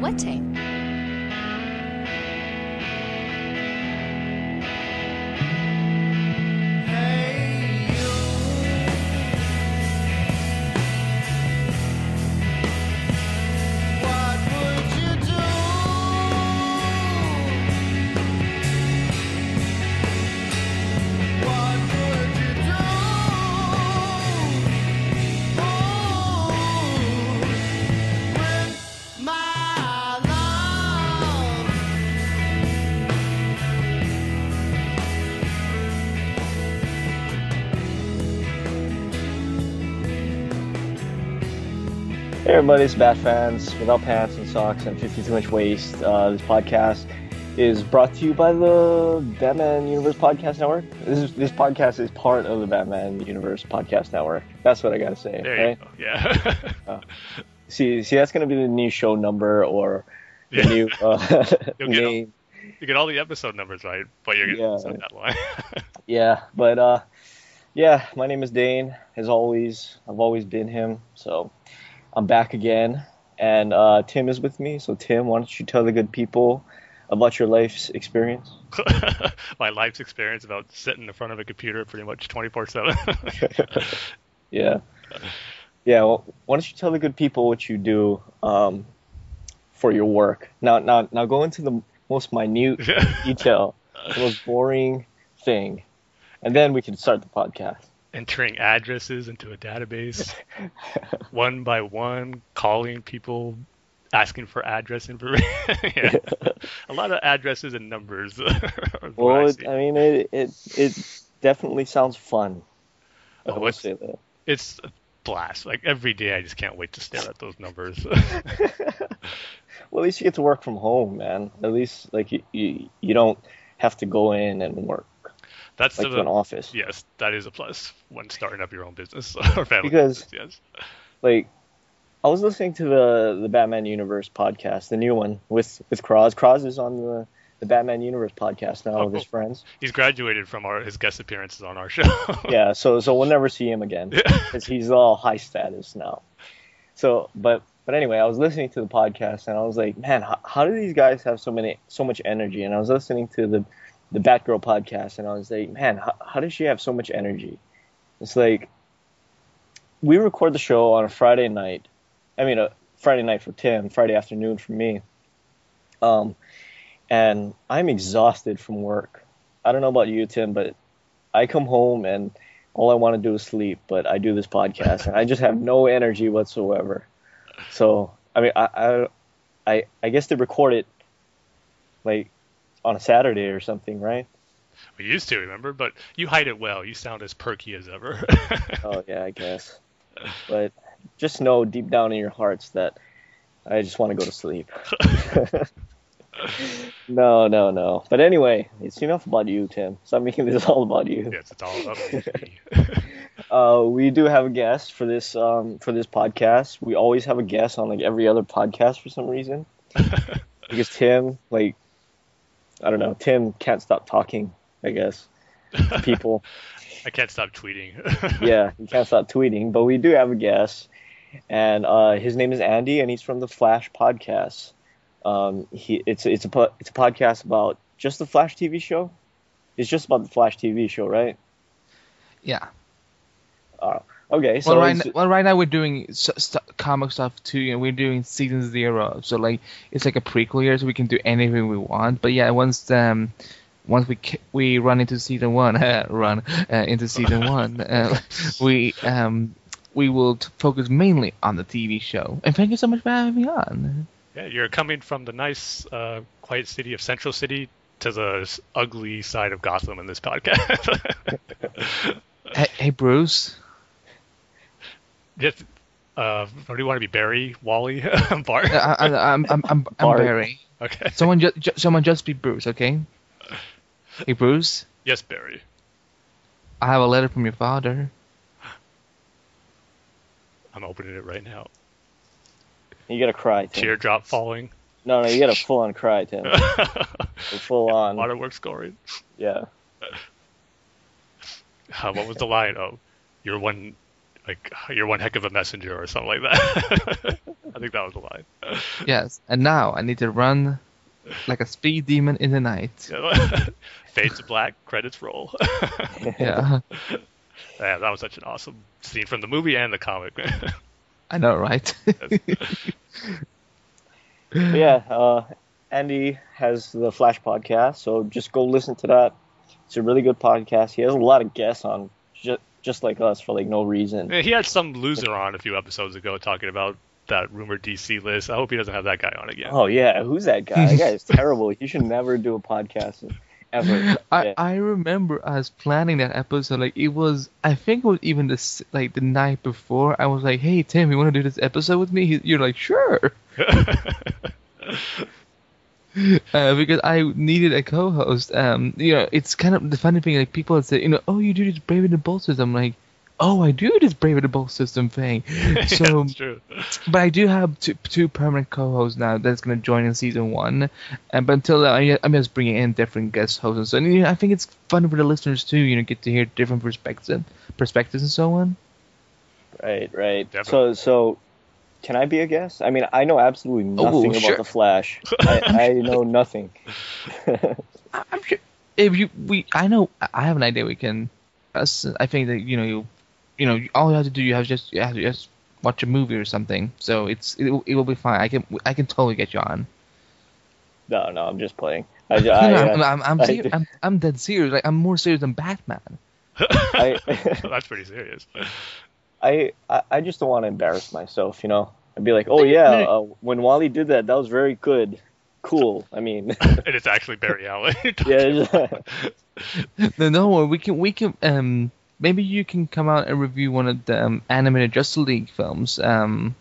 About everybody, it's Bat Fans Without Pants and Socks and 52 Inch Waist. Uh, this podcast is brought to you by the Batman Universe Podcast Network. This is, this podcast is part of the Batman Universe Podcast Network. That's what I gotta say. There okay? you go. Yeah. Uh, see, see, that's gonna be the new show number or the Yeah. new uh, get all- name. you get all the episode numbers right, but you're gonna Yeah. send that line. Yeah, but uh, yeah, my name is Dane. As always, I've always been him. So I'm back again, and uh, Tim is with me. So Tim, why don't you tell the good people about your life's experience? My life's experience about sitting in front of a computer pretty much 24 seven. Yeah, yeah. Well, why don't you tell the good people what you do um, for your work? Now, now, now, go into the most minute detail, the most boring thing, and then we can start the podcast. Entering addresses into a database one by one, calling people, asking for address information. yeah. A lot of addresses and numbers. Well, I. I mean, it, it it definitely sounds fun. I Oh, it's- say that. it's a blast. Like every day, I just can't wait to stare at those numbers. Well, at least you get to work from home, man. At least like you you, you don't have to go in and work That's like the an office. Yes, that is a plus when starting up your own business or family Because- business. Yes. Like, I was listening to the the Batman Universe podcast, the new one with with Cross. Cross is on the the Batman Universe podcast now Oh, with his cool. friends. He's graduated from our his guest appearances on our show. Yeah, so so we'll never see him again Yeah. because he's all high status now. So, but but anyway, I was listening to the podcast and I was like, man, how, how do these guys have so many so much energy? And I was listening to the the Batgirl podcast and I was like, man, how, how does she have so much energy? It's like we record the show on a Friday night. I mean, a Friday night for Tim, Friday afternoon for me. Um, and I'm exhausted from work. I don't know about you, Tim, but I come home and all I want to do is sleep. But I do this podcast and I just have no energy whatsoever. So I mean, I I I, I guess they record it like on a Saturday or something, right? we used to remember, but you hide it well. You sound as perky as ever. Oh yeah, I guess. But just know deep down in your hearts that I just want to go to sleep. no, no, no. But anyway, it's enough about you, Tim. Stop making this all about you. yes, it's all about me. Uh, we do have a guest for this um, for this podcast. We always have a guest on like every other podcast for some reason. because Tim, like, I don't know, Tim can't stop talking. I guess people. I can't stop tweeting. yeah, he can't stop tweeting. But we do have a guest, and uh, his name is Andy, and he's from the Flash podcast. Um, he it's it's a it's a podcast about just the Flash TV show. It's just about the Flash TV show, right? Yeah. Okay, so well, right, it's- n- well, right now we're doing s- st- comic stuff too, and we're doing season zero. So like, it's like a prequel here, so we can do anything we want. But yeah, once um, once we ki- we run into season one, run uh, into season one, uh, we um we will t- focus mainly on the TV show. And thank you so much for having me on. yeah, you're coming from the nice, uh, quiet city of Central City to the ugly side of Gotham in this podcast. Hey, hey Bruce. Just, uh, or do you want to be Barry, Wally, Bart? I, I, I'm I'm I'm, I'm Barry. Okay. Someone just ju- someone just be Bruce, okay? Hey Bruce, Yes, Barry. I have a letter from your father. I'm opening it right now. you gotta cry, Tim. Teardrop falling. No, no, you gotta full on cry, Tim. full on. Waterworks scoring. Yeah. Uh, what was the line? Oh, you're one, like you're one heck of a messenger or something like that. I think that was the line. Yes, and now I need to run like a speed demon in the night. Fade to black, credits roll. Yeah, yeah, that was such an awesome scene from the movie and the comic. I know, right? Yeah, uh, Andy has the Flash podcast, so just go listen to that. It's a really good podcast. He has a lot of guests on, just just like us, for like no reason. he had some loser on a few episodes ago talking about that rumored DC list. I hope he doesn't have that guy on again. Oh yeah, who's that guy? That guy is terrible. He should never do a podcast ever. I, Yeah. I remember us planning that episode. Like it was, I think it was even this like the night before. I was like, "Hey Tim, you want to do this episode with me?" He, you're like, "Sure," uh, because I needed a co-host. Um, you know, it's kind of the funny thing. Like people say, you know, "Oh, you do this Brave and the Bold system." I'm like, "Oh, I do this Brave and the Bold system thing." So, That's true. but I do have two, two permanent co-hosts now that's gonna join in season one. And but until then, I, I'm just bringing in different guest hosts, and so and, you know, I think it's fun for the listeners too. You know, get to hear different perspectives, perspectives, and so on. Right, right. Definitely. So, so can I be a guest? I mean, I know absolutely oh, nothing about sure. the Flash. I, I know nothing. I- I'm sure if you we I know I have an idea we can. I think that you know you, you know all you have to do you have just you have to just watch a movie or something. So it's it, will- it will be fine. I can I can totally get you on. no, no, I'm just playing. I, No, I, I'm, I'm, I'm, I- serious. I'm, I'm dead serious. Like I'm more serious than Batman. I, That's pretty serious. I, I, I just don't want to embarrass myself, you know. I'd be like, oh yeah, uh, when Wally did that, that was very good, cool. I mean, and it's actually Barry Allen. yeah, No, no, we can we can um maybe you can come out and review one of the um, animated Justice League films um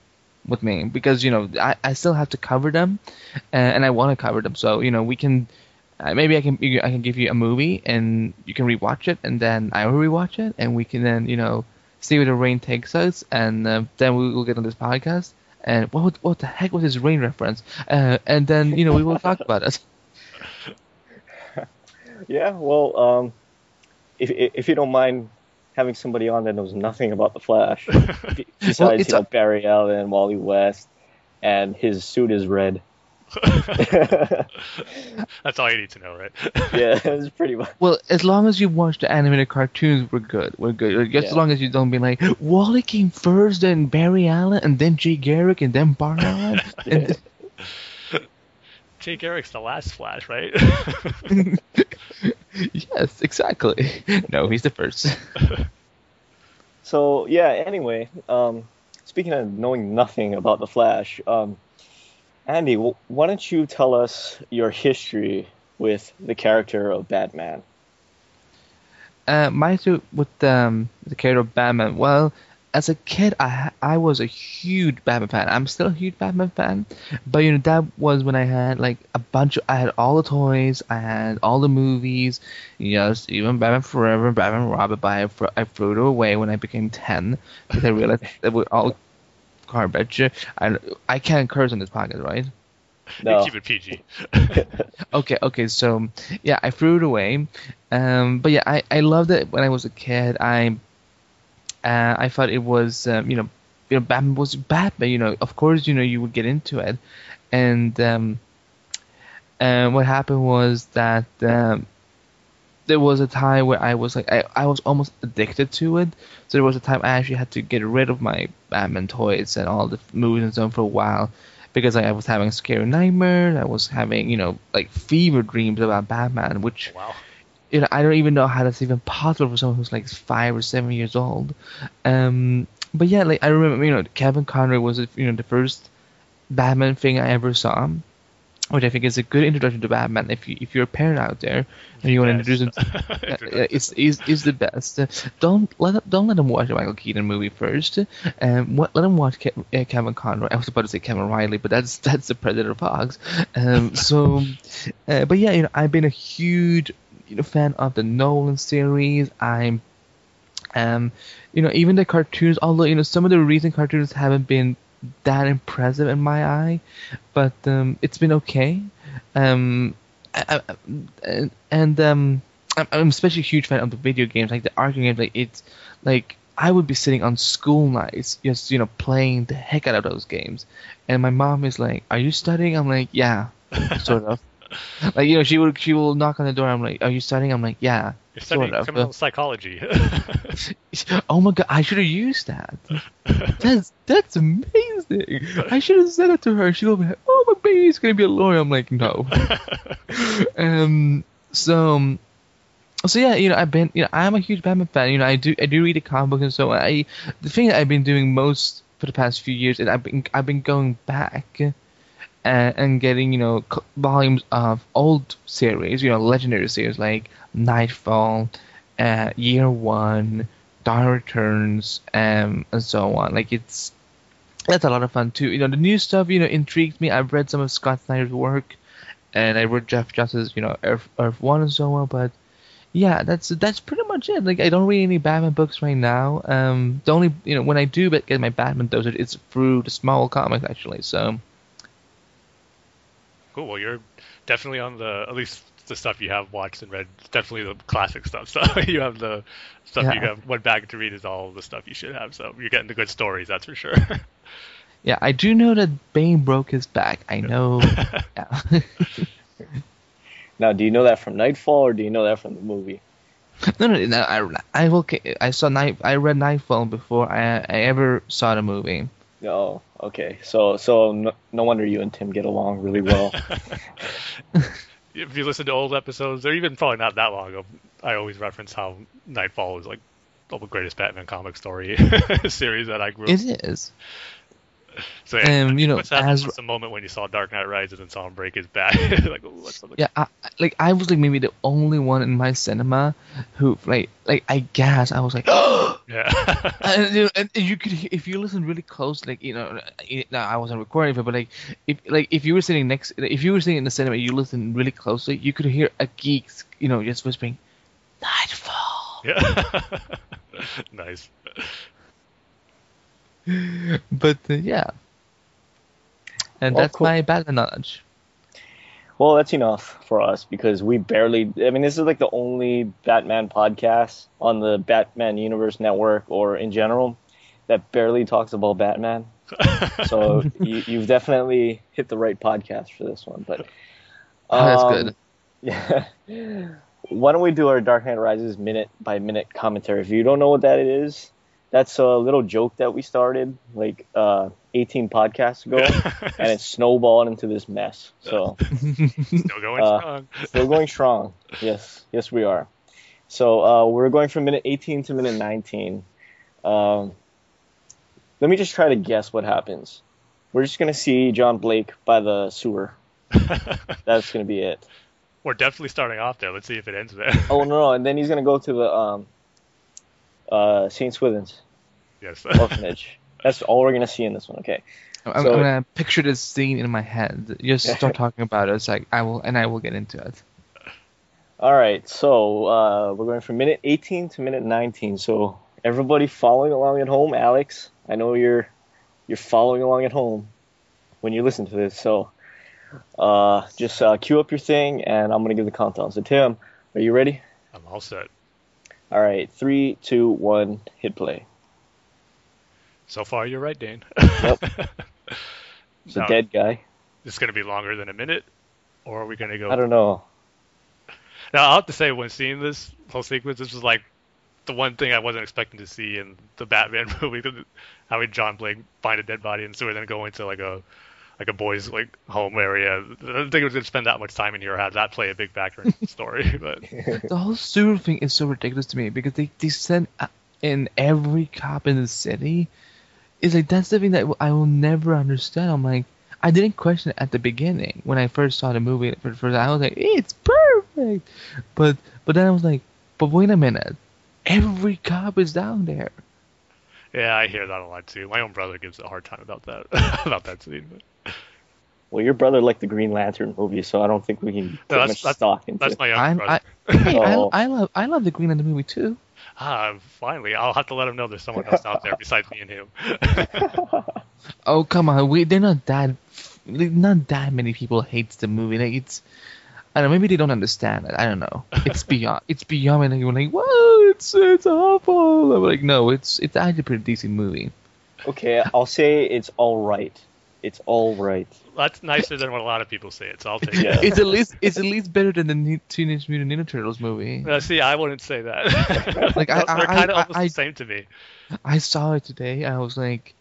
with me because you know I, I still have to cover them uh, and I want to cover them so you know we can uh, maybe I can I can give you a movie and you can rewatch it and then I will rewatch it and we can then you know see where the rain takes us and uh, then we will get on this podcast and what what the heck was this rain reference uh, and then you know we will talk about it. yeah. Well, um, if if you don't mind having somebody on that knows nothing about the Flash, besides it's you know a- Barry Allen, Wally West, and his suit is red. Yeah, That's all you need to know, right? Yeah, it's pretty much. Well, as long as you watch the animated cartoons, we're good. We're good. Just Yeah. as long as you don't be like Wally came first, then Barry Allen, and then Jay Garrick, and then Bart Allen. And, Jay Garrick's the last Flash, right? yes, exactly. No, he's the first. So yeah. Anyway, um, speaking of knowing nothing about the Flash, um, Andy, why don't you tell us your history with the character of Batman? Uh, my suit with um, the character of Batman. Well, as a kid, I I was a huge Batman fan. I'm still a huge Batman fan, but you know that was when I had like a bunch. Of, I had all the toys. I had all the movies. Yes, even Batman Forever, Batman Robin. But I, I threw it away when I became ten because I realized that were all garbage. I I can't curse on this podcast, right? No. Keep it PG. Okay, okay, so yeah, I threw it away. Um, but yeah, I, I loved it when I was a kid. I uh, I thought it was um, you know you know Batman was Batman. You know, of course, you know you would get into it, and um, and what happened was that um, there was a time where I was like I, I was almost addicted to it. So there was a time I actually had to get rid of my Batman toys and all the movies and so on for a while because like, I was having scary nightmares. I was having you know like fever dreams about Batman, which Wow. you know I don't even know how that's even possible for someone who's like five or seven years old. Um, but yeah, like I remember you know Kevin Conroy was you know the first Batman thing I ever saw. Which I think is a good introduction to Batman. If you if you're a parent out there and you want to introduce him, uh, uh, it's is is the best. Uh, Don't let don't let him watch a Michael Keaton movie first. Um, what, let him watch Ke- uh, Kevin Conroy. I was about to say Kevin Riley, but that's that's the Predator Fox. Um, so, uh, but yeah, you know, I've been a huge you know fan of the Nolan series. I'm, um, you know, even the cartoons. Although you know some of the recent cartoons haven't been that impressive in my eye, but um, it's been okay. Um, I, I, and, um, I'm, I'm especially a huge fan of the video games, like the Arkham games. Like it's like I would be sitting on school nights, just you know, playing the heck out of those games, and my mom is like, "Are you studying?" I'm like, "Yeah, sort of." like you know, she would she will knock on the door. I'm like, "Are you studying?" I'm like, "Yeah." You're studying Sort of, criminal psychology. Oh my god, I should have used that. That's that's amazing. I should have said it to her. She'll be like, "Oh, my baby's gonna be a lawyer." I'm like, "No." um. So. um, So yeah, you know, I've been, you know, I'm a huge Batman fan. You know, I do, I do read the comic book and so on. I, the thing that I've been doing most for the past few years is I've been, I've been going back and, and getting, you know, volumes of old series, you know, legendary series like Nightfall, uh, Year One, Dark Returns, um, and so on. Like it's that's a lot of fun too. You know, the new stuff, you know, intrigued me. I've read some of Scott Snyder's work, and I read Jeff Justice, you know, Earth, Earth One and so on. But yeah, that's that's pretty much it. Like I don't read any Batman books right now. Um, the only you know when I do get my Batman dosage, it's through the small comics actually. So cool. Well, you're definitely on the at least the stuff you have watched and read. It's definitely the classic stuff. So you have the stuff you have went back to read is all the stuff you should have. So you're getting the good stories, that's for sure. yeah, I do know that Bane broke his back. I know. yeah. Now, do you know that from Nightfall or do you know that from the movie? no, no, no. I, I will. I saw night. I read Nightfall before I, I ever saw the movie. Oh, okay. So, so no, no wonder you and Tim get along really well. If you listen to old episodes, they're even probably not that long. I always reference how Nightfall is like the greatest Batman comic story series that I grew up. It is. So yeah, Um, you know, as- the moment when you saw Dark Knight Rises and saw him break his back? like, Yeah, I, like I was like maybe the only one in my cinema who like like I guess I was like yeah. and, you know, and you could if you listen really close like you know no, I wasn't recording it but like if like if you were sitting next if you were sitting in the cinema you listen really closely you could hear a geek you know just whispering Nightfall yeah. nice. but uh, yeah and Well, that's cool. my Batman knowledge well, that's enough for us because we barely. I mean, this is like the only Batman podcast on the Batman Universe Network or in general that barely talks about Batman. So you, you've definitely hit the right podcast for this one. But Oh, that's um, good. Yeah. Why don't we do our Dark Knight Rises minute by minute commentary? If you don't know what that is, that's a little joke that we started like uh, 18 podcasts ago, and it snowballed into this mess. So Still going Uh, strong. still going strong. Yes, yes we are. So uh, we're going from minute 18 to minute 19. Um, let me just try to guess what happens. We're just gonna see John Blake by the sewer. That's gonna be it. We're definitely starting off there. Let's see if it ends there. Oh no, and then he's gonna go to the um, uh, Saint Swithin's yes. orphanage. That's all we're gonna see in this one. Okay. I'm, So- I'm gonna picture this scene in my head just start talking about it it's like I will and I will get into it All right. So uh, we're going from minute 18 to minute 19. So everybody following along at home, Alex, I know you're you're following along at home when you listen to this. So uh, just uh, cue up your thing, and I'm gonna give the countdown. So Tim, are you ready? I'm all set. All right. Three, two, one, hit play. So far, you're right, Dane. Yep. It's a dead guy. This is going to be longer than a minute, or are we going to go? I don't know. Now, I'll have to say, when seeing this whole sequence, this was like the one thing I wasn't expecting to see in the Batman movie. How would John Blake find a dead body and sewer, then go into like a like a boys' like home area. I didn't think it was going to spend that much time in here or have that play a big factor in the story. But the whole sewer thing is so ridiculous to me because they, they send uh, in every cop in the city. It's like that's the thing that I will never understand. I'm like, I didn't question it at the beginning when I first saw the movie. For the first, I was like, it's perfect, but but then I was like, but wait a minute, every cop is down there. yeah, I hear that a lot too. My own brother gives a hard time about that about that scene. But Well, your brother liked the Green Lantern movie, so I don't think we can put that's- much that's- stock into. that's my younger I'm, brother. I, hey, Oh. I, I love I love the Green Lantern movie too. Ah, finally, I'll have to let him know there's someone else out there besides me and him. Oh come on, we they're not that not that many people hates the movie. Like it's I don't know, maybe they don't understand it. I don't know. It's beyond it's beyond me. Like, you're like, whoa, it's it's awful. I'm like, no, it's it's actually a pretty decent movie. Okay, I'll say it's all right. It's all right. That's nicer than what a lot of people say. It's all take Yeah. It's at least it's at least better than the Ni- Teenage Mutant Ninja Turtles movie. Uh, see, I wouldn't say that. Like, I- they're I- kind of I- almost I- the same to me. I saw it today. I was like,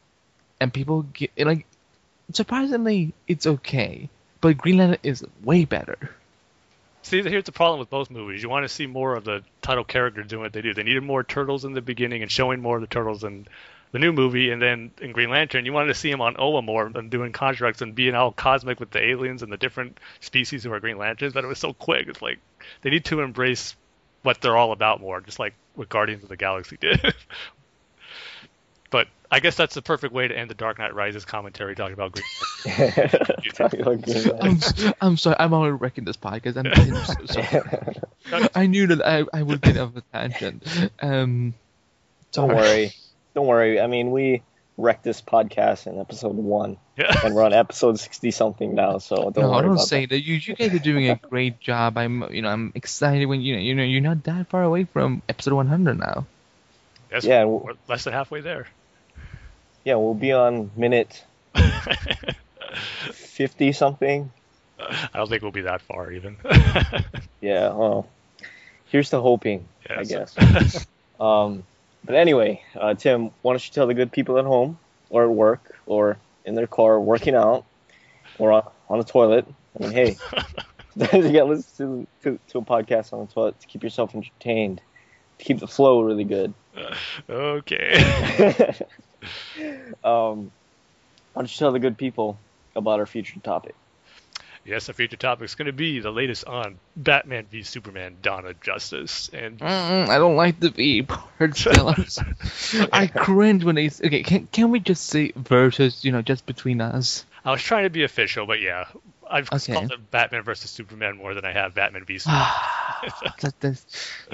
and people get like, surprisingly, it's okay. But Green Lantern is way better. See, here's the problem with both movies. You want to see more of the title character doing what they do. They needed more turtles in the beginning and showing more of the turtles in the new movie, and then in Green Lantern, you wanted to see him on Oa more and doing constructs and being all cosmic with the aliens and the different species who are Green Lanterns. But it was so quick. It's like they need to embrace what they're all about more, just like what Guardians of the Galaxy did. but I guess that's the perfect way to end the Dark Knight Rises commentary talking about Green. Talking about Green Lantern. I'm, s- I'm sorry. I'm already wrecking this podcast. I'm, I'm so sorry. I knew that I, I would get off a tangent. Um, Don't worry. Don't worry. I mean, we wrecked this podcast in episode one, Yeah. and we're on episode sixty something now. So don't No, worry I don't about say that. You you guys are doing a great job. I'm you know I'm excited when you know you know you're not that far away from episode 100 now. Yes, Yeah, we're w- less than halfway there. Yeah, we'll be on minute fifty something. I don't think we'll be that far even. Yeah. Well, here's the hoping. I guess. Um, but anyway, uh, Tim, why don't you tell the good people at home, or at work, or in their car, working out, or on, on the toilet? I mean, hey, sometimes you got to listen to, to, to a podcast on the toilet to keep yourself entertained, to keep the flow really good. okay. um, why don't you tell the good people about our future topic? Yes, the future topic is going to be the latest on Batman v Superman: Dawn of Justice, and Mm-mm, I don't like the V part. s- I cringe when they. Okay, can can we just say versus? You know, just between us. I was trying to be official, but yeah, I've Okay. called it Batman versus Superman more than I have Batman v Superman. that that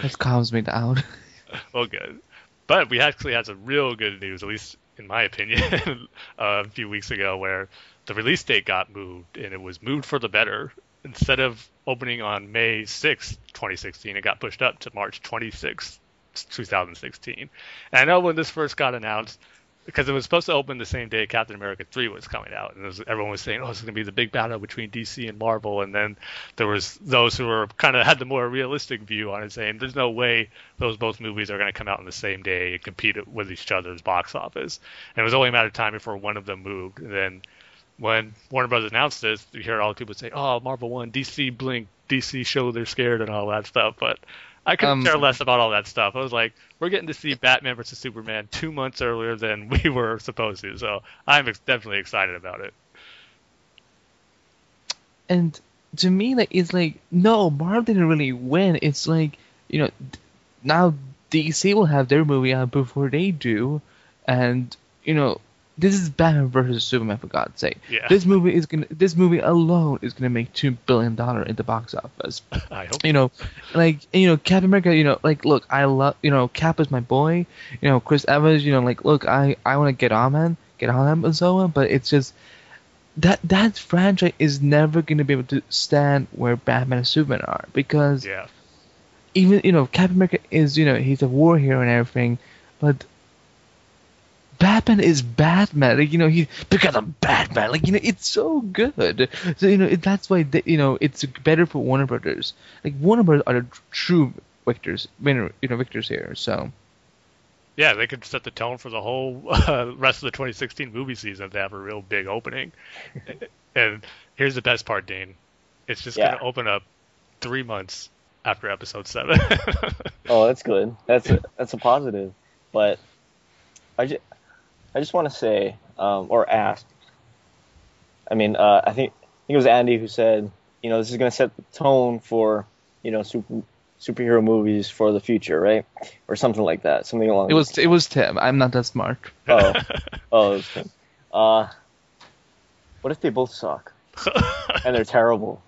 that calms me down. well, good. But we actually had some real good news, at least in my opinion, uh, a few weeks ago, where the release date got moved, and it was moved for the better. Instead of opening on May 6th, 2016, it got pushed up to March 26th, 2016. And I know when this first got announced, because it was supposed to open the same day Captain America 3 was coming out, and was, everyone was saying, "Oh, it's going to be the big battle between DC and Marvel." And then there was those who were kind of had the more realistic view on it, saying, "There's no way those both movies are going to come out on the same day and compete with each other's box office." And it was only a matter of time before one of them moved. And then when Warner Brothers announced this, you hear all the people say, "Oh, Marvel won, DC blink, DC show they're scared and all that stuff." But I couldn't Um, care less about all that stuff. I was like, we're getting to see Batman versus Superman two months earlier than we were supposed to, so I'm ex- definitely excited about it. and to me like it's like no marvel didn't really win it's like you know now dc will have their movie out before they do and you know this is batman versus superman for god's sake Yeah. this movie is gonna this movie alone is gonna make two billion dollar in the box office I hope. you know, like you know, Captain America. You know, like look, I love you know, Cap is my boy. You know, Chris Evans. You know, like look, I I want to get on him, get on him and so on. But it's just that that franchise is never gonna be able to stand where Batman and Superman are because Yeah. even you know, Captain America is you know he's a war hero and everything, but. Batman is Batman, like you know he because I'm Batman, like you know it's so good. So you know it, that's why they, you know it's better for Warner Brothers. Like Warner Brothers are the true victors, winner, you know victors here. So Yeah, they could set the tone for the whole uh, rest of the 2016 movie season if they have a real big opening. and here's the best part, Dean. It's just Yeah. going to open up three months after episode seven. Oh, that's good. That's a, that's a positive. But I just, I just want to say, um, or ask. I mean, uh, I think I think it was Andy who said, you know, this is going to set the tone for, you know, super superhero movies for the future, right? Or something like that. Something along. it was it was Tim. I'm not that smart. Oh, oh, it was him. Uh, what if they both suck and they're terrible?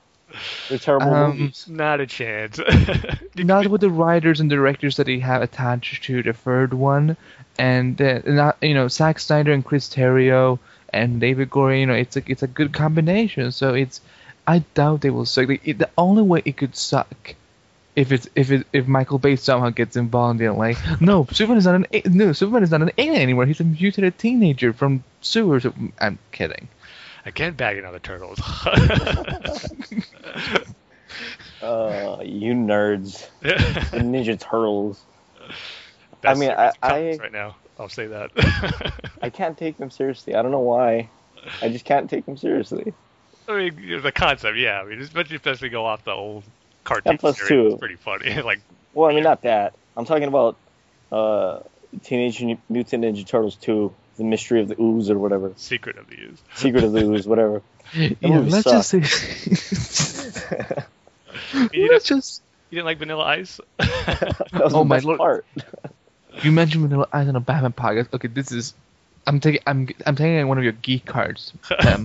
They're terrible Um, movies. Not a chance. not with the writers and directors that they have attached to the third one, and uh, not you know Zack Snyder and Chris Terrio and David Goyer. You know, it's a it's a good combination. So it's I doubt they will suck. Like, it, the only way it could suck if it's if it if Michael Bay somehow gets involved in like no Superman is not an a- no Superman is not an alien anymore. He's a mutated teenager from sewers. I'm kidding. Again, bagging on the turtles. Uh, you nerds. The Ninja Turtles. I mean, I- series of comics I- right now. I'll say that. I can't take them seriously. I don't know why. I just can't take them seriously. I mean, the concept, yeah. I mean, especially if we go off the old cartoon And plus series, two. it's pretty funny. like, Well, I mean, not that. I'm talking about uh, Teenage Mutant Ninja Turtles 2, The Mystery of the Ooze or whatever. Secret of the Ooze. Secret of the Ooze, whatever. Yeah, let's just say. You let's didn't, just. you didn't like Vanilla Ice? That was Oh the my best lord. part. You mentioned Vanilla Ice on a Batman podcast. Okay, this is. I'm taking. I'm. I'm taking one of your geek cards. Um,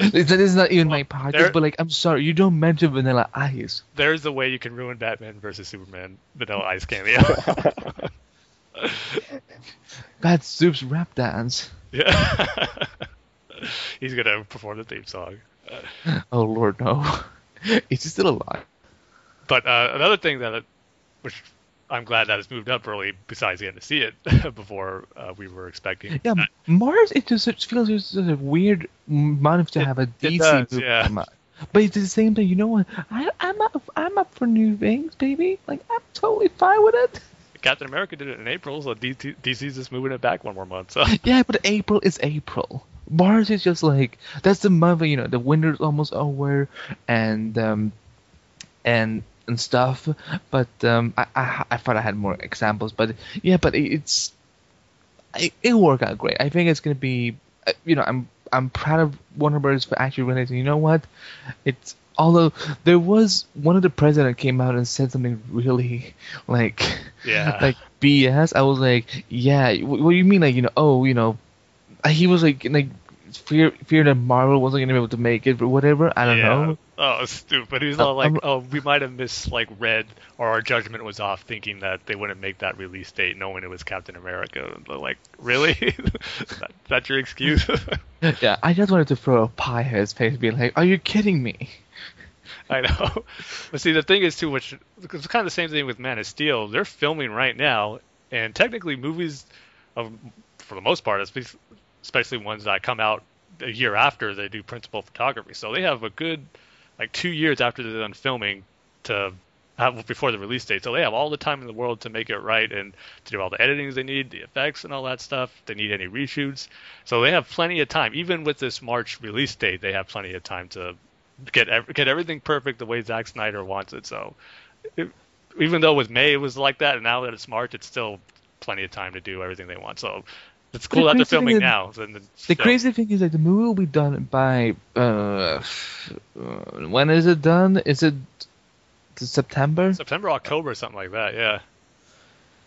this is not even my podcast, there- but like, I'm sorry, you don't mention Vanilla Ice. There's a way you can ruin Batman versus Superman Vanilla Ice cameo. Bad Soup's rap dance. yeah. He's gonna perform the theme song. Oh Lord, no. Is he still alive? But uh, another thing that, which I'm glad that it's moved up early, besides getting to see it before uh, we were expecting. Yeah, Mars. It just it feels just a weird month to It- have a DC does, movie yeah. come out. But it's the same thing. You know what? I, I'm up. I'm up for new things, baby. Like I'm totally fine with it. Captain America did it in April, so DT, DC's just moving it back one more month. So Yeah, but April is April. Mars is just like that's the month. You know, the winter's almost over, and um, and and stuff. But um, I, I I thought I had more examples, but yeah, but it, it's it, it'll work out great. I think it's gonna be. uh, You know, I'm I'm proud of Warner Brothers for actually realizing. You know what? It's although there was one of the president came out and said something really like yeah, like BS. I was like, yeah. What do you mean, like you know? Oh, you know, uh, he was like like fear fear that Marvel wasn't gonna be able to make it or whatever. I don't yeah. know. Oh, stupid. He's Uh, all like, I'm- "Oh, we might have missed like read, or our judgment was off, thinking that they wouldn't make that release date, knowing it was Captain America." But, Like, really? that, that's your excuse? Yeah, I just wanted to throw a pie at his face, and be like, "Are you kidding me?" I know. But see, the thing is too, which it's kind of the same thing with Man of Steel. They're filming right now, and technically, movies, of, for the most part, especially ones that come out a year after they do principal photography, so they have a good like two years after they're done filming to have before the release date. So they have all the time in the world to make it right and to do all the editings they need, the effects and all that stuff. If they need any reshoots, so they have plenty of time. Even with this March release date, they have plenty of time to get ev- get everything perfect the way Zack Snyder wants it. So it, even though with May it was like that, and now that it's March, it's still plenty of time to do everything they want. So it's cool the that they're filming is- now. So then The crazy thing is that the movie will be done by uh, uh, when is it done? Is it September? September, October, something like that. Yeah.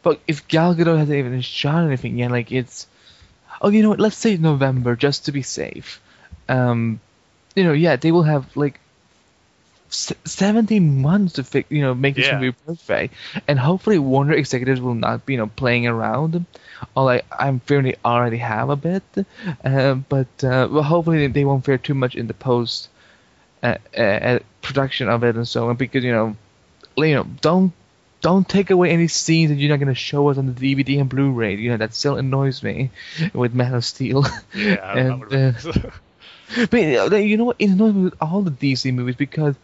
But if Gal Gadot hasn't even shot anything yet, like it's, oh, you know what? Let's say November just to be safe. Um, you know, yeah, they will have like s- 17 months to fix, you know, make this Yeah. movie perfect, and hopefully Warner executives will not be, you know, playing around. Or like I'm fearing they already have a bit, uh, but uh, well, hopefully they won't fear too much in the post uh, uh, uh, production of it and so on, because you know, you know, don't don't take away any scenes that you're not going to show us on the DVD and Blu-ray. You know that still annoys me with Man of Steel. Yeah. And, but you know what? It annoys me with all the DC movies because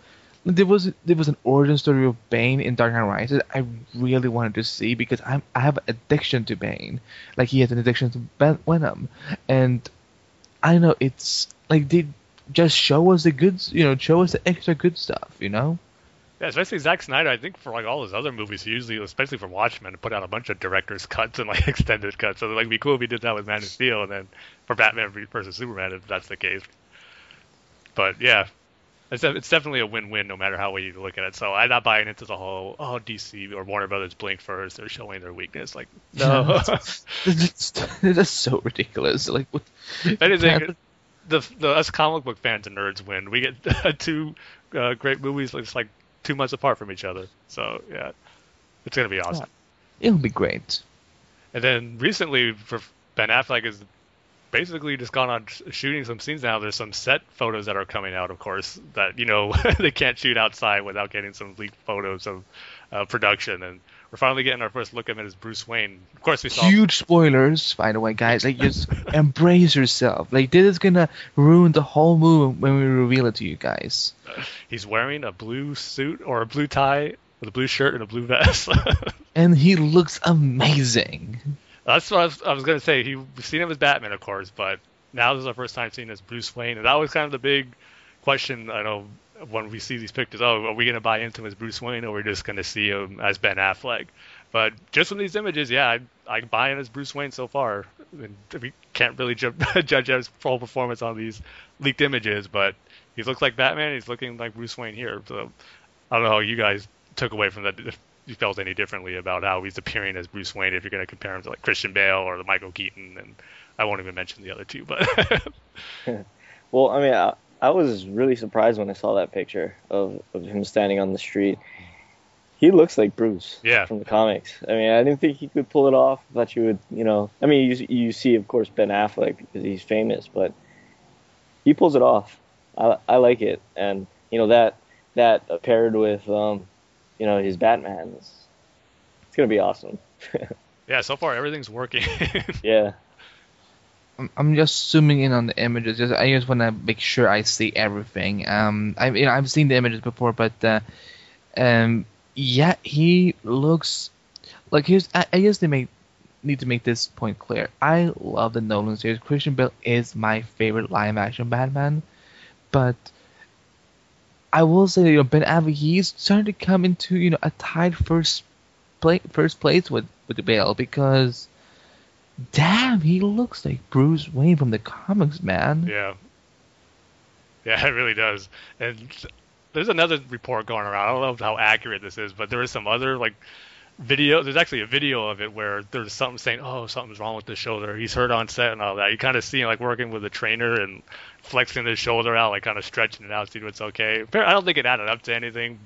there was there was an origin story of Bane in Dark Knight Rises. I really wanted to see because I'm I have an addiction to Bane, like he has an addiction to Ven- Venom, and I know it's like they just show us the good, you know, show us the extra good stuff, you know. Yeah, especially Zack Snyder. I think for like all his other movies, he usually, especially for Watchmen, put out a bunch of director's cuts and like extended cuts. So like, it'd be cool if he did that with Man of Steel, and then for Batman versus Superman, if that's the case. But yeah, it's it's definitely a win-win no matter how way you look at it. So I'm not buying into the whole oh DC or Warner Brothers blink first. They're showing their weakness. Like no, That's, so ridiculous. Like what? if anything, the the us comic book fans and nerds win. We get two uh, great movies, it's like two months apart from each other. So yeah, it's gonna be awesome. It'll be great. And then recently, for Ben Affleck is basically just gone on shooting some scenes now. There's some set photos that are coming out, of course, that you know they can't shoot outside without getting some leaked photos of uh, production, and we're finally getting our first look at him as Bruce Wayne. Of course, we saw Huge spoilers, by the way, guys. Like, just embrace yourself. Like, this is gonna ruin the whole movie when we reveal it to you guys. he's wearing a blue suit or a blue tie with a blue shirt and a blue vest. And he looks amazing. That's what I was, I was gonna say. He, we've seen him as Batman, of course, but now this is our first time seeing him as Bruce Wayne, and that was kind of the big question. I know when we see these pictures, oh, are we gonna buy into him as Bruce Wayne, or we're just gonna see him as Ben Affleck? But just from these images, yeah, I, I buy in as Bruce Wayne so far. We can't really ju- judge his full performance on these leaked images, but he looks like Batman. He's looking like Bruce Wayne here. So I don't know how you guys took away from that. If you felt any differently about how he's appearing as Bruce Wayne, if you're going to compare him to like Christian Bale or the Michael Keaton, and I won't even mention the other two. But Well, I mean, I, was really surprised when I saw that picture of, of him standing on the street. He looks like Bruce Yeah. from the comics. I mean, I didn't think he could pull it off. I thought you would, you know. I mean, you you see, of course, Ben Affleck because he's famous, but he pulls it off. I I like it, and you know that that paired with um, you know, his Batman, is, it's gonna be awesome. yeah, so far everything's working. yeah. I'm- just zooming in on the images. Just I just want to make sure I see everything. Um, I you know I've seen the images before, but uh, um, yeah, he looks like here's. I, I guess they make need to make this point clear. I love the Nolan series. Christian Bale is my favorite live action Batman, but I will say that you know Ben Affleck he's starting to come into you know a tied first play first place with with Bale because damn, he looks like Bruce Wayne from the comics, man. Yeah. Yeah, it really does. And there's another report going around. I don't know how accurate this is, but there is some other like video. There's actually a video of it where there's something saying, "Oh, something's wrong with the shoulder." He's hurt on set and all that. You kind of see him like working with a trainer and flexing his shoulder out, like kind of stretching it out, see if it's okay. I don't think it added up to anything,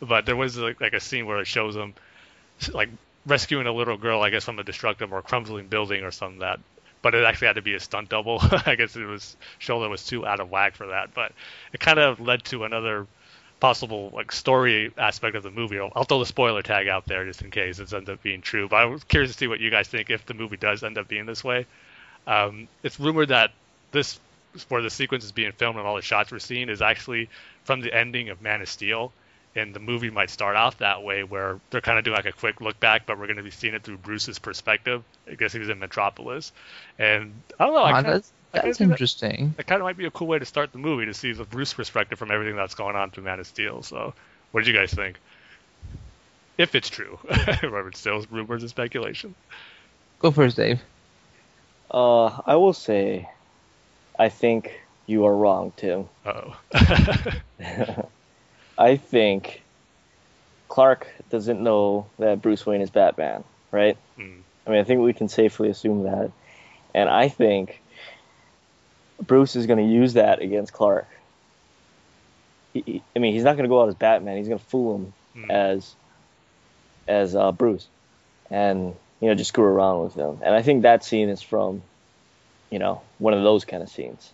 but there was like, like a scene where it shows him like rescuing a little girl, I guess, from a destructive or crumbling building or something that. But it actually had to be a stunt double. I guess it was shoulder was too out of whack for that. But it kind of led to another possible like story aspect of the movie. I'll, I'll throw the spoiler tag out there just in case it ends up being true. But I was curious to see what you guys think if the movie does end up being this way. Um, it's rumored that this where the sequence is being filmed and all the shots we're seeing is actually from the ending of Man of Steel and the movie might start off that way where they're kind of doing like a quick look back but we're going to be seeing it through bruce's perspective i guess he was in metropolis and i don't know I Ah, kinda, that's I kinda that's see that- interesting. that kind of might be a cool way to start the movie to see the bruce perspective from everything that's going on through man of steel so what did you guys think if it's true remember it's still rumors and speculation Go first, Dave. Uh, I will say, I think you are wrong, Tim. uh-oh I think Clark doesn't know that Bruce Wayne is Batman, right? Hmm. I mean, I think we can safely assume that. And I think Bruce is going to use that against Clark. He, he- I mean, he's not going to go out as Batman. He's going to fool him Hmm. as as uh, Bruce, and you know, just screw around with him. And I think that scene is from, you know, one of those kind of scenes.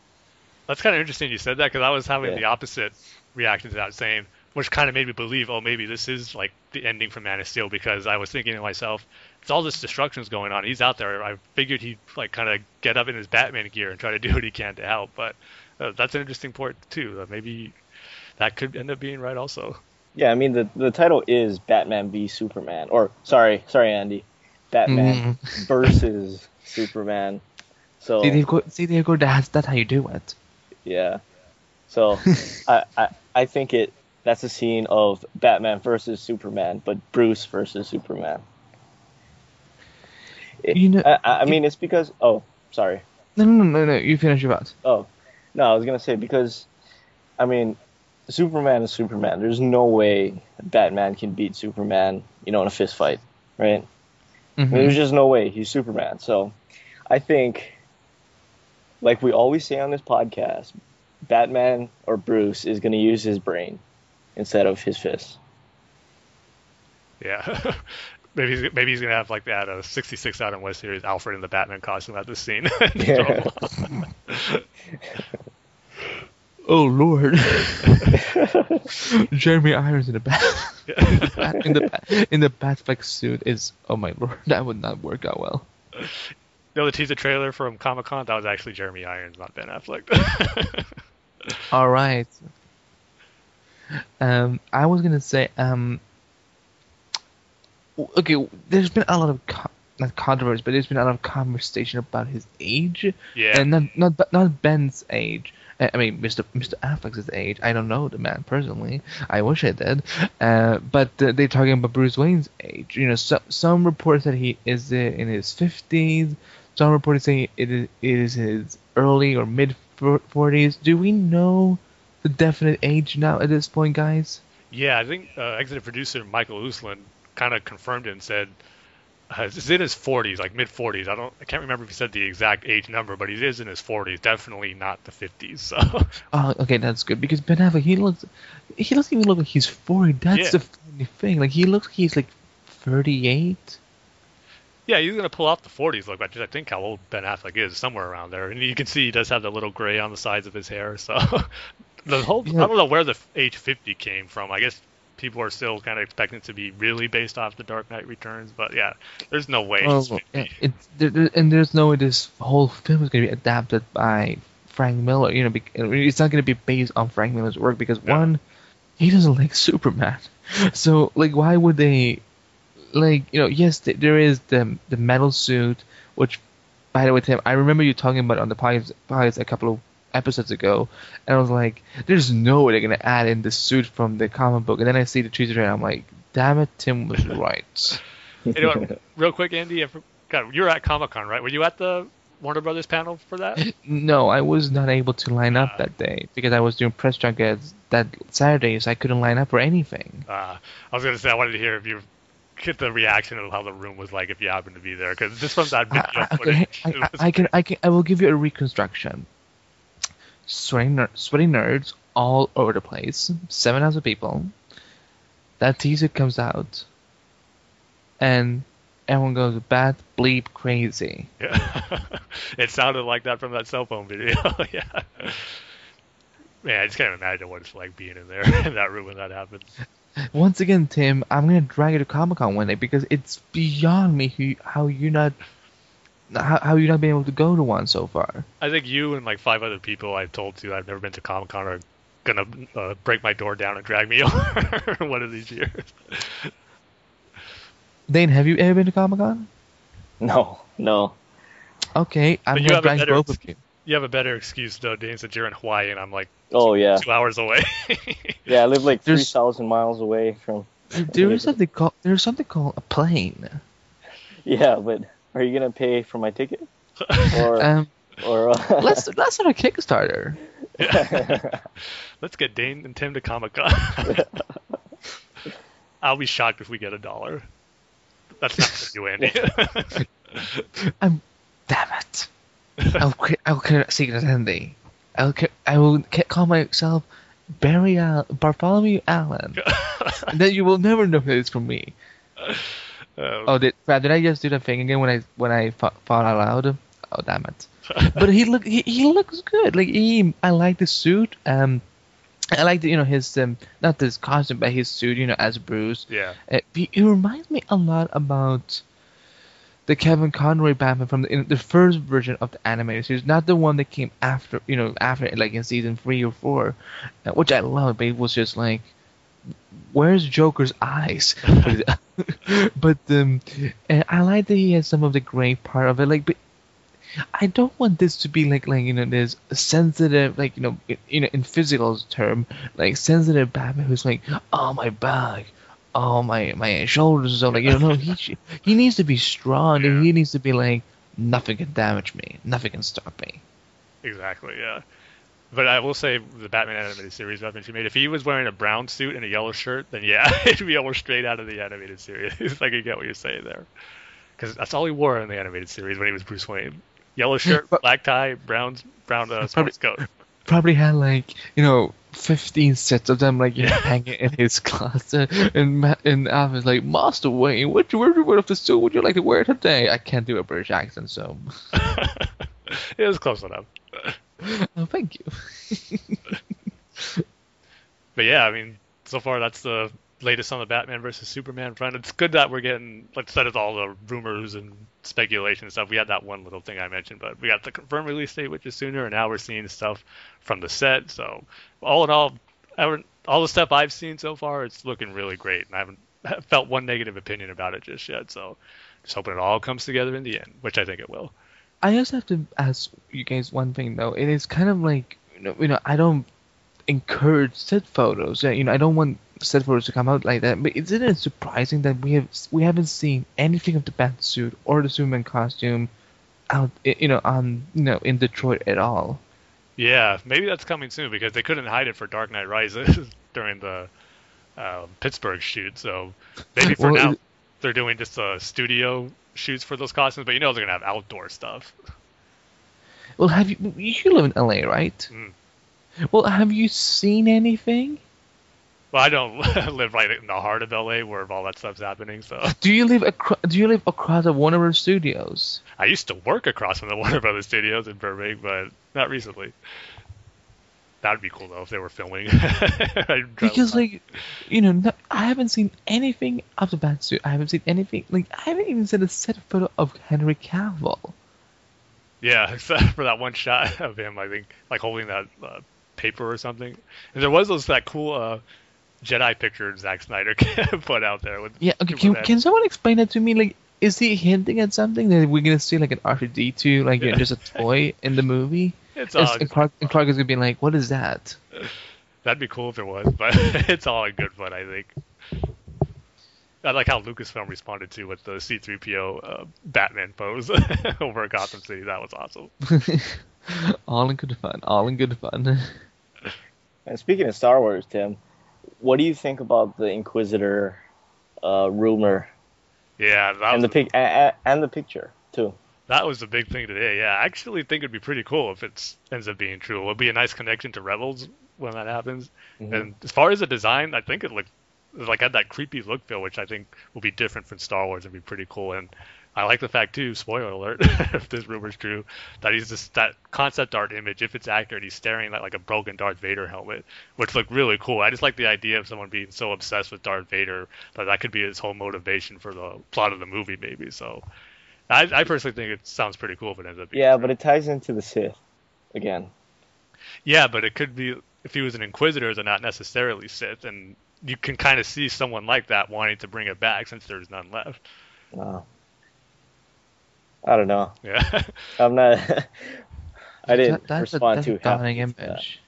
That's kind of interesting you said that because I was having Yeah. the opposite reaction to that same, which kind of made me believe, oh, maybe this is like the ending for Man of Steel because I was thinking to myself, it's all this destruction's going on. He's out there. I figured he'd like kind of get up in his Batman gear and try to do what he can to help. But uh, that's an interesting point too. Uh, maybe that could end up being right also. Yeah, I mean the the title is Batman v Superman, or sorry, sorry, Andy, Batman versus Superman. So See, there you go. See, there you go. That's that's how you do it. yeah, so I, I I think it that's a scene of Batman versus Superman, but Bruce versus Superman. It- You know- I, I I mean it's because oh sorry No, no, no, no. You finish your thought. oh no I was gonna say because I mean Superman is Superman. There's no way Batman can beat Superman, you know, in a fist fight, right? I mean, there's mm-hmm. just no way he's Superman. So I think, like we always say on this podcast, Batman or Bruce is going to use his brain instead of his fists. Yeah. Maybe he's, maybe he's gonna have like that uh, 66 Adam West series Alfred in the Batman costume at the scene. Oh Lord, Jeremy Irons in the bat in the bat, in the Batfleck suit is oh my lord, that would not work out well. You know the teaser trailer from Comic Con? That was actually Jeremy Irons, not Ben Affleck. All right. Um, I was gonna say um. Okay, there's been a lot of co- not controversy, but there's been a lot of conversation about his age, yeah. and not not not Ben's age. I mean, Mr. Mr. Affleck's age. I don't know the man personally. I wish I did. Uh, but uh, they're talking about Bruce Wayne's age. You know, so, some reports that he is in his fifties. Some reports say it is, it is his early or mid forties. Do we know the definite age now at this point, guys? Yeah, I think uh, executive producer Michael Uslan kind of confirmed it and said uh, he's in his 40s, like mid 40s. I don't, I can't remember if he said the exact age number, but he is in his 40s. Definitely not the 50s. So Oh, okay, that's good because Ben Affleck he looks he doesn't even look like he's forty. That's Yeah. the funny thing. Like he looks like he's like thirty eight. Yeah, he's gonna pull off the 40s look, which I think how old Ben Affleck is, somewhere around there. And you can see he does have the little gray on the sides of his hair. So the whole, Yeah. I don't know where the age 50 came from. I guess people are still kind of expecting it to be really based off the Dark Knight Returns, but yeah, there's no way. Well, he's 50. yeah, it, there, there- and there's no way this whole film is going to be adapted by Frank Miller. You know, it's not going to be based on Frank Miller's work because Yeah. one, he doesn't like Superman. So like, why would they? Like, you know, yes, th- there is the the metal suit, which, by the way, Tim, I remember you talking about it on the podcast, podcast a couple of episodes ago, and I was like, there's no way they're gonna add in the suit from the comic book, and then I see the teaser trailer, and I'm like, damn it, Tim was right. You know what, real quick, Andy, I forgot, you were at Comic Con, right? Were you at the Warner Brothers panel for that? No, I was not able to line up Ah. that day because I was doing press junkets that Saturday, so I couldn't line up for anything. Uh, I was gonna say I wanted to hear if you get the reaction of how the room was like if you happened to be there, because just from that video I, I, okay, footage, I, I, I can, I can, I will give you a reconstruction. Sweaty, ner- sweaty nerds all over the place. Seven thousand people. That teaser comes out, and everyone goes bat bleep crazy. Yeah. it sounded like that from that cell phone video. yeah. Man, I just can't imagine what it's like being in there in that room when that happens. Once again, Tim, I'm gonna drag you to Comic Con one day because it's beyond me who, how you're not, how, how you're not being able to go to one so far. I think you and like five other people I've told to I've never been to Comic Con are gonna uh, break my door down and drag me over one of these years. Dane, have you ever been to Comic Con? No, no. Okay, I'm But gonna drag both of you. You have a better excuse though, Dane, since you're in Hawaii and I'm like Oh yeah, two hours away. yeah. I live like three thousand miles away from. There is something called there's something called a plane. Yeah, but are you gonna pay for my ticket or Um, or? Uh, let's let's start a Kickstarter. Let's get Dane and Tim to Comic Con. I'll be shocked if we get a dollar. That's not for you, Andy. I'm damn it. I'll I'll create a secret identity. I'll I will ca- call myself Barry Al- Bartholomew Allen. and then you will never know that it's from me. Um, Oh, did did I just do that thing again when I when I fa- fought out loud? Oh damn it! but he look he, he looks good. Like he, I like the suit. Um, I like the, you know his um not this costume but his suit. You know as Bruce. yeah. Uh, he, he reminds me a lot about the Kevin Conroy Batman from the, in the first version of the animated series, not the one that came after, you know, after like in season three or four, uh, which I love. But it was just like, where's Joker's eyes? but um, and I like that he has some of the gray part of it, like, but. I don't want this to be like like you know this sensitive like you know in, you know in physical term like sensitive Batman who's like oh my back oh my my shoulders so like you know he he needs to be strong and he needs to be like nothing can damage me nothing can stop me Exactly, yeah. But I will say the Batman animated series Batman she made, if he was wearing a brown suit and a yellow shirt, then yeah, it'd be almost straight out of the animated series. I can get what you're saying there. Because that's all he wore in the animated series when he was Bruce Wayne. Yellow shirt, But- black tie, brown brown uh, Probably- sports coat. Probably had like you know 15 sets of them like know, hanging in his closet. And Ma- and Alvin's like, Master Wayne, what you wear of the suit? Would you like to wear today? I can't do a British accent, so it was close enough. oh, thank you. But yeah, I mean, so far that's the latest on the Batman versus Superman front. It's good that we're getting, like instead of all the rumors and speculation stuff, we had that one little thing I mentioned, but we got the confirmed release date, which is sooner, and now we're seeing stuff from the set. So all in all, all the stuff I've seen so far, it's looking really great, and I haven't felt one negative opinion about it just yet. So just hoping it all comes together in the end, which I think it will. I just have to ask you guys one thing though. It is kind of like you know, you know I don't encourage set photos. You know, I don't want set photos to come out like that. But isn't it surprising that we have we haven't seen anything of the bat suit or the Superman costume out, you know, on you know in Detroit at all? Yeah, maybe that's coming soon because they couldn't hide it for Dark Knight Rises during the uh, Pittsburgh shoot. So maybe for Well, now it- they're doing just uh, studio shoots for those costumes, but you know they're gonna have outdoor stuff. Well, have you you live in LA, right? Mm. Well, have you seen anything? Well, I don't live right in the heart of LA where all that stuff's happening, so Do you live across? Do you live across the Warner Bros. Studios? I used to work across from the Warner Brothers studios in Burbank, but not recently. That'd be cool though if they were filming. Because like, you know, no, I haven't seen anything of the Batsuit. I haven't seen anything. Like, I haven't even seen a set photo of Henry Cavill. Yeah, except for that one shot of him, I think, like holding that uh, paper or something. And there was those that cool uh, Jedi picture Zack Snyder put out there. With Yeah. Okay. Can, that. can someone explain that to me? Like, is he hinting at something that we're gonna see like an R2D2, like Yeah. just a toy in the movie? It's And, all, and Clark, and Clark is gonna be like, what is that? that'd be cool if it was, but it's all in good fun, I think. I like how Lucasfilm responded to with the C-3PO uh, Batman pose over at Gotham City. That was awesome. all in good fun. All in good fun. And speaking of Star Wars, Tim, what do you think about the Inquisitor uh, rumor Yeah, that and the pic and, and the picture too? That was the big thing today. Yeah, I actually think it'd be pretty cool if it ends up being true. It'll be a nice connection to Rebels when that happens. Mhm. And as far as the design, I think it looked like had that creepy look feel, which I think will be different from Star Wars and be pretty cool. And I like the fact too, spoiler alert, if this rumor's true, that he's just that concept art image. If it's accurate, he's staring at like a broken Darth Vader helmet, which looked really cool. I just like the idea of someone being so obsessed with Darth Vader that that could be his whole motivation for the plot of the movie, maybe. So. I, I personally think it sounds pretty cool if it ends up being Yeah, true. but it ties into the Sith again. Yeah, but it could be if he was an Inquisitor, they're not necessarily Sith, and you can kind of see someone like that wanting to bring it back since there's none left. Uh, I don't know. Yeah, I'm not. I didn't That- that's respond a, that's too a stunning happy. to that. image.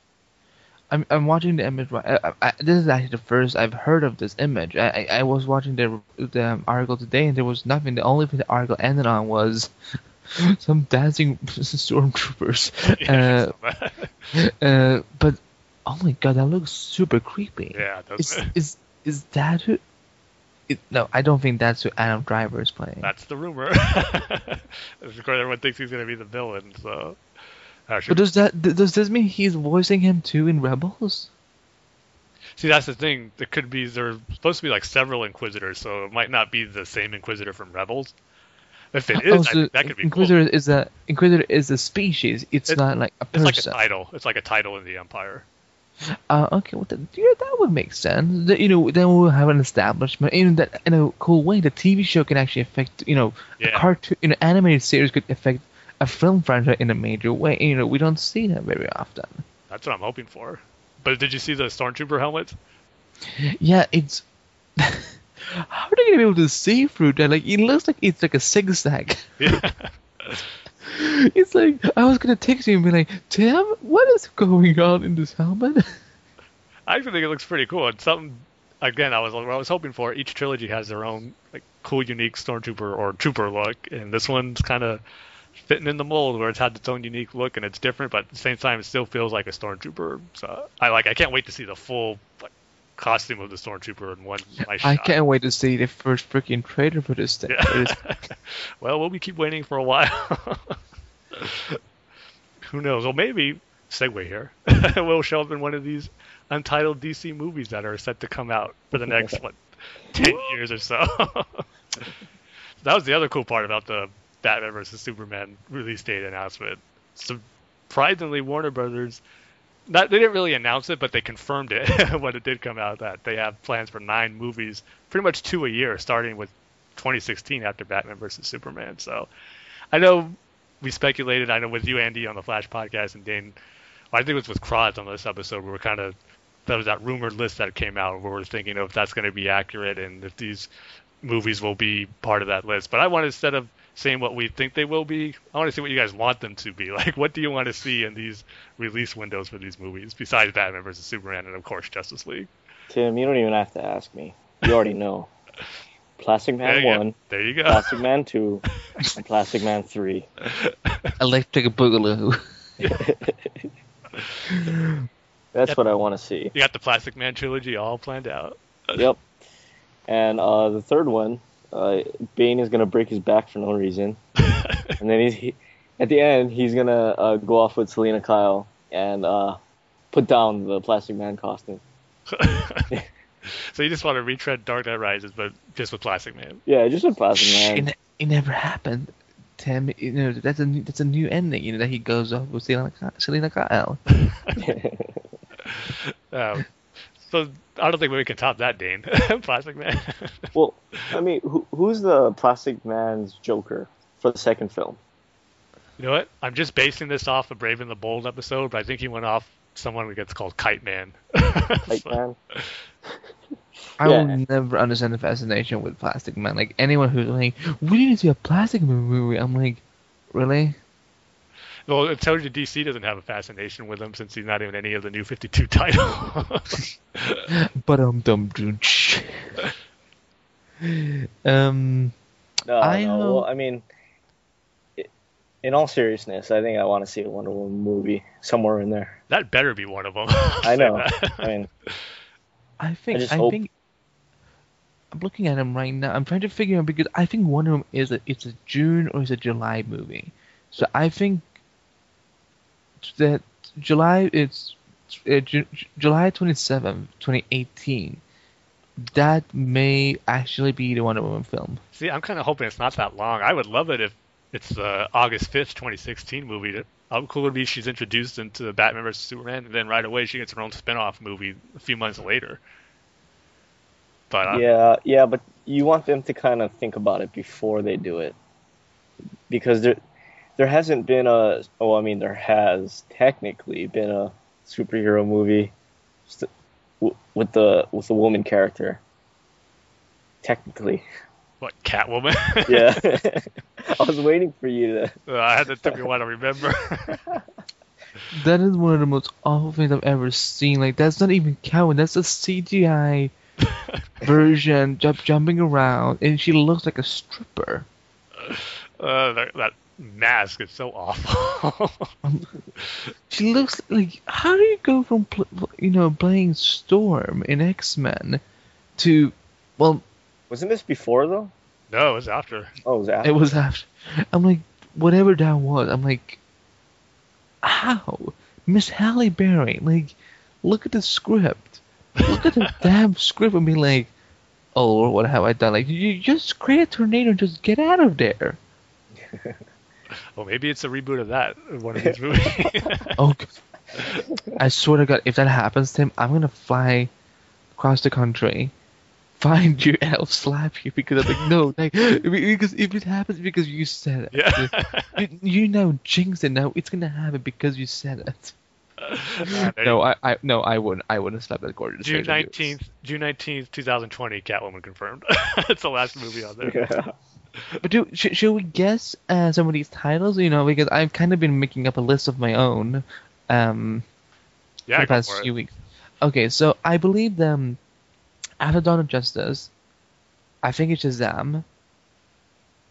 I'm I'm watching the image. I, I, this is actually the first I've heard of this image. I I, I was watching the the article today and there was nothing. The only thing the article ended on was some dancing stormtroopers. yeah, Uh, uh, but oh my god, that looks super creepy. yeah, Is doesn't it? is is that who? No, I don't think that's who Adam Driver is playing. That's the rumor. of course, everyone thinks he's gonna be the villain. So, uh, but does that does this mean he's voicing him too in Rebels? see, that's the thing. There could be there's supposed to be like several Inquisitors, so it might not be the same Inquisitor from Rebels. If it is, Oh, I so think that could be cool. Inquisitor is a Inquisitor is a species. It's It- not like a person. It's like a title. It's like a title in the Empire. Uh, okay, well, yeah, that would make sense. That, you know, then we'll have an establishment in that in a cool way. The TV show can actually affect. You know, a cartoon, you know, animated series could affect a film franchise in a major way. You know, we don't see that very often. That's what I'm hoping for. But did you see the stormtrooper helmet? Yeah, it's. How are they gonna be able to see through that? Like, it looks like it's like a zigzag. Yeah. It's like I was gonna text you and be like, Tim, what is going on in this helmet? I actually think it looks pretty cool. It's something again I was I was hoping for. Each trilogy has their own like cool, unique stormtrooper or trooper look, and this one's kind of fitting in the mold where it's had its own unique look and it's different, but at the same time it still feels like a stormtrooper. So I like. I can't wait to see the full like, costume of the stormtrooper in one nice I shot. can't wait to see the first freaking trailer for this thing. Yeah. well, we'll be keep waiting for a while. Who knows? Well, maybe segue here, we'll show up in one of these untitled DC movies that are set to come out for the next what ten years or so. that was the other cool part about the Batman vs Superman release date announcement. Surprisingly, Warner Brothers. Not, they didn't really announce it, but they confirmed it when it did come out that they have plans for nine movies, pretty much two a year, starting with 2016 after Batman vs Superman. So, I know we speculated. I know with you, Andy, on the Flash podcast, and Dane, I think it was with Cross on this episode. We were kind of that was that rumored list that came out where we're thinking of if that's going to be accurate and if these movies will be part of that list. But I want instead of saying what we think they will be, I want to see what you guys want them to be. Like, what do you want to see in these release windows for these movies besides Batman vs Superman and of course Justice League? Tim, you don't even have to ask me. You already know. Plastic Man There you go. One, There you go. Plastic Man Two, and Plastic Man Three. Electric Boogaloo. That's Yep. what I want to see. You got the Plastic Man trilogy all planned out. Yep. And uh, the third one, uh, Bane is gonna break his back for no reason, and then he's he, at the end he's gonna uh, go off with Selina Kyle and uh, put down the Plastic Man costume. so you just want to retread Dark Knight Rises, but just with Plastic Man. Yeah, just with Plastic Man. it, it never happened. Tim, you know that's a new, that's a new ending. You know that he goes off with Selina, Selina Kyle. Um, so I don't think we can top that, Dane. Plastic Man. well, I mean, who, who's the Plastic Man's Joker for the second film? You know what? I'm just basing this off the Brave and the Bold episode, but I think he went off someone who gets called Kite Man. Like Man. I Yeah. will never understand the fascination with Plastic Man. Like anyone who's like, we need to see a Plastic Man movie. I'm like, really? Well, it tells you DC doesn't have a fascination with him since he's not in any of the new 52 titles. But um, dum dum. Um, No, I no. Well, I mean, i- in all seriousness, I think I want to see a Wonder Woman movie somewhere in there. that better be one of them. I know. I mean, I think just I, hope- think I'm looking at him right now. I'm trying to figure out because I think one of them is a it's a June or it's a July movie. So I think that July it's uh, Ju- Ju- July 27th, 2018. That may actually be the Wonder Woman film. See, I'm kind of hoping it's not that long. I would love it if it's the August 5th, 2016 movie. That- How cool would it be she's introduced into the Batman vs Superman, and then right away she gets her own spin-off movie a few months later. But uh, yeah, yeah, but you want them to kind of think about it before they do it, because there, there hasn't been a. Oh, I mean, there has technically been a superhero movie, with the with the woman character. Technically, what Catwoman? yeah. I was waiting for you to. Uh, I had to took me a while to remember. That is one of the most awful things I've ever seen. Like that's not even counting. That's a CGI version jump, jumping around, and she looks like a stripper. uh, that, that mask is so awful. She looks like how do you go from pl- you know playing Storm in X Men to well Wasn't this before though? no, it was after. Oh, it was after. it was after I'm like whatever that was I'm like how Miss Halle Berry like look at the script look at the damn script and be like oh what have I done like you just create a tornado and just get out of there Well, maybe it's a reboot of that one of these movies. oh I swear to God if that happens to him, I'm gonna fly across the country find you and I'll slap you because I'm like no like because if it happens because you said it yeah. you, you now jinxed it now it's gonna happen because you said it Uh, no I, I no I wouldn't I wouldn't slap that gorgeous June face and do it. nineteenth, June nineteenth, two thousand twenty. Catwoman confirmed. it's the last movie on there. But do sh- should we guess uh, some of these titles you know because I've kind of been making up a list of my own um Yeah, for the past for few weeks okay so I believe them after Dawn of Justice I think it's Shazam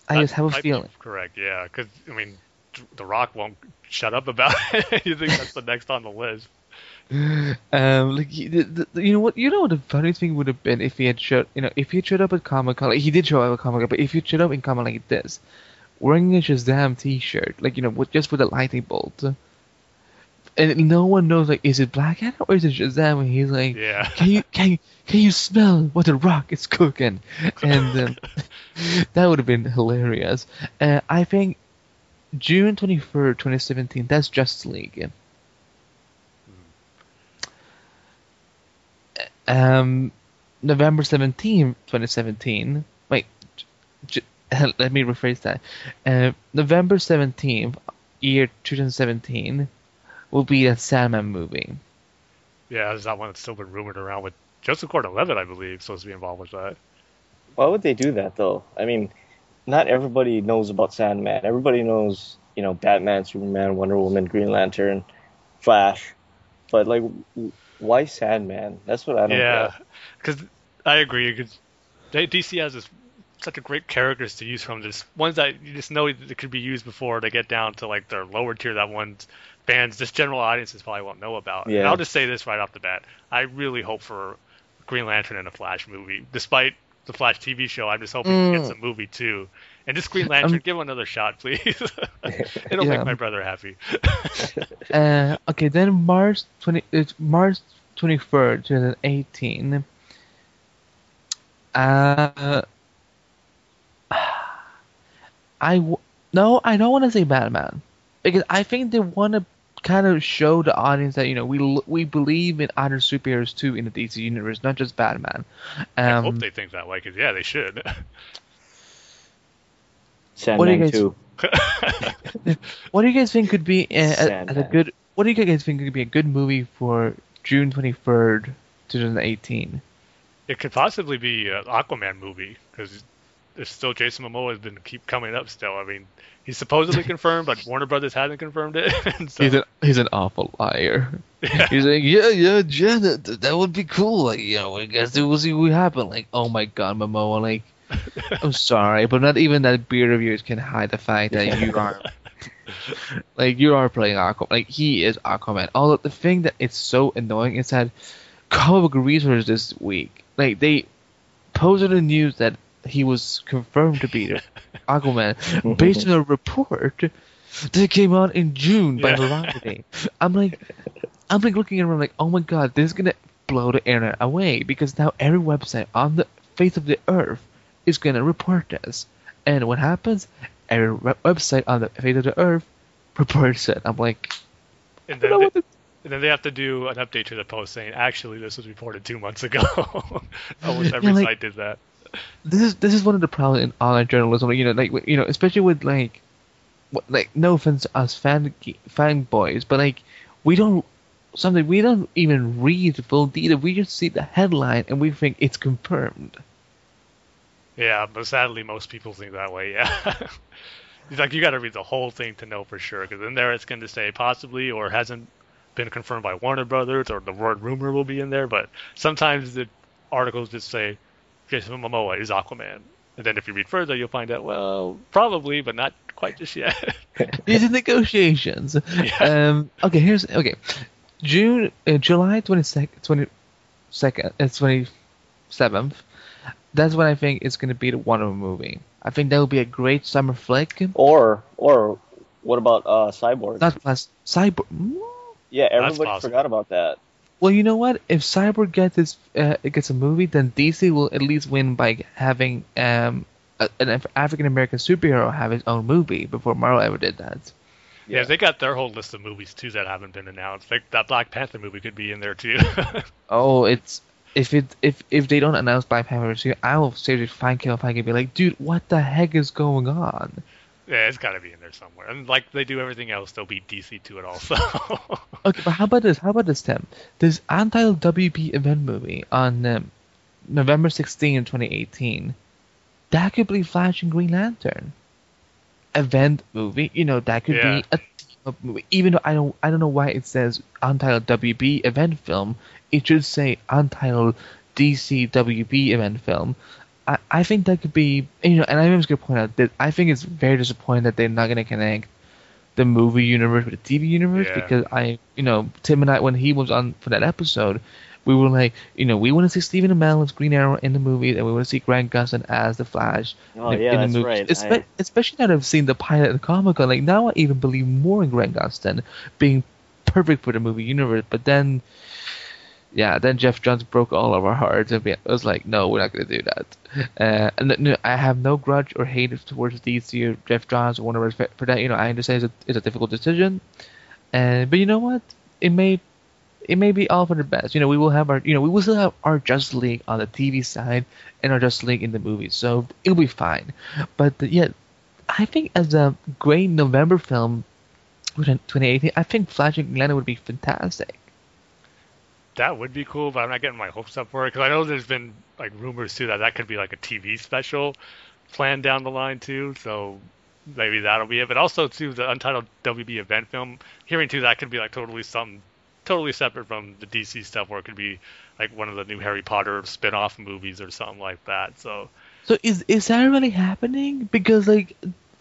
I That just have a feeling Correct. Yeah, because I mean, The Rock won't shut up about it. you think that's the next on the list? Um, like he- the, the, you know what? You know what the funny thing would have been if he had showed, you know, if he had showed up at Comic Con. Like, he did show up at Comic Con, but if he showed up in Comic like this, wearing a Shazam T-shirt, like you know, with just with a lightning bolt, and no one knows like is it Black Adam or is it Shazam? And he's like, Yeah. can you can you, can you smell what the Rock is cooking? And um, that would have been hilarious. Uh, I think June twenty third, twenty seventeen. That's Justice League. Um, November seventeenth, twenty seventeen. Wait, j- j- let me rephrase that. Uh, November seventeenth, year two thousand seventeen, will be a Sandman movie. Yeah, there's that one that's still been rumored around with Joseph Gordon-Levitt, I believe, supposed to be involved with that. Why would they do that though? I mean, not everybody knows about Sandman. Everybody knows, you know, Batman, Superman, Wonder Woman, Green Lantern, Flash. But like, w- why Sandman? That's what I don't Yeah, because I agree. Because DC has this such a great characters to use from this ones that you just know that could be used before they get down to like their lower tier that ones fans, just general audiences probably won't know about. And Yeah. I'll just say this right off the bat: I really hope for Green Lantern and a Flash movie. Despite the Flash TV show, I'm just hoping Mm. he gets a movie too. And just Green Lantern, Um, give him another shot, please. It'll Yeah. make my brother happy. Uh, okay, then March twenty, it's March twenty third, two thousand eighteen. Uh, I w- no, I don't want to say Batman because I think they want to kind of show the audience that you know we l- we believe in other superheroes too in the DC universe, not just Batman. I Um, hope they think that way, because yeah, they should. What do you guys- too. What do you guys think could be uh, a, a, a good? What do you guys think could be a good movie for June twenty third, two thousand eighteen? It could possibly be an Aquaman movie because there's still Jason Momoa has been keep coming up still. I mean, he's supposedly confirmed, but Warner Brothers hasn't confirmed it. So, He's an he's an awful liar. yeah, He's like, yeah, yeah, Janet, th- that would be cool. Like, you know, I guess it will see what happen. Like, oh my god, Momoa, like, I'm sorry, but not even that beard of yours can hide the fact that you are, like, you are playing Aquaman. Like, he is Aquaman. Although the thing that it's so annoying is that Comic Book Resources this week, like, they posted the news that he was confirmed to be Aquaman based on a report that came out in June by Yeah. Variety. I'm like, I'm like looking around like, oh my god, this is gonna blow the internet away because now every website on the face of the earth is gonna report this. And what happens? Every website on the face of the earth reports it. I'm like, and I don't know then they, to- and then they have to do an update to the post saying actually this was reported two months ago. Almost every Yeah, like- site did that. this is this is one of the problems in online journalism. You know, like you know, especially with like, like no offense to us fan fanboys, but like we don't something we don't even read the full detail. We just see the headline and we think it's confirmed. Yeah, but sadly most people think that way. Yeah. It's like you got to read the whole thing to know for sure, because in there it's going to say possibly or hasn't been confirmed by Warner Brothers, or the word rumor will be in there. But sometimes the articles just say Jason Momoa is Aquaman, and then if you read further, you'll find out well, probably, but not quite just yet. These are negotiations. Yeah. Um. Okay. Here's okay. June, uh, July twenty second, twenty second, uh, twenty seventh. That's what I think is gonna be the Wonder Woman movie. I think that would be a great summer flick. Or or what about uh Cyborg? Not plus Cyborg. mm, yeah, everybody forgot about that. Well, you know what? If Cyborg gets his, uh, gets a movie, then DC will at least win by having um a, an African American superhero have his own movie before Marvel ever did that. yeah, they got their whole list of movies too that haven't been announced. Like that Black Panther movie could be in there too. Oh, it's if it if if they don't announce Black Panther, two, I will seriously find Kevin Feige and be like, dude, what the heck is going on? yeah, it's got to be in there somewhere. And like they do everything else, they'll be DC to it also. Okay, but how about this? How about this, Tim? This untitled WB event movie on um, November 16, 2018. That could be Flash and Green Lantern. Event movie, you know, that could Yeah. be a movie. Even though I don't, I don't know why it says untitled WB event film. It should say untitled DC WB event film. I, I think that could be, you know, and I'm just gonna point out that I think it's very disappointing that they're not gonna connect the movie universe with the TV universe Yeah. because I, you know, Tim and I, when he was on for that episode, we were like, you know, we want to see Stephen Amell as Green Arrow in the movie, and we want to see Grant Gustin as the Flash. Oh, in, yeah, in the that's movie. right. Espe- I- Especially now that I've seen the pilot and Comic Con, like now I even believe more in Grant Gustin being perfect for the movie universe. But then, yeah, then Geoff Johns broke all of our hearts, and we, I was like, no, we're not gonna do that. Uh, and no, I have no grudge or hate towards DC or Geoff Johns or whatever for, that. You know, I understand it's a, it's a difficult decision, and but you know what? It may it may be all for the best. You know, we will have our you know we will still have our Justice League on the TV side and our Justice League in the movies, so it'll be fine. But yeah, I think as a great November film, 2018, I think Flash and Atlanta would be fantastic. That would be cool, but I'm not getting my hopes up for it because I know there's been like rumors too that that could be like a TV special planned down the line too. So maybe that'll be it. But also too the untitled WB event film. Hearing too that could be like totally something totally separate from the DC stuff, where it could be like one of the new Harry Potter spin-off movies or something like that. So. So is is that really happening? Because like,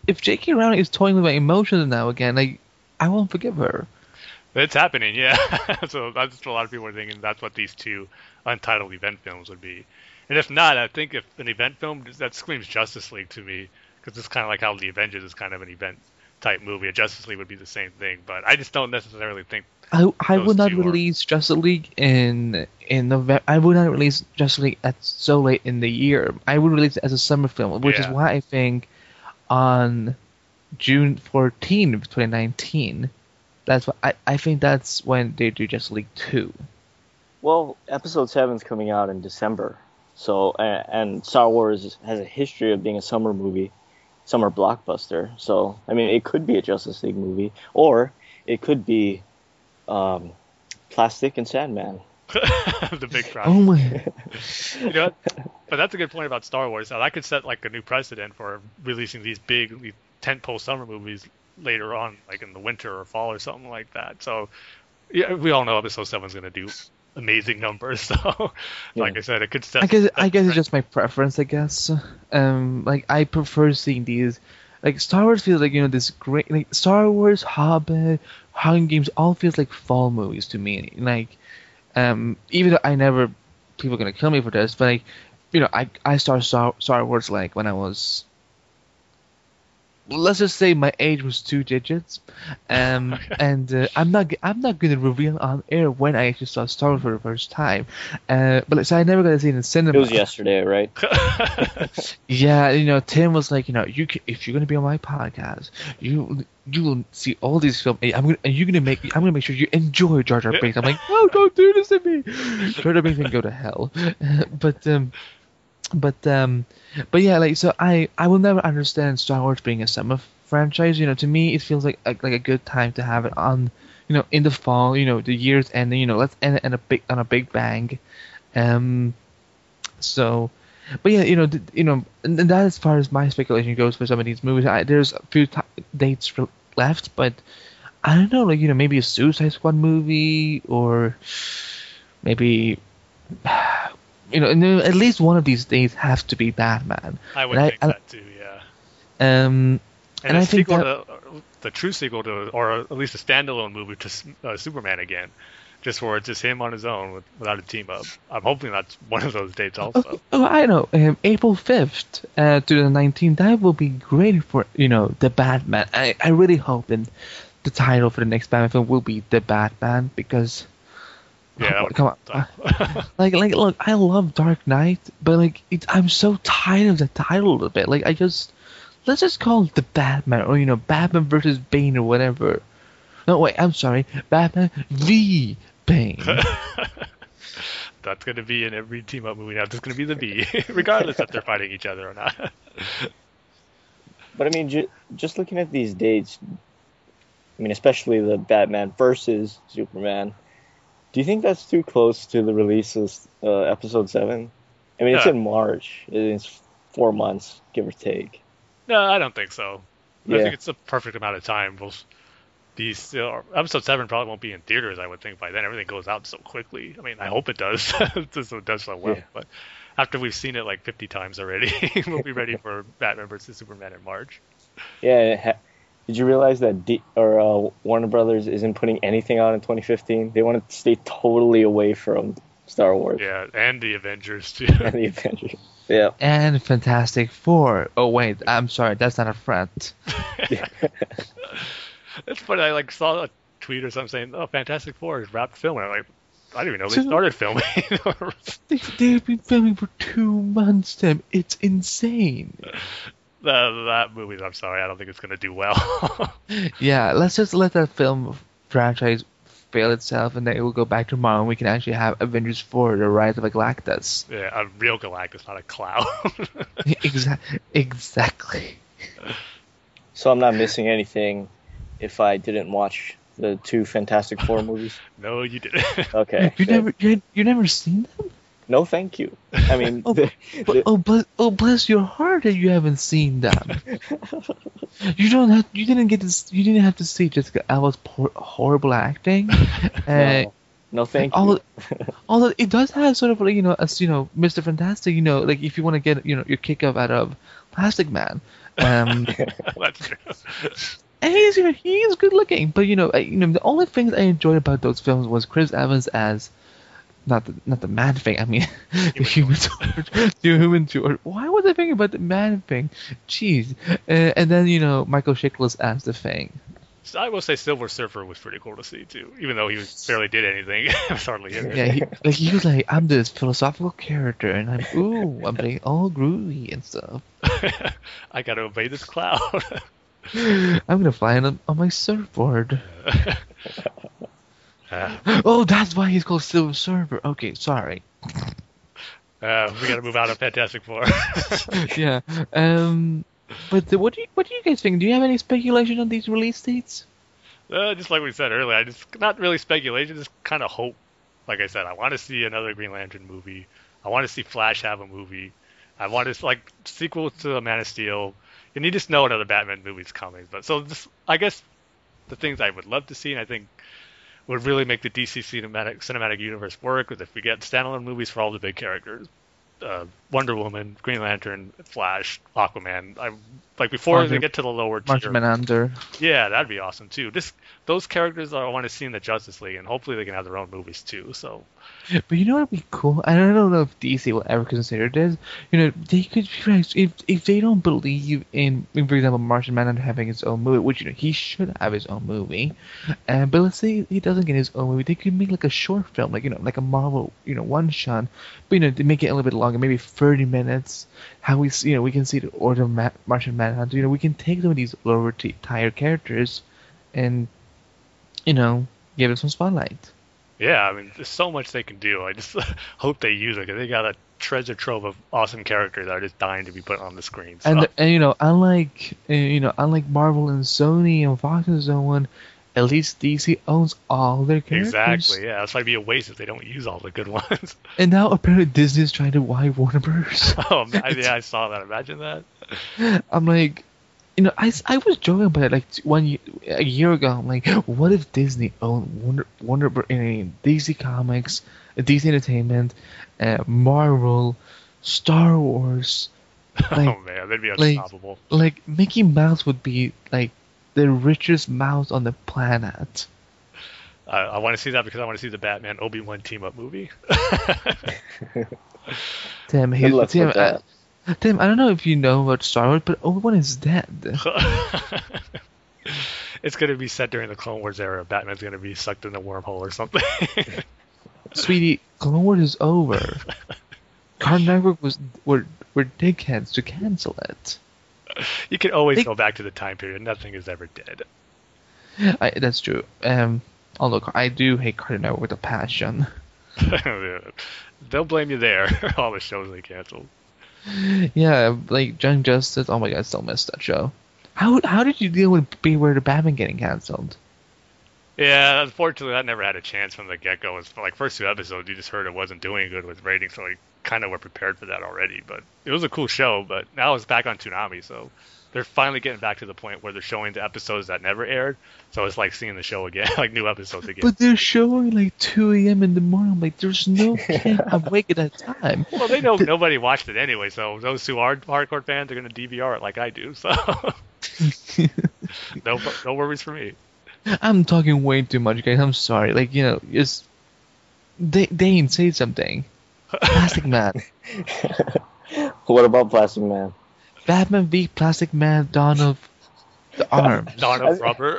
if J.K. Rowling is toying with my emotions now again, like, I won't forgive her. It's happening, yeah. so that's what a lot of people are thinking. That's what these two untitled event films would be. And if not, I think if an event film that screams Justice League to me, because it's kind of like how the Avengers is kind of an event type movie. A Justice League would be the same thing, but I just don't necessarily think. I I would not release are... Justice League in in November. I would not release Justice League at so late in the year. I would release it as a summer film, which yeah. is why I think on June 14, 2019 that's what I, I think that's when they do Justice League two. Well, episode seven's coming out in December, so and Star Wars has a history of being a summer movie, summer blockbuster. So I mean, it could be a Justice League movie, or it could be um, Plastic and Sandman. the big problem. Oh my! you know, but that's a good point about Star Wars. Now, That could set like a new precedent for releasing these big tentpole summer movies later on, like in the winter or fall or something like that. So, yeah, we all know episode seven is going to do amazing numbers. So, yeah. like I said, it could. Set, I guess I guess it's just my preference. I guess. Um, like I prefer seeing these. Like Star Wars feels like you know this great like Star Wars, Hobbit, Hunger Games all feels like fall movies to me. Like, um, even though I never people are gonna kill me for this, but like, you know, I I started Star, Star Wars like when I was let's just say my age was two digits, um, and uh, I'm not I'm not gonna reveal on air when I actually saw Star Wars for the first time, uh, but so I never got to see it in cinema. It was yesterday, right? yeah, you know, Tim was like, you know, you can, if you're gonna be on my podcast, you you will see all these films. I'm gonna and you're gonna make I'm gonna make sure you enjoy Jar Jar Binks. I'm like, no, don't do this to me. Jar Jar Binks can go to hell, but um but um, but yeah, like so I I will never understand Star Wars being a summer franchise. You know, to me it feels like a, like a good time to have it on. You know, in the fall. You know, the year's ending. You know, let's end it on a big on a big bang. Um, so, but yeah, you know, th- you know, and, that as far as my speculation goes for some of these movies, I, there's a few t- dates left, but I don't know, like you know, maybe a Suicide Squad movie or maybe you know, at least one of these days has to be Batman. I would and think I, that too, yeah. Um, and, and I think that, to, the true sequel to, or at least a standalone movie to uh, Superman again, just where it's just him on his own with, without a team up. I'm hoping that's one of those dates also. Oh, oh I know. Um, April 5th uh, to the 19th. That will be great for you know the Batman. I I really hope and the title for the next Batman film will be the Batman because yeah, come on. like, like, look, I love Dark Knight, but like, it, I'm so tired of the title a bit. Like, I just let's just call it the Batman, or you know, Batman versus Bane, or whatever. No, wait, I'm sorry, Batman v Bane. That's gonna be in every team up movie now. That's gonna be the V, regardless if they're fighting each other or not. but I mean, ju- just looking at these dates, I mean, especially the Batman versus Superman do you think that's too close to the release of uh, episode seven? I mean, it's in March. It's four months, give or take. No, I don't think so. Yeah. I think it's a perfect amount of time. We'll be still, episode seven probably won't be in theaters. I would think by then everything goes out so quickly. I mean, I hope it does. it does so well. Yeah. But after we've seen it like 50 times already, we'll be ready for Batman versus Superman in March. Yeah, did you realize that D- or uh, Warner Brothers isn't putting anything out in 2015? They want to stay totally away from Star Wars. Yeah, and the Avengers too. and the Avengers. Yeah. And Fantastic Four. Oh wait, I'm sorry, that's not a front. It's funny. I like saw a tweet or something saying, "Oh, Fantastic Four is wrapped filming." I'm like, I didn't even know they So- started filming. They've, they've been filming for two months, Tim. It's insane. That, that movie, I'm sorry, I don't think it's gonna do well. Yeah, let's just let that film franchise fail itself, and then it will go back tomorrow, and we can actually have Avengers 4: The Rise of a Galactus. yeah, a real Galactus, not a clown. exactly. Exactly. So I'm not missing anything if I didn't watch the two Fantastic Four movies. no, you didn't. Okay. You good. never, you, you never seen them? No, thank you. I mean, Oh, the- But, the- oh, bless, oh, bless your heart that you haven't seen them. you don't have, you didn't get to, you didn't have to see Jessica Alba's poor, horrible acting. Uh, no, no, thank you. although, although it does have sort of like you know, as you know, Mr. Fantastic, you know, like if you want to get you know your kick up out of Plastic Man, um, That's true. and he's you know, he's good looking, but you know, I, you know, the only thing I enjoyed about those films was Chris Evans as. Not the not the man thing. I mean, the human torch. The human torch. Why was I thinking about the man thing? Jeez. Uh, and then you know Michael Chiklis as the thing. So I will say Silver Surfer was pretty cool to see too, even though he was, barely did anything. Hardly in. Yeah, he, like he was like, I'm this philosophical character, and I'm ooh, I'm being all groovy and stuff. I gotta obey this cloud. I'm gonna fly on, on my surfboard. Uh, Oh, that's why he's called Silver Surfer. Okay, sorry. uh, we gotta move out of Fantastic Four. yeah. Um. But the, what do you what do you guys think? Do you have any speculation on these release dates? uh, just like we said earlier, I just not really speculation, just kind of hope. Like I said, I want to see another Green Lantern movie. I want to see Flash have a movie. I want to like sequel to the Man of Steel. And you just know another Batman movie's coming. But so this, I guess the things I would love to see, and I think would really make the DC cinematic cinematic universe work, if we get standalone movies for all the big characters. Uh, Wonder Woman, Green Lantern, Flash, Aquaman. I like before they get to the lower tier. Manhunter. Yeah, that'd be awesome too. Just those characters I want to see in the Justice League, and hopefully they can have their own movies too. So But you know what would be cool? I don't know if DC will ever consider this. You know, they could if if they don't believe in, in, for example, Martian Manhunter having his own movie, which you know he should have his own movie. Uh, but let's say he doesn't get his own movie, they could make like a short film, like you know, like a Marvel, you know, one shot. But you know, to make it a little bit longer, maybe 30 minutes. How we you know, we can see the order of Ma- Martian Manhunter. You know, we can take some of these lower tier characters, and you know, give them some spotlight. Yeah, I mean, there's so much they can do. I just hope they use it because they got a treasure trove of awesome characters that are just dying to be put on the screen. So. And and you know, unlike uh, you know, unlike Marvel and Sony and Fox and so on, at least DC owns all their characters. Exactly. Yeah, that's why it'd be a waste if they don't use all the good ones. And now apparently Disney's trying to buy Warner Bros. oh, I, yeah, I saw that. Imagine that. I'm like, you know, I, s- I was joking about it like one year, a year ago. I'm like, what if Disney owned Warner Warner Bros. I DC Comics, uh, DC Entertainment, uh, Marvel, Star Wars. Like, oh man, they'd be like- unstoppable. like Mickey Mouse would be like the richest mouse on the planet. I, I want to see that because I want to see the Batman Obi Wan team up movie. Tim, Good he, luck Tim. I, don't know if you know about Star Wars, but Obi Wan is dead. it's gonna be set during the Clone Wars era. Batman's gonna be sucked in a wormhole or something. Sweetie, Clone Wars is over. Cartoon Network was were were dickheads to cancel it. you can always They- go back to the time period. Nothing is ever dead. I, that's true. Um, although I do hate Cartoon Network with a passion. They'll blame you there. All the shows they canceled. Yeah, like Young Justice. Oh my god, I still miss that show. How how did you deal with Beware the Batman getting canceled? Yeah, unfortunately, that never had a chance from the get go. It's like first two episodes, you just heard it wasn't doing good with ratings, so we kind of were prepared for that already. But it was a cool show. But now it's back on Toonami, so they're finally getting back to the point where they're showing the episodes that never aired. So it's like seeing the show again, like new episodes again. But they're showing like 2 a.m. in the morning. I'm like, there's no kid awake at that time. well, they know nobody watched it anyway, so those who are hardcore fans are going to DVR it like I do. So no, no worries for me. I'm talking way too much, guys. I'm sorry. Like, you know, just. Da- Dane, say something. Plastic Man. what about Plastic Man? Batman v Plastic Man Dawn of The arms. Not I- of rubber.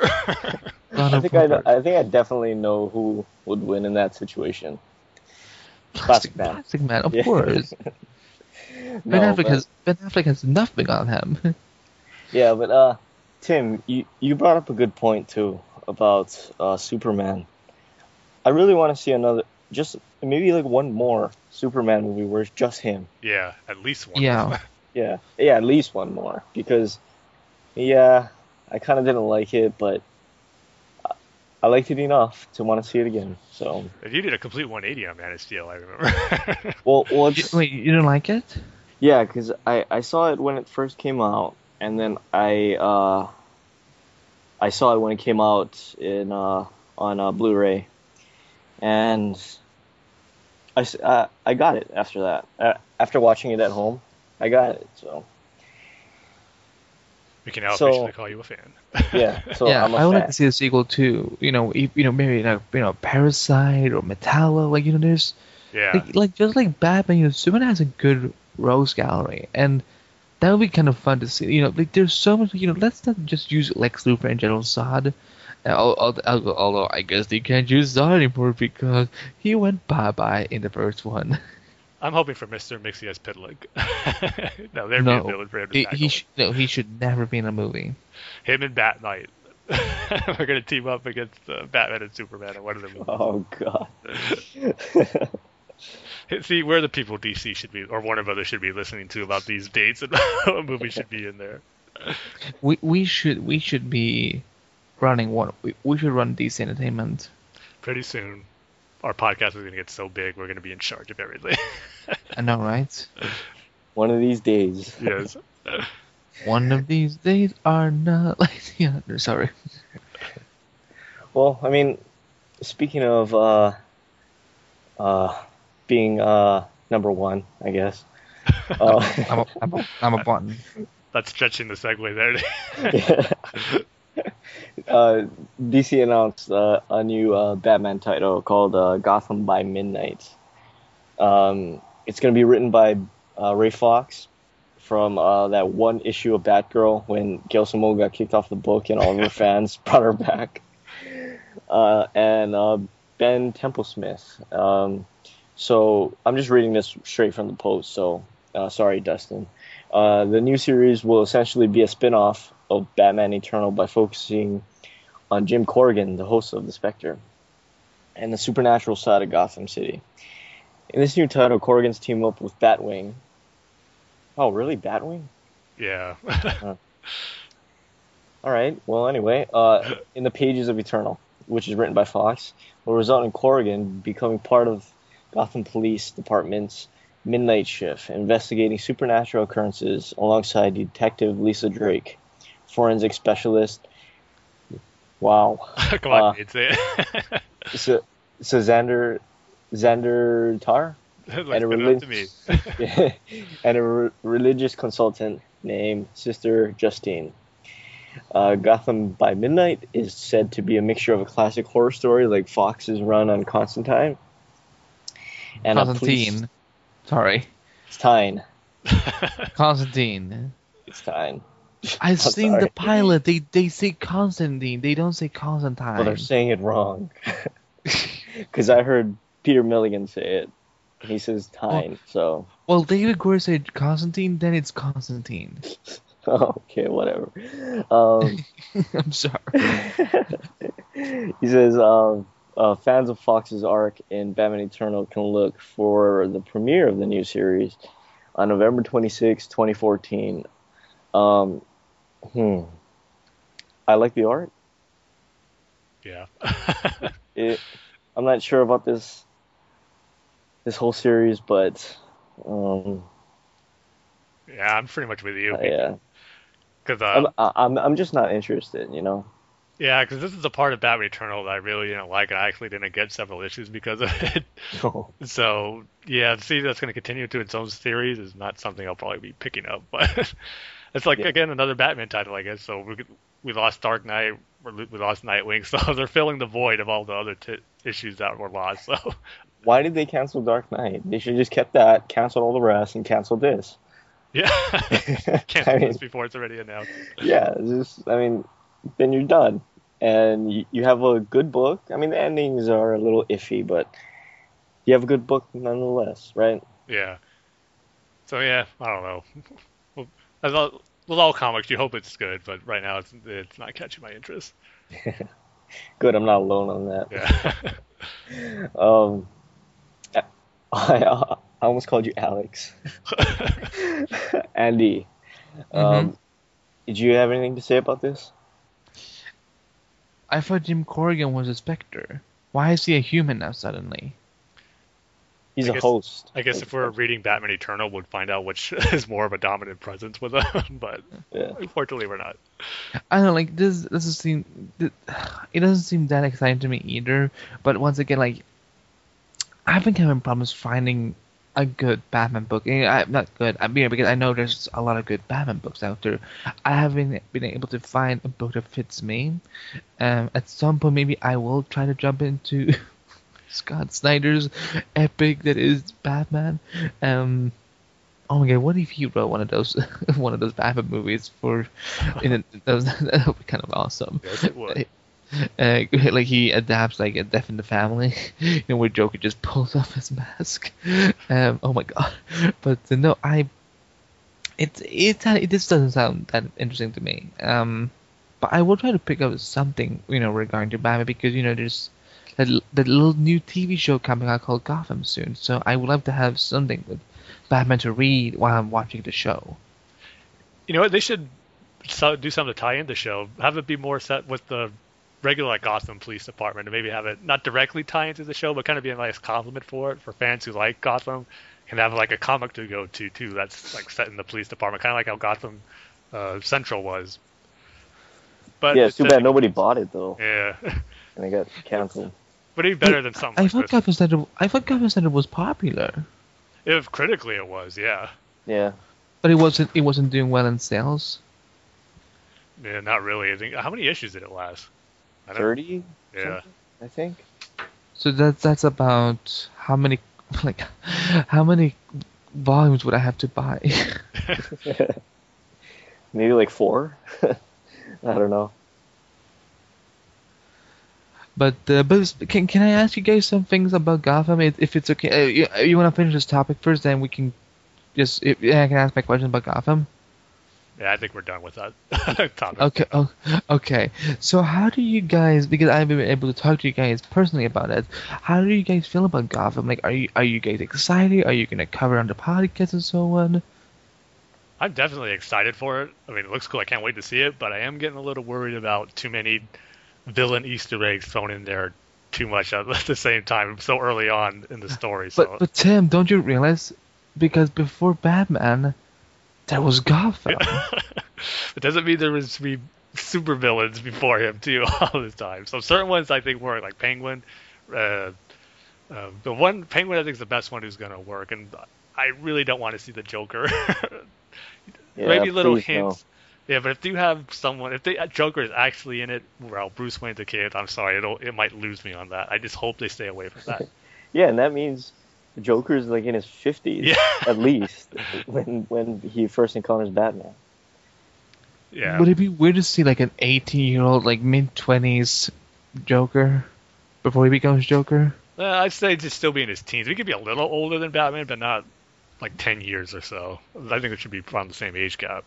Dawn I of think I, Rubber. I think I definitely know who would win in that situation. Plastic Man. Plastic Man, of Yeah. course. No, Ben Affleck but- has Ben Affleck has nothing on him. Yeah, but uh, Tim, you you brought up a good point too about uh, Superman. I really want to see another, just maybe like one more Superman movie where it's just him. yeah, at least one. Yeah. Yeah, yeah, at least one more because, yeah, I kind of didn't like it, but I- I liked it enough to want to see it again. So, You did a complete 180 on Man of Steel, I remember. well, well, You- it's, Wait, you didn't like it? Yeah, because I, I saw it when it first came out, and then I uh, I saw it when it came out in uh, on uh, Blu-ray, and I, s- uh, I got it after that. Uh, after watching it at home, I got it. So we can now So- officially call you a fan. yeah, so yeah, I'm a I would fan. like to see a sequel too. You know, if, you know, maybe like you know, Parasite or Metallo. Like you know, there's yeah. like, like just like Batman. You know, Superman has a good rose gallery, and that would be kind of fun to see. You know, like there's so much. You know, let's not just use Lex Luthor and General Zod. Uh, al- al- al- Although I guess they can't use Zod anymore because he went bye bye in the first one. I'm hoping for Mr. Mxyzptlk. no, there'd No, be a villain for him to he, tackle. he sh- no, he should never be in a movie. Him and Bat-Mite. We're gonna team up against uh, Batman and Superman in one of the movies. Oh god. See, we're the people DC should be, or Warner Brothers should be listening to about these dates and what movie should be in there. We we should we should be running one. We, we should run DC Entertainment. Pretty soon, our podcast is gonna get so big, we're gonna be in charge of everything. I know, right? One of these days. yes. One of these days are not like the other. Sorry. Well, I mean, speaking of uh, uh, being uh, number one, I guess. Uh, I'm a, I'm a, I'm a button. That's stretching the segue there. uh, DC announced uh, a new uh, Batman title called uh, Gotham by Midnight. Um, it's going to be written by uh, Ray Fawkes from uh, that one issue of Batgirl when Gail Simone got kicked off the book and all of her fans brought her back. Uh, and uh, Ben Templesmith. Um, so I'm just reading this straight from the post. So uh, sorry, Dustin. Uh, the new series will essentially be a spin-off of Batman Eternal by focusing on Jim Corrigan, the host of The Spectre, and the supernatural side of Gotham City. In this new title, Corrigan's team up with Batwing. Oh, really? Batwing? yeah. All right. Well, anyway, uh, in the pages of Eternal, which is written by Fawkes, will result in Corrigan becoming part of Gotham Police Department's Midnight Shift, investigating supernatural occurrences alongside Detective Lisa Drake, forensic specialist. Wow. Come on, Uh, Nate, say it. So, so Szandor, Szandor Tarr, and a spit it relig- to me. and a re- religious consultant named Sister Justine. Uh, Gotham by Midnight is said to be a mixture of a classic horror story like Fawkes's run on Constantine and a police- Constantine. Sorry, It's Tyne. Constantine. It's Tyne. I've seen sorry. the pilot. They they say Constantine. They don't say Constantine. Well, they're saying it wrong. Because I heard Peter Milligan say it. He says Tyne, so Well, David Goyer said Constantine, then it's Constantine. okay, whatever. Um, I'm sorry. he says um, uh, fans of Fawkes's arc in Batman Eternal can look for the premiere of the new series on November 26, 2014. Um, hmm. I like the art. yeah. It, I'm not sure about this this whole series, but um, yeah, I'm pretty much with you. yeah, Because uh, I'm, I'm I'm just not interested. You know. Yeah, because this is the part of Batman Eternal that I really didn't like, and I actually didn't get several issues because of it. so yeah, to see that's going to continue to its own series is not something I'll probably be picking up. But it's like Yeah. again another Batman title, I guess. So we we lost Dark Knight, we lost Nightwing, so they're filling the void of all the other t- issues that were lost. So Why did they cancel Dark Knight? They should have just kept that, canceled all the rest, and canceled this. Yeah. Can't I mean- this before it's already announced. yeah, just I mean, then you're done, and you, you have a good book. I mean, the endings are a little iffy, but you have a good book nonetheless, right? Yeah. So yeah, I don't know. Well, as all, with all comics, you hope it's good, but right now it's it's not catching my interest. Good, I'm not alone on that. Yeah. Um, I, I almost called you Alex. Andy, um, did you have anything to say about this? I thought Jim Corrigan was a Spectre. Why is he a human now suddenly? He's I a guess- host. I guess if we're reading Batman Eternal, we'd find out which is more of a dominant presence with him, but Yeah. unfortunately, we're not. I don't know, like this doesn't seem th- it doesn't seem that exciting to me either. But once again, like I've been having problems finding a good Batman book. Eh, I'm not good. I mean, because I know there's a lot of good Batman books out there. I haven't been able to find a book that fits me. Um, at some point, maybe I will try to jump into Scott Snyder's epic that is Batman. Um, oh my god, what if he wrote one of those one of those Batman movies for? In a, that, was, that would be kind of awesome. Yes, it would. Uh, like he adapts like a Death in the Family, you know, where Joker just pulls off his mask. Um, oh my god! But uh, no, I. It it it just doesn't sound that interesting to me. Um, but I will try to pick up something you know regarding to Batman because you know there's that l- that little new TV show coming out called Gotham soon. So I would love to have something with Batman to read while I'm watching the show. You know what? They should so- do something to tie in the show. Have it be more set with the regular like Gotham Police Department, and maybe have it not directly tie into the show, but kind of be a nice compliment for it for fans who like Gotham, and have like a comic to go to too. That's like set in the police department, kind of like how Gotham uh, Central was. But yeah, it's too bad nobody bought it though, Yeah, and it got canceled. But even better than something I like thought this. Gotham Center. I thought Gotham Center was popular, If critically it was, yeah. Yeah, but it wasn't. It wasn't doing well in sales. Yeah, not really. I think how many issues did it last? Thirty. Yeah. I think. So that's that's about how many like how many volumes would I have to buy? Maybe like four. I don't know. But uh, but can can I ask you guys some things about Gotham? If, it's okay, uh, you, you want to finish this topic first, then we can just if, I can ask my question about Gotham. Yeah, I think we're done with that topic. Okay, oh, okay. So how do you guys? Because I haven't been able to talk to you guys personally about it. How do you guys feel about Gotham? Like, are you are you guys excited? Are you gonna cover it on the podcast and so on? I'm definitely excited for it. I mean, it looks cool. I can't wait to see it, but I am getting a little worried about too many villain Easter eggs thrown in there too much at the same time so early on in the story. So But but Tim, don't you realize? Because before Batman, there was Gotham. it doesn't mean there was be super villains before him too all the time. So certain ones I think work, like Penguin. Uh, uh, the one Penguin I think is the best one who's gonna work, and I really don't want to see the Joker. Yeah, Maybe little please, no. Hints. Yeah, but if you have someone, if the Joker is actually in it, well, Bruce Wayne's a kid. I'm sorry, it'll it might lose me on that. I just hope they stay away from that. Yeah, and that means the Joker's like in his fifties Yeah. at least when when he first encounters Batman. Yeah, Would it be weird to see like an 18 year old, like mid 20s Joker before he becomes Joker? Uh, I'd say just still be in his teens. He could be a little older than Batman, but not like 10 years or so. I think it should be around the same age gap.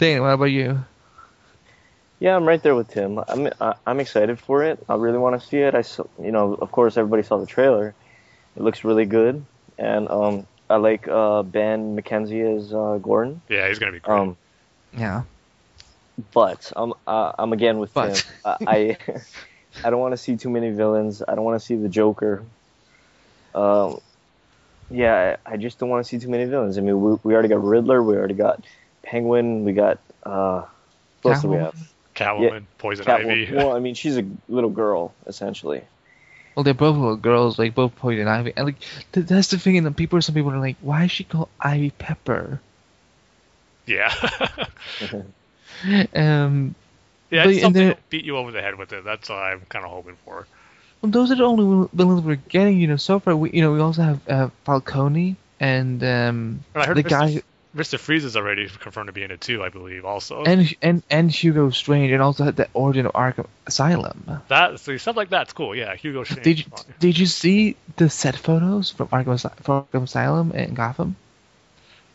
Dan, what about you? Yeah, I'm right there with Tim. I'm I, I'm excited for it. I really want to see it. I saw, you know, of course, everybody saw the trailer. It looks really good, and um, I like uh, Ben McKenzie as uh, Gordon. Yeah, he's gonna be great. Um, Yeah. but I'm uh, I'm again with But. Tim. I I, I don't want to see too many villains. I don't want to see the Joker. Um, yeah, I, I just don't want to see too many villains. I mean, we, we already got Riddler. We already got Penguin. We got uh, what else do we have? Catwoman, Poison Catwoman. Ivy. Well, I mean, she's a little girl essentially. Well, they're both little girls, like both Poison Ivy. And like, th- that's the thing. And the people, some people are like, why is she called Ivy Pepper? yeah. Um, yeah, But- and something there- to beat you over the head with it. That's what I'm kind of hoping for. well, those are the only villains we're getting. You know, so far we, you know, we also have uh, Falcone and um, And I heard the Mr. guy Mr. Freeze is already confirmed to be in it too, I believe. Also, and and and Hugo Strange, and also had the origin of Arkham Asylum. that see, stuff like that's cool. Yeah, Hugo Strange. Did you, did you see the set photos from Arkham, from Arkham Asylum in Gotham?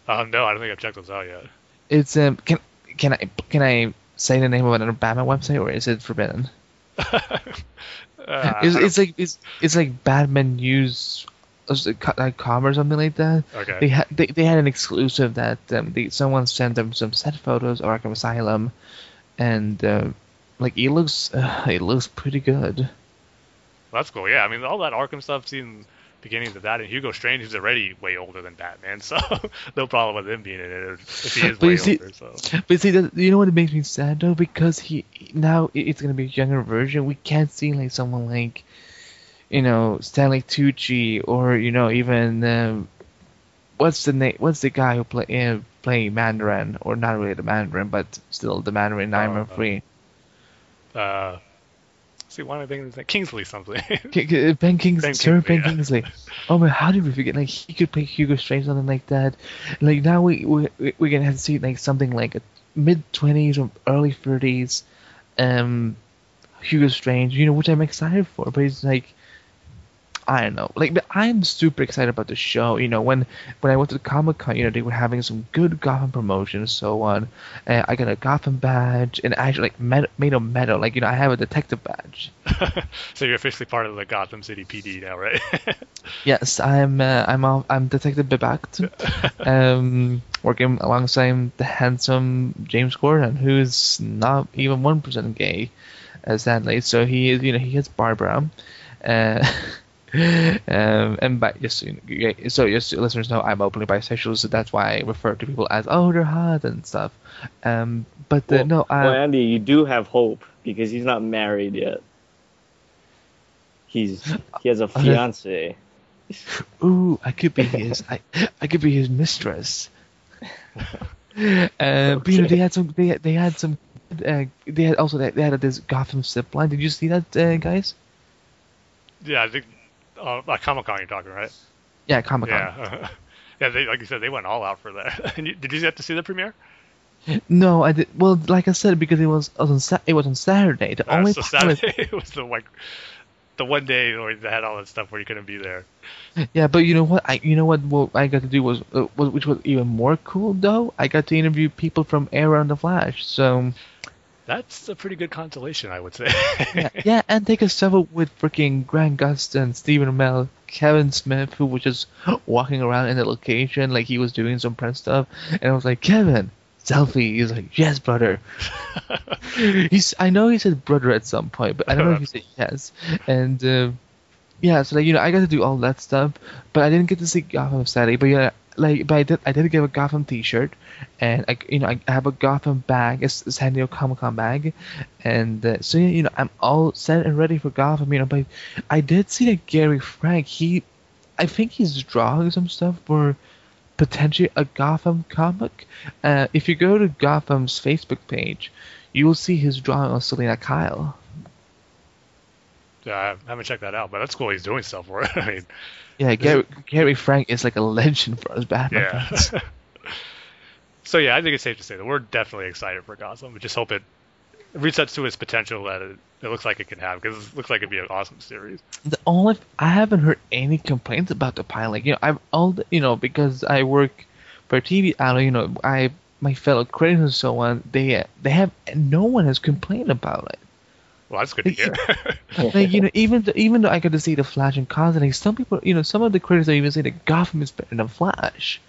Uh, no, I don't think I've checked those out yet. It's um can can I can I say the name of another Batman website or is it forbidden? Uh, it's, it's like it's it's like Batman News, com or something like that. okay. They had they, they had an exclusive that um, they, someone sent them some set photos of Arkham Asylum, and uh, like it looks uh, it looks pretty good. That's cool. Yeah, I mean, all that Arkham stuff seems beginnings of that, and Hugo Strange is already way older than Batman, so no problem with him being in it if he is But way you see- older. So But see, that, you know what it makes me sad though, because he now it's gonna be a younger version. We can't see like someone like, you know, Stanley Tucci or you know even um, what's the name? What's the guy who play uh, play Mandarin or not really the Mandarin, but still the Mandarin Nightmare Uh, Free. uh, see, why am I thinking that Kingsley something? K- Ben Kingsley, Sir Ben yeah. Kingsley. Oh man, how did we forget? Like he could play Hugo Strange, something like that. Like now we we we're gonna have to see like something like a mid twenties or early thirties, um, Hugo Strange. You know, which I'm excited for. But it's like, I don't know. Like, I'm super excited about the show. You know, when when I went to the Comic Con, you know, they were having some good Gotham promotion and so on. Uh, I got a Gotham badge and actually like met, made of metal. Like you know, I have a detective badge. so you're officially part of the Gotham City PD now, right? Yes, I'm. Uh, I'm. I'm Detective Behbakht, um, working alongside the handsome James Gordon, who's not even one percent gay, uh, sadly. So he is. You know, he has Barbara, uh, um, and by just so, you just so listeners know, I'm openly bisexual, so that's why I refer to people as oh they're hot and stuff. Um, but uh, Well, no, I, well, Andy, you do have hope because he's not married yet. He's he has a fiance. Ooh, I could be his. I, I could be his mistress. Uh, but you know, they had some. They they had some. Uh, they had also they had this Gotham zip line. Did you see that, uh, guys? yeah, I think uh, at Comic Con you're talking, right? Yeah, Comic Con. Yeah. yeah, they, like you said, they went all out for that. You, did you get to see the premiere? No, I did. Well, like I said, because it was on it was on Saturday. The Uh, only so Saturday was the like the one day where they had all that stuff where you couldn't be there. Yeah, but you know what? I you know what? What I got to do was, uh, was which was even more cool though. I got to interview people from Arrow and the Flash. So That's a pretty good consolation, I would say. yeah, yeah, and take a selfie with freaking Grant Gustin, Stephen Amell, Kevin Smith, who was just walking around in the location like he was doing some press stuff, and I was like, Kevin, selfie. He's like, yes, brother. He's, I know he said brother at some point, but I don't know if he said yes. And uh, yeah, so like you know, I got to do all that stuff, but I didn't get to see Gotham sadly. But yeah, like, but I did, I did get a Gotham T-shirt, and I, you know, I have a Gotham bag, a S- San Diego Comic Con bag, and uh, so you know, I'm all set and ready for Gotham. You know, but I did see that Gary Frank, he, I think he's drawing some stuff for potentially a Gotham comic. Uh, if you go to Gotham's Facebook page, you will see his drawing of Selina Kyle. yeah, I haven't checked that out, but that's cool. He's doing stuff for it. I mean, Yeah, Gary, Gary Frank is like a legend for us Batman yeah. fans. so yeah, I think it's safe to say that we're definitely excited for Gotham. We just hope it resets to its potential that it, it looks like it can have because it looks like it'd be an awesome series. The only I haven't heard any complaints about the pilot. You know, I've all the, you know because I work for TV outlet. You know, I my fellow critics and so on. They they have no one has complained about it. Well, that's good to hear. like you know, even th- even though I got to see the Flash and Constantine, some people, you know, some of the critics are even say that Gotham is better than Flash.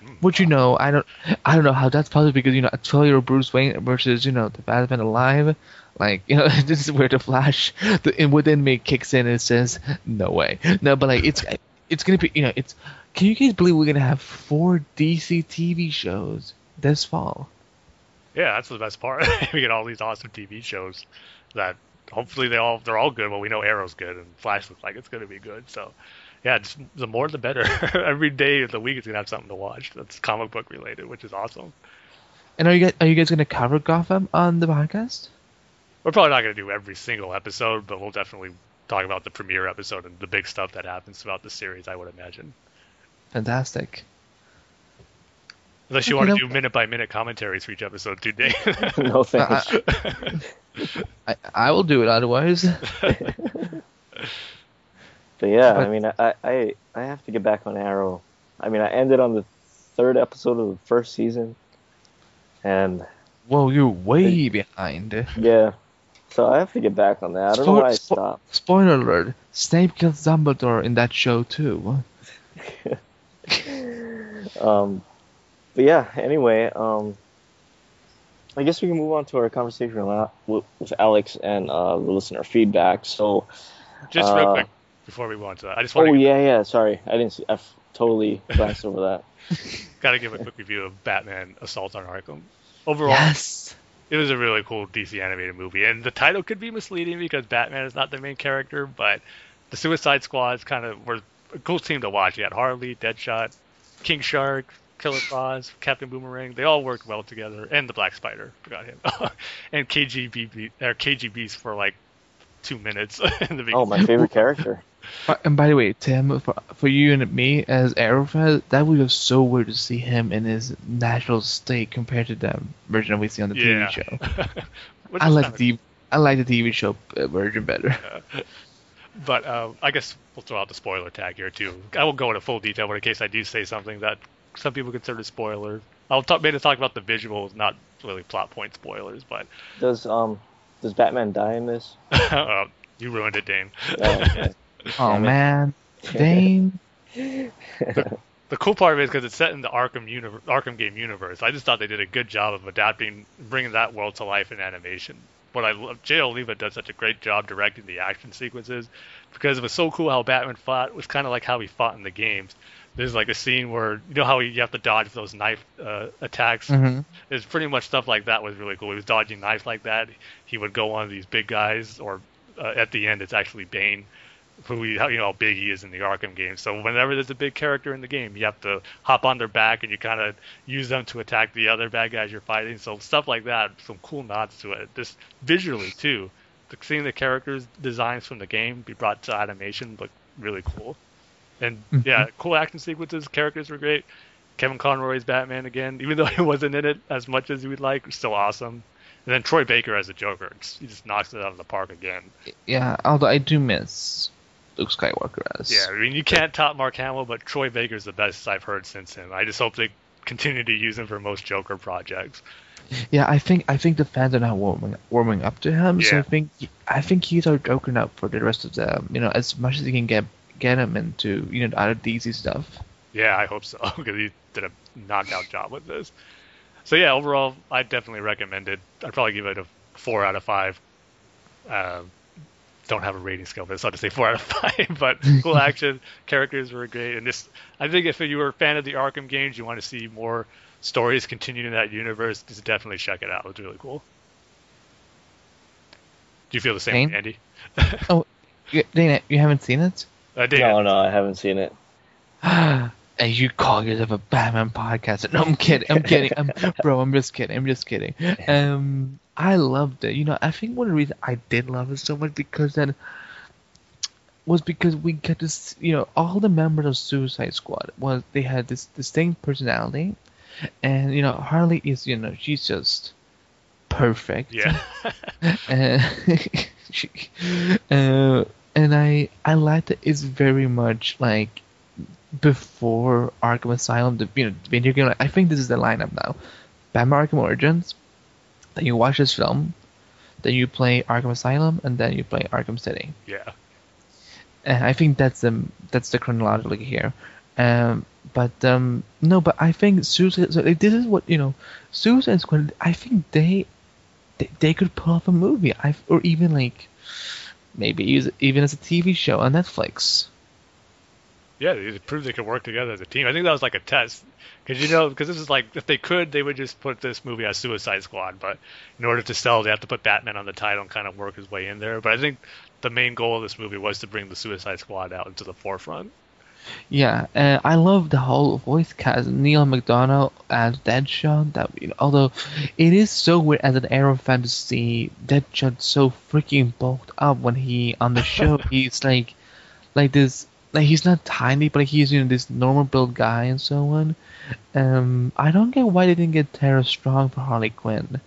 Hmm. Which you know, I don't, I don't know how that's possible because you know, a twelve-year-old Bruce Wayne versus you know the Batman alive, like you know, this is where the Flash, the and within me kicks in and says, no way, no, but like it's, it's gonna be, you know, it's. Can you guys believe we're gonna have four DC TV shows this fall? Yeah, that's the best part. we get all these awesome TV shows that hopefully they all they're all good. Well, we know Arrow's good and Flash looks like it's going to be good. So yeah, just, the more the better. Every day of the week is going to have something to watch that's comic book related, which is awesome. And are you guys, are you guys gonna cover Gotham on the podcast? We're probably not going to do every single episode, but we'll definitely talk about the premiere episode and the big stuff that happens throughout the series. I would imagine. fantastic. Unless you Okay, want to no- do minute by minute commentaries for each episode, dude. Dave. no thanks. I, I will do it otherwise. But yeah, But- I mean, I, I I have to get back on Arrow. I mean, I ended on the third episode of the first season, and Whoa, you're way behind. yeah, so I have to get back on that. I don't know why I Spo- spo- stopped. Spoiler alert: Snape kills Dumbledore in that show too. Um, but yeah, anyway, um, I guess we can move on to our conversation with, with- with Alex and uh, the listener feedback. So, Just real Uh, quick before we move on to that, I just want oh to yeah, yeah, sorry, I didn't. See, I f- totally glanced over that. gotta give a quick review of Batman: Assault on Arkham. Overall, Yes. it was a really cool DC animated movie, and the title could be misleading because Batman is not the main character, but the Suicide Squad is kind of were a cool team to watch. You had Harley, Deadshot, King Shark, Killer Frost, Captain Boomerang. They all worked well together, and the Black Spider, forgot him, and KGB or KGBeast for like two minutes in the beginning. Oh, my favorite character. Uh, And by the way, Tim, for, for you and me as Arrowfan, that would be so weird to see him in his natural state compared to the version we see on the Yeah. TV show. I like the TV, I like the TV show uh, version better. But uh, I guess we'll throw out the spoiler tag here too. I won't go into full detail, but in case I do say something that some people consider a spoiler, I'll talk maybe talk about the visuals, not really plot point spoilers. But Does um does Batman die in this? uh, you ruined it, Dane. Oh, okay. Oh man, Dane. The cool part of it is because it's set in the Arkham universe, Arkham game universe. I just thought they did a good job of adapting, bringing that world to life in animation. What I love, Jay Oliva does such a great job directing the action sequences because it was so cool how Batman fought. It was kind of like how he fought in the games. There's like a scene where you know how you have to dodge those knife uh, attacks. hmm It's pretty much stuff like that was really cool. He was dodging knives like that. He would go on these big guys, or uh, at the end, it's actually Bane, who we, you know how big he is in the Arkham game. So whenever there's a big character in the game, you have to hop on their back and you kind of use them to attack the other bad guys you're fighting. So stuff like that, some cool nods to it. Just visually too, the, seeing the characters' designs from the game be brought to animation look really cool. And Mhm. yeah, cool action sequences. Characters were great. Kevin Conroy's Batman again, even though he wasn't in it as much as you would like, still awesome. And then Troy Baker as a Joker, he just knocks it out of the park again. Yeah, although I do miss Luke Skywalker as. Yeah, I mean you can't top Mark Hamill, but Troy Baker's the best I've heard since him. I just hope they continue to use him for most Joker projects. Yeah, I think I think the fans are now warming warming up to him. So I think I think he's our Joker now for the rest of the you know as much as he can get get him into you know the other DC stuff. Yeah, I hope so because he did a knockout job with this. So yeah, overall, I definitely recommend it. I'd probably give it a four out of five. Uh, don't have a rating scale, but it's hard to say four out of five. But cool action, characters were great, and this. I think if you were a fan of the Arkham games, you want to see more stories continuing in that universe, just definitely check it out. It's really cool. Do you feel the same, Dane? Andy? oh, Dana, you haven't seen it? Uh, Dane, No, no, I haven't seen it. and you call yourself a Batman podcast? No, I'm kidding. I'm kidding. I'm, bro, I'm just kidding. I'm just kidding. Um, I loved it. You know, I think one of the reasons I did love it so much because then was because we get to see, you know all the members of Suicide Squad was they had this distinct personality, and you know Harley is you know she's just perfect. yeah. Uh, she, uh, and I I like that it's very much like before Arkham Asylum, the you know the video game. I think this is the lineup now. Batman Arkham Origins, then you watch this film, then you play Arkham Asylum, and then you play Arkham City. yeah. And I think that's the that's the chronology here. Um, but um, no, but I think Suicide. So like, this is what you know, Suicide Squad. I think they they, they could pull off a movie. I or even like maybe even as a TV show on Netflix. Yeah, they proved they could work together as a team. I think that was like a test, because you know, because this is like if they could, they would just put this movie as Suicide Squad. But in order to sell, they have to put Batman on the title and kind of work his way in there. But I think the main goal of this movie was to bring the Suicide Squad out into the forefront. Yeah, and I love the whole voice cast. Neal McDonough as Deadshot. That you know, although it is so weird as an Arrow fan to see Deadshot so freaking bulked up when he on the show. he's like, like this like he's not tiny, but he's you know this normal build guy and so on. Um, I don't get why they didn't get Tara Strong for Harley Quinn.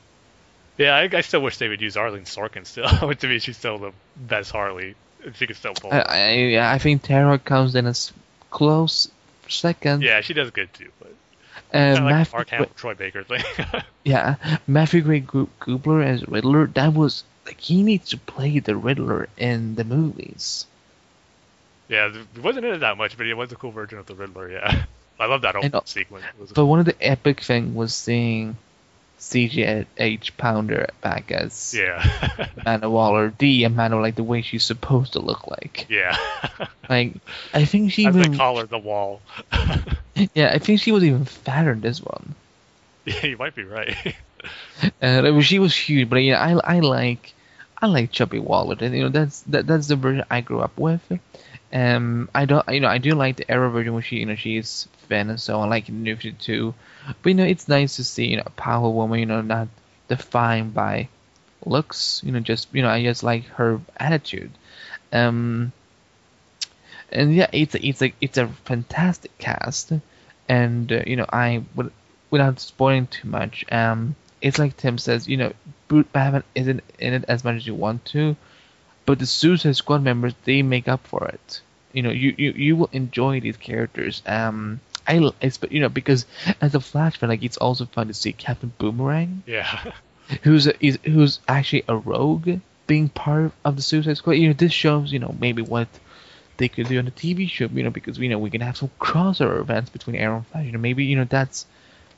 Yeah, I, I still wish they would use Arlene Sorkin still. to me, she's still the best Harley. She could still pull. I, I, I think Tara comes in as close second. yeah, she does good too. But Uh, like Matthew, Mark Hamill, Troy Baker thing. yeah, Matthew Gray Gubler as Riddler. That was like he needs to play the Riddler in the movies. yeah, it wasn't in it that much, but it was a cool version of the Riddler. Yeah, I love that whole And, sequence. But one of the epic thing was seeing CCH Pounder back as yeah, Amanda Waller, the Amanda, like the way she's supposed to look like. yeah. Like, I think she As even, they call her the wall. yeah, I think she was even fatter in this one. yeah, you might be right. Uh, mean, she was huge, but yeah, I I like I like Chubby Waller, and you know that's that, that's the version I grew up with. Um, I don't, you know, I do like the Arrow version where she, you know, she's thin and so on, like in New 52. But you know, it's nice to see, you know, a powerful woman, you know, not defined by looks, you know, just you know, I just like her attitude. Um, and yeah, it's a, it's a it's a fantastic cast, and uh, you know, I would without spoiling too much, um, it's like Tim says, you know, Bruce Batman isn't in it as much as you want to, but the Suicide Squad members they make up for it. You know, you you, you will enjoy these characters. Um, I you know because as a Flash fan, like it's also fun to see Captain Boomerang, yeah, who's a, is, who's actually a rogue, being part of the Suicide Squad. You know, this shows you know maybe what they could do on the TV show. You know, because you know we can have some crossover events between Arrow and Flash. You know, maybe you know that's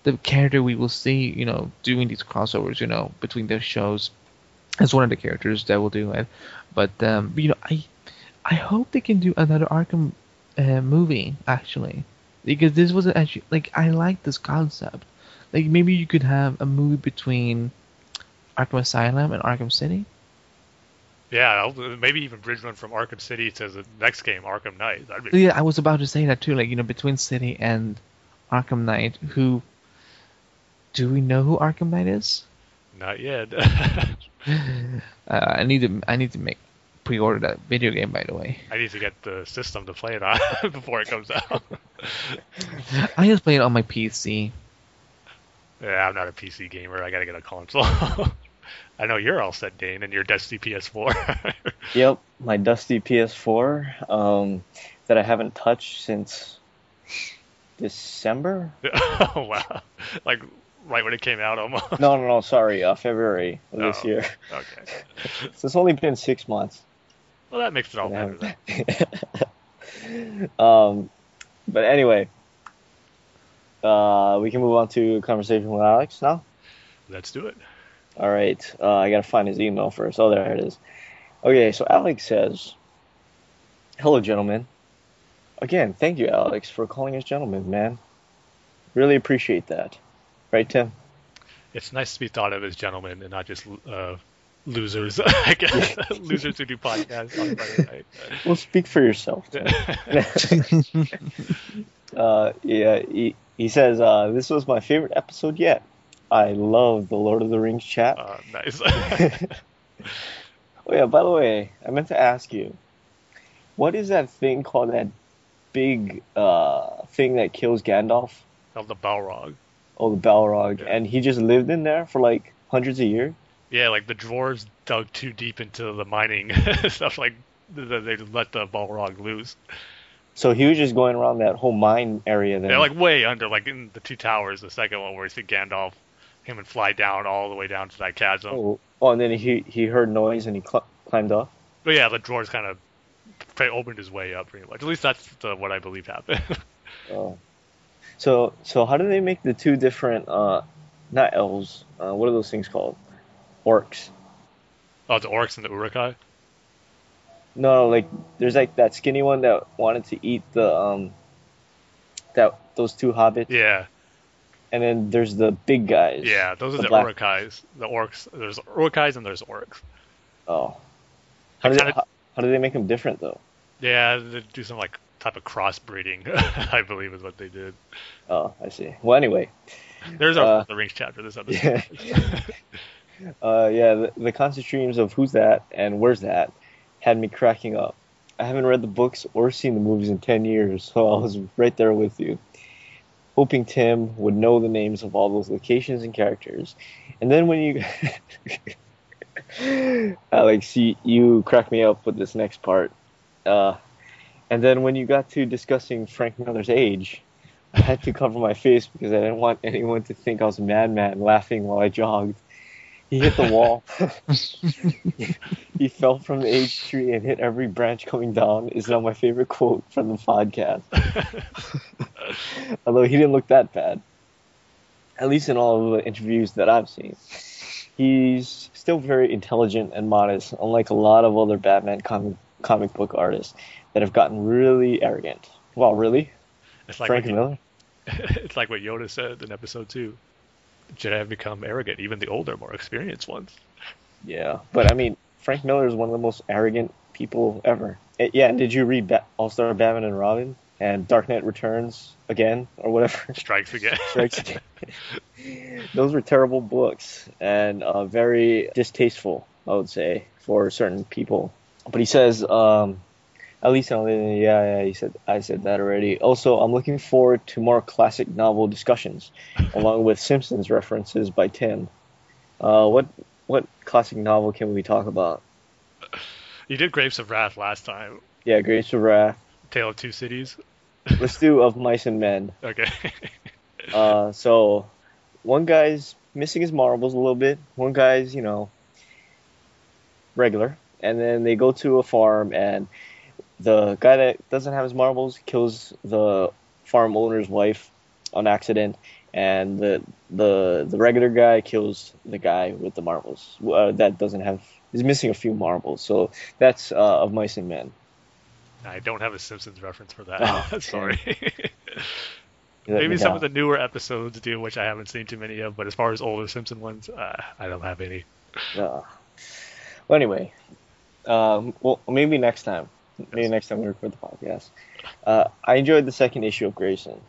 the character we will see. You know, doing these crossovers. You know, between those shows. As one of the characters that will do it, but um, you know, I I hope they can do another Arkham uh, movie actually, because this was actually like I like this concept. Like maybe you could have a movie between Arkham Asylum and Arkham City. yeah. I'll- Maybe even bridge one from Arkham City to the next game, Arkham Knight. Be Yeah, I was about to say that too. Like you know, between City and Arkham Knight, who do we know who Arkham Knight is? Not yet. Uh, I need to I need to make pre-order that video game. By the way, I need to get the system to play it on before it comes out. I just play it on my PC. yeah, I'm not a PC gamer. I gotta get a console. I know you're all set, Dane, and your Dusty PS4. Yep, my dusty PS4 um, that I haven't touched since December. oh wow! Like right when it came out, almost. No, no, no. Sorry, uh, February of this Oh. year. Okay. So it's only been six months. Well, that makes it all better. Um, but anyway, uh, we can move on to a conversation with Alex now. Let's do it. All right, uh, I gotta find his email first. Oh, there it is. Okay, so Alex says, "Hello, gentlemen. Again, thank you, Alex, for calling us gentlemen, man. Really appreciate that. Right, Tim? It's nice to be thought of as gentlemen and not just uh, losers. I guess losers who do podcasts on Friday night. Well, speak for yourself. Uh, yeah, he, he says uh, this was my favorite episode yet. I love the Lord of the Rings chat. uh, nice. Oh yeah, by the way, I meant to ask you, what is that thing called? That big uh, thing that kills Gandalf? Of the Balrog. Oh, the Balrog, Yeah. and he just lived in there for like hundreds of years. Yeah, like the dwarves dug too deep into the mining stuff. Like th- th- they let the Balrog loose. So he was just going around that whole mine area then. They're like way under, like in the two towers. The second one where you see Gandalf, him and fly down all the way down to that chasm. oh, oh, and then he he heard noise and he cl- climbed up. But yeah, the dwarves kind of opened his way up pretty much. At least that's the, what I believe happened. Oh. So so how do they make the two different uh not elves, uh, what are those things called? Orcs. oh, the orcs and the Uruk-hai. No, like there's like that skinny one that wanted to eat the um that those two hobbits. Yeah, And then there's the big guys. yeah, those are The black- Uruk-hais. The orcs. There's Uruk-hais and there's orcs. Oh. How do, they, kinda- how, how do they make them different though? Yeah, they do some like type of crossbreeding. I believe is what they did. Oh, I see. Well, anyway, There's our Uh, the rings chapter this episode. yeah, uh, yeah, the, the constant streams of who's that and where's that had me cracking up. I haven't read the books or seen the movies in 10 years, so I was right there with you. Hoping Tim would know the names of all those locations and characters. And then when you. Alex, you, you crack me up with this next part. Uh, and then when you got to discussing Frank Miller's age, I had to cover my face because I didn't want anyone to think I was a madman laughing while I jogged. He hit the wall. he fell from the age tree and hit every branch coming down is now my favorite quote from the podcast. Although he didn't look that bad. At least in all of the interviews that I've seen. He's still very intelligent and modest, unlike a lot of other Batman comic, comic book artists that have gotten really arrogant. Well, really? It's like Frank Miller? it's like what Yoda said in episode two. Jedi have become arrogant, even the older, more experienced ones. Yeah, but I mean, Frank Miller is one of the most arrogant people ever. Eh, yeah, and did you read ba- All Star Batman and Robin and Dark Knight Returns again or whatever? Strikes again. Strikes again. Those were terrible books and uh, very distasteful, I would say, for certain people. But he says, um, at least on yeah, yeah, he said I said that already. Also, I'm looking forward to more classic novel discussions, along with Simpsons references by Tim. Uh, what what classic novel can we talk about? You did Grapes of Wrath last time. Yeah, Grapes of Wrath. Tale of Two Cities. Let's do Of Mice and Men. Okay. Uh, so one guy's missing his marbles a little bit. One guy's, you know, regular. And then they go to a farm, and the guy that doesn't have his marbles kills the farm owner's wife on accident, and the the the regular guy kills the guy with the marbles uh, that doesn't have. He's missing a few marbles, so that's uh, of mice and men. I don't have a Simpsons reference for that. Oh, Sorry. Maybe some of the newer episodes do, which I haven't seen too many of. But as far as older Simpson ones, uh, I don't have any. Uh, well, anyway, um, well, maybe next time. Maybe next time we record the podcast. Uh, I enjoyed the second issue of Grayson,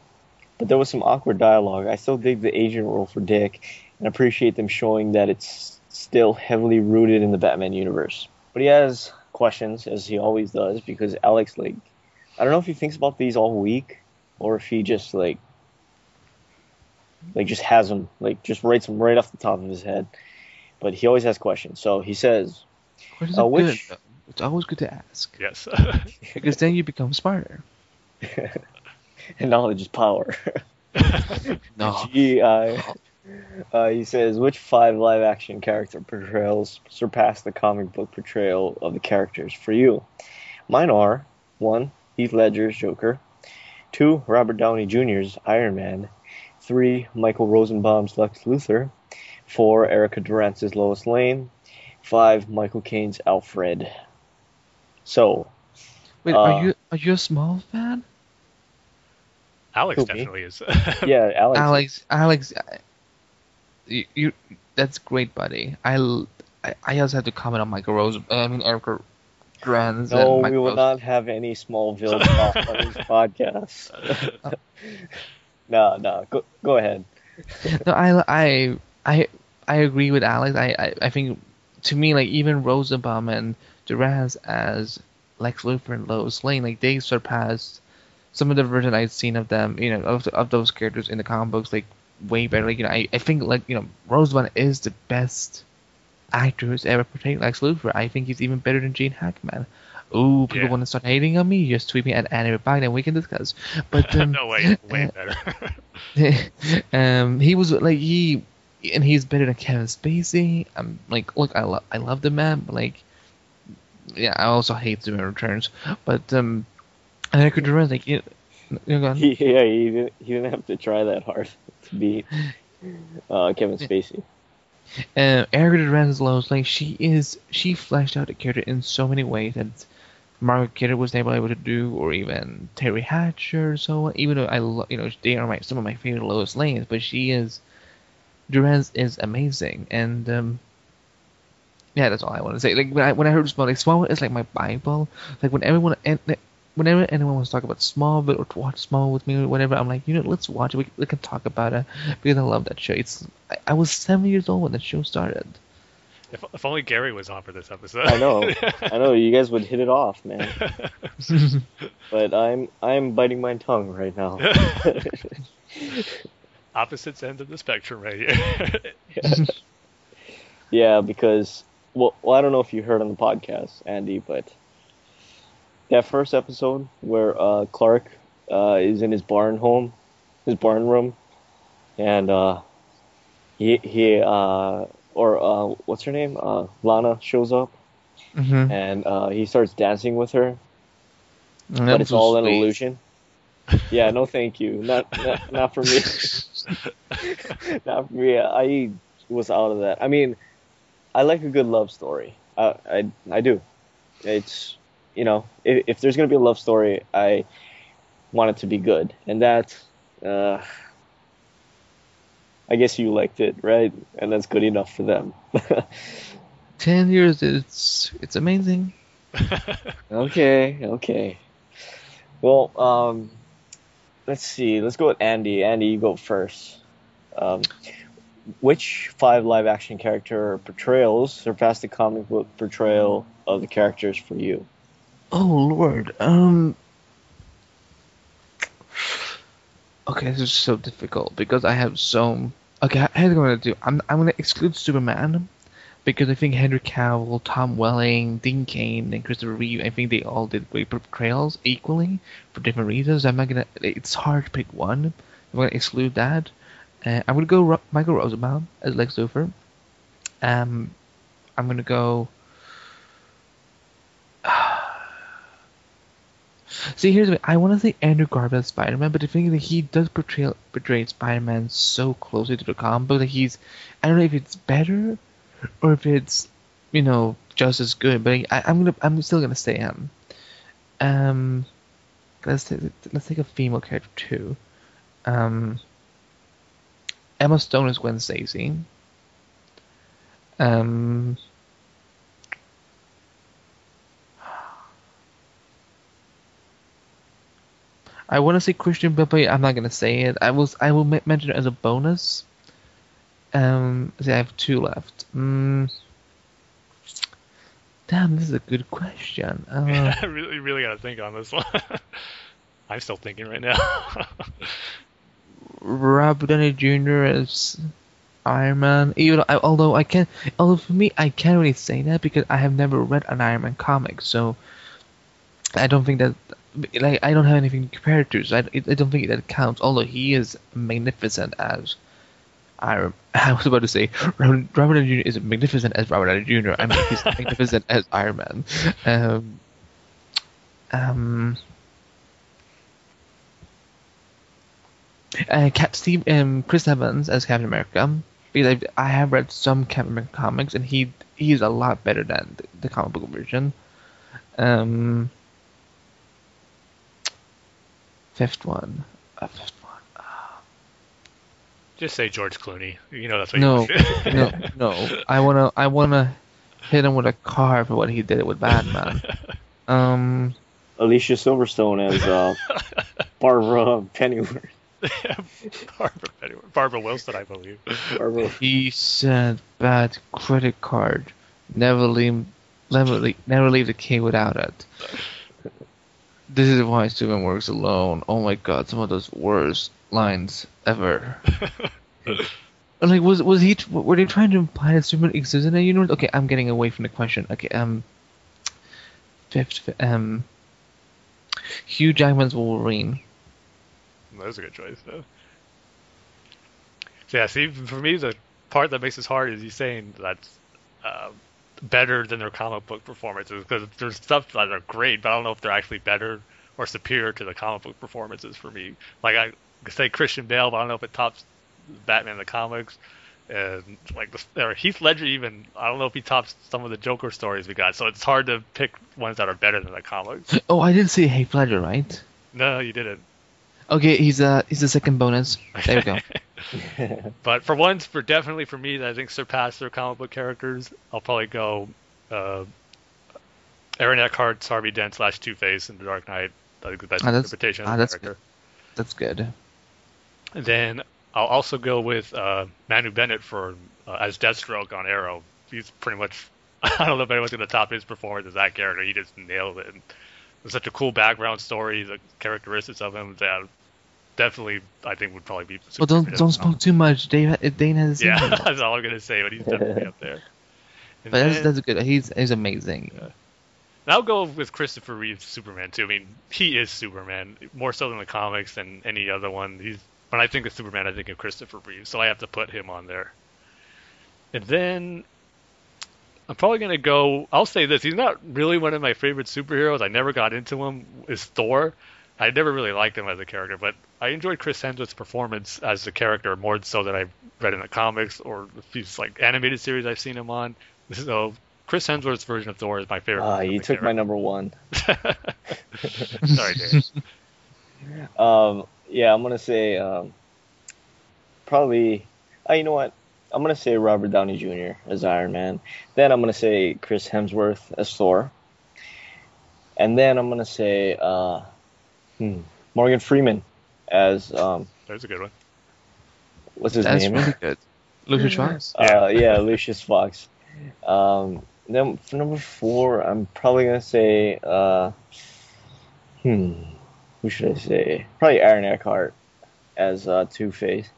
but there was some awkward dialogue. I still dig the Asian role for Dick, and appreciate them showing that it's still heavily rooted in the Batman universe. But he has questions, as he always does, because Alex, like, I don't know if he thinks about these all week, or if he just like, like just has them, like just writes them right off the top of his head but he always has questions. So he says, Uh, are good. Which- though. It's always good to ask Yes. because then you become smarter. and knowledge is power. No. G I. Uh, he says, which five live action character portrayals surpass the comic book portrayal of the characters for you? Mine are one, Heath Ledger's Joker, two, Robert Downey Jr.'s Iron Man, three, Michael Rosenbaum's Lex Luthor, four, Erica Durance's Lois Lane, five, Michael Caine's Alfred. So, Wait, Uh, are you are you a small fan? Alex Who, me? definitely is. yeah, Alex. Alex, Alex, you, you that's great, buddy. I. I also have to comment on Michael Rose. I mean, Erica Grans. No, we will Rose. not have any Smallville talk on this podcast. no, no, go go ahead. No, I, I, I, I agree with Alex. I, I, I think to me, like even Rosenbaum and Durance as Lex Luthor and Lois Lane, like they surpassed some of the version I've seen of them, you know, of, of those characters in the comic books, like way better. Like you know, I, I think like you know, Rosenbaum is the best actor who's ever portrayed Lex Luthor. I think he's even better than Gene Hackman. Ooh, people Yeah. want to start hating on me? Just tweet me at Anime Biden and we can discuss. But um, no way, way better. um, he was like he, and he's better than Kevin Spacey. I'm like, look, I love, I love the man, but like, yeah, I also hate Superman Returns. But um, and I could remember like, you know. He, yeah, he didn't, he didn't have to try that hard to be uh, Kevin Spacey. uh, Erica Durance Lois Lane, she is she fleshed out the character in so many ways that Margot Kidder was never able to do, or even Teri Hatcher, or so on. Even though I lo- you know they are my some of my favorite Lois Lanes, but she is Durance is amazing, and um, yeah, that's all I want to say. Like when I when I heard Smallville, like Smallville is like my bible. Like when everyone and whenever anyone wants to talk about Smallville or to watch Smallville with me or whatever, I'm like, you know, let's watch it. We, we can talk about it because I love that show. It's I, I was seven years old when the show started. If, if only Gary was on for this episode. I know, I know. You guys would hit it off, man. But I'm I'm biting my tongue right now. Opposites ends of the spectrum right here. yeah, because well, well, I don't know if you heard on the podcast, Andy, but that first episode where uh, Clark uh, is in his barn home, his barn room, and uh, he he uh, or uh, what's her name? Uh, Lana shows up Mhm. and uh, he starts dancing with her, That but it's all an sweet. illusion. Yeah, no, thank you. Not not, not for me. not for me. I was out of that. I mean, I like a good love story. I I, I do. It's you know, if, if there's gonna be a love story, I want it to be good, and that. Uh, I guess you liked it, right? And that's good enough for them. Ten years, it's it's amazing. Okay, okay. Well, um, let's see. Let's go with Andy. Andy, you go first. Um, which five live action character portrayals surpassed the comic book portrayal of the characters for you? Oh lord. Um. Okay, this is so difficult because I have so. Okay, here's what I'm gonna do. I'm I'm gonna exclude Superman because I think Henry Cavill, Tom Welling, Dean Cain, and Christopher Reeve. I think they all did great portrayals equally for different reasons. I'm not gonna. It's hard to pick one. I'm gonna exclude that. Uh, I'm gonna go Ro- Michael Rosenbaum as Lex Luthor. Um, I'm gonna go. See, here's what I want to say Andrew Garfield as Spider-Man, but the thing is that he does portray portray Spider-Man so closely to the comic book that he's I don't know if it's better or if it's you know just as good, but I, I'm gonna I'm still gonna say him. Um, let's take, let's take a female character too. Um, Emma Stone is Gwen Stacy. Um. I want to say Christian but I'm not gonna say it. I was I will me- mention it as a bonus. Um, see, I have two left. Mm. Damn, this is a good question. Uh, I really, really got to think on this one. I'm still thinking right now. Robert Downey Jr. as Iron Man. Even I, although I can, although for me, I can't really say that because I have never read an Iron Man comic, so I don't think that. Like I don't have anything to compare it to, so I, I don't think that counts. Although he is magnificent as Iron. I was about to say Robert Robert Downey Jr. is magnificent as Robert Downey Jr. I mean he's magnificent as Iron Man. Um. Um. Uh, Cap Steve, um, Chris Evans as Captain America. Because I, I have read some Captain America comics, and he he's a lot better than the, the comic book version. Um, fifth one, uh, fifth one. Just say George Clooney. You know that's what No, you no, no. I wanna I wanna hit him with a car for what he did with Batman. Um, Alicia Silverstone as uh, Barbara Pennyworth. Barbara, Pennyworth- Barbara Wilson, I believe. Barbara. he said, "Bad credit card. Never leave, never leave, never leave the key without it." This is why Superman works alone. Oh my god, some of those worst lines ever. like, was was he? Were they trying to imply that Superman exists in a universe? Okay, I'm getting away from the question. Okay, um, fifth, um, Hugh Jackman's Wolverine. That was a good choice, though. So yeah, see, for me, the part that makes this hard is you saying that's uh, better than their comic book performances because there's stuff that are great, but I don't know if they're actually better or superior to the comic book performances for me. Like I say Christian Bale, but I don't know if it tops Batman in the comics. And like the, or Heath Ledger, even I don't know if he tops some of the Joker stories we got. So it's hard to pick ones that are better than the comics. Oh, I didn't say Heath Ledger, right? No, you didn't. Okay, he's a he's a second bonus. There we go. But for ones, for definitely for me, that I think surpass their comic book characters, I'll probably go uh, Aaron Eckhart, Harvey Dent slash Two Face in The Dark Knight. I think the best Ah, that's- interpretation of the that's character. That's good. And then I'll also go with uh, Manu Bennett for uh, as Deathstroke on Arrow. he's pretty much. I don't know if anyone's gonna top his performance as that character. He just nailed it. And it's such a cool background story, the characteristics of him that definitely I think would probably be. Well, don't don't smoke too much. Dave, Dane has. Yeah, that's all I'm gonna say. But he's definitely up there. And but that's, that's good. He's he's amazing. Yeah. And I'll go with Christopher Reeve's Superman too. I mean, he is Superman more so than the comics than any other one. He's when I think of Superman, I think of Christopher Reeve, so I have to put him on there. And then I'm probably gonna go. I'll say this: he's not really one of my favorite superheroes. I never got into him. Is Thor? I never really liked him as a character, but I enjoyed Chris Hemsworth's performance as the character more so than I've read in the comics or few like animated series I've seen him on. So Chris Hemsworth's version of Thor is my favorite. Ah, uh, you took character. my number one. Sorry, Dave. um, yeah, I'm gonna say um, probably. Oh, you know what? I'm gonna say Robert Downey Jr. as Iron Man. Then I'm gonna say Chris Hemsworth as Thor. And then I'm gonna say uh, hmm, Morgan Freeman as. Um, That's a good one. What's his That's name? That's really good. Lucius Fox. Uh, yeah, Lucius Fox. Um, then for number four, I'm probably gonna say, uh, hmm, who should I say? Probably Aaron Eckhart as uh, Two Face.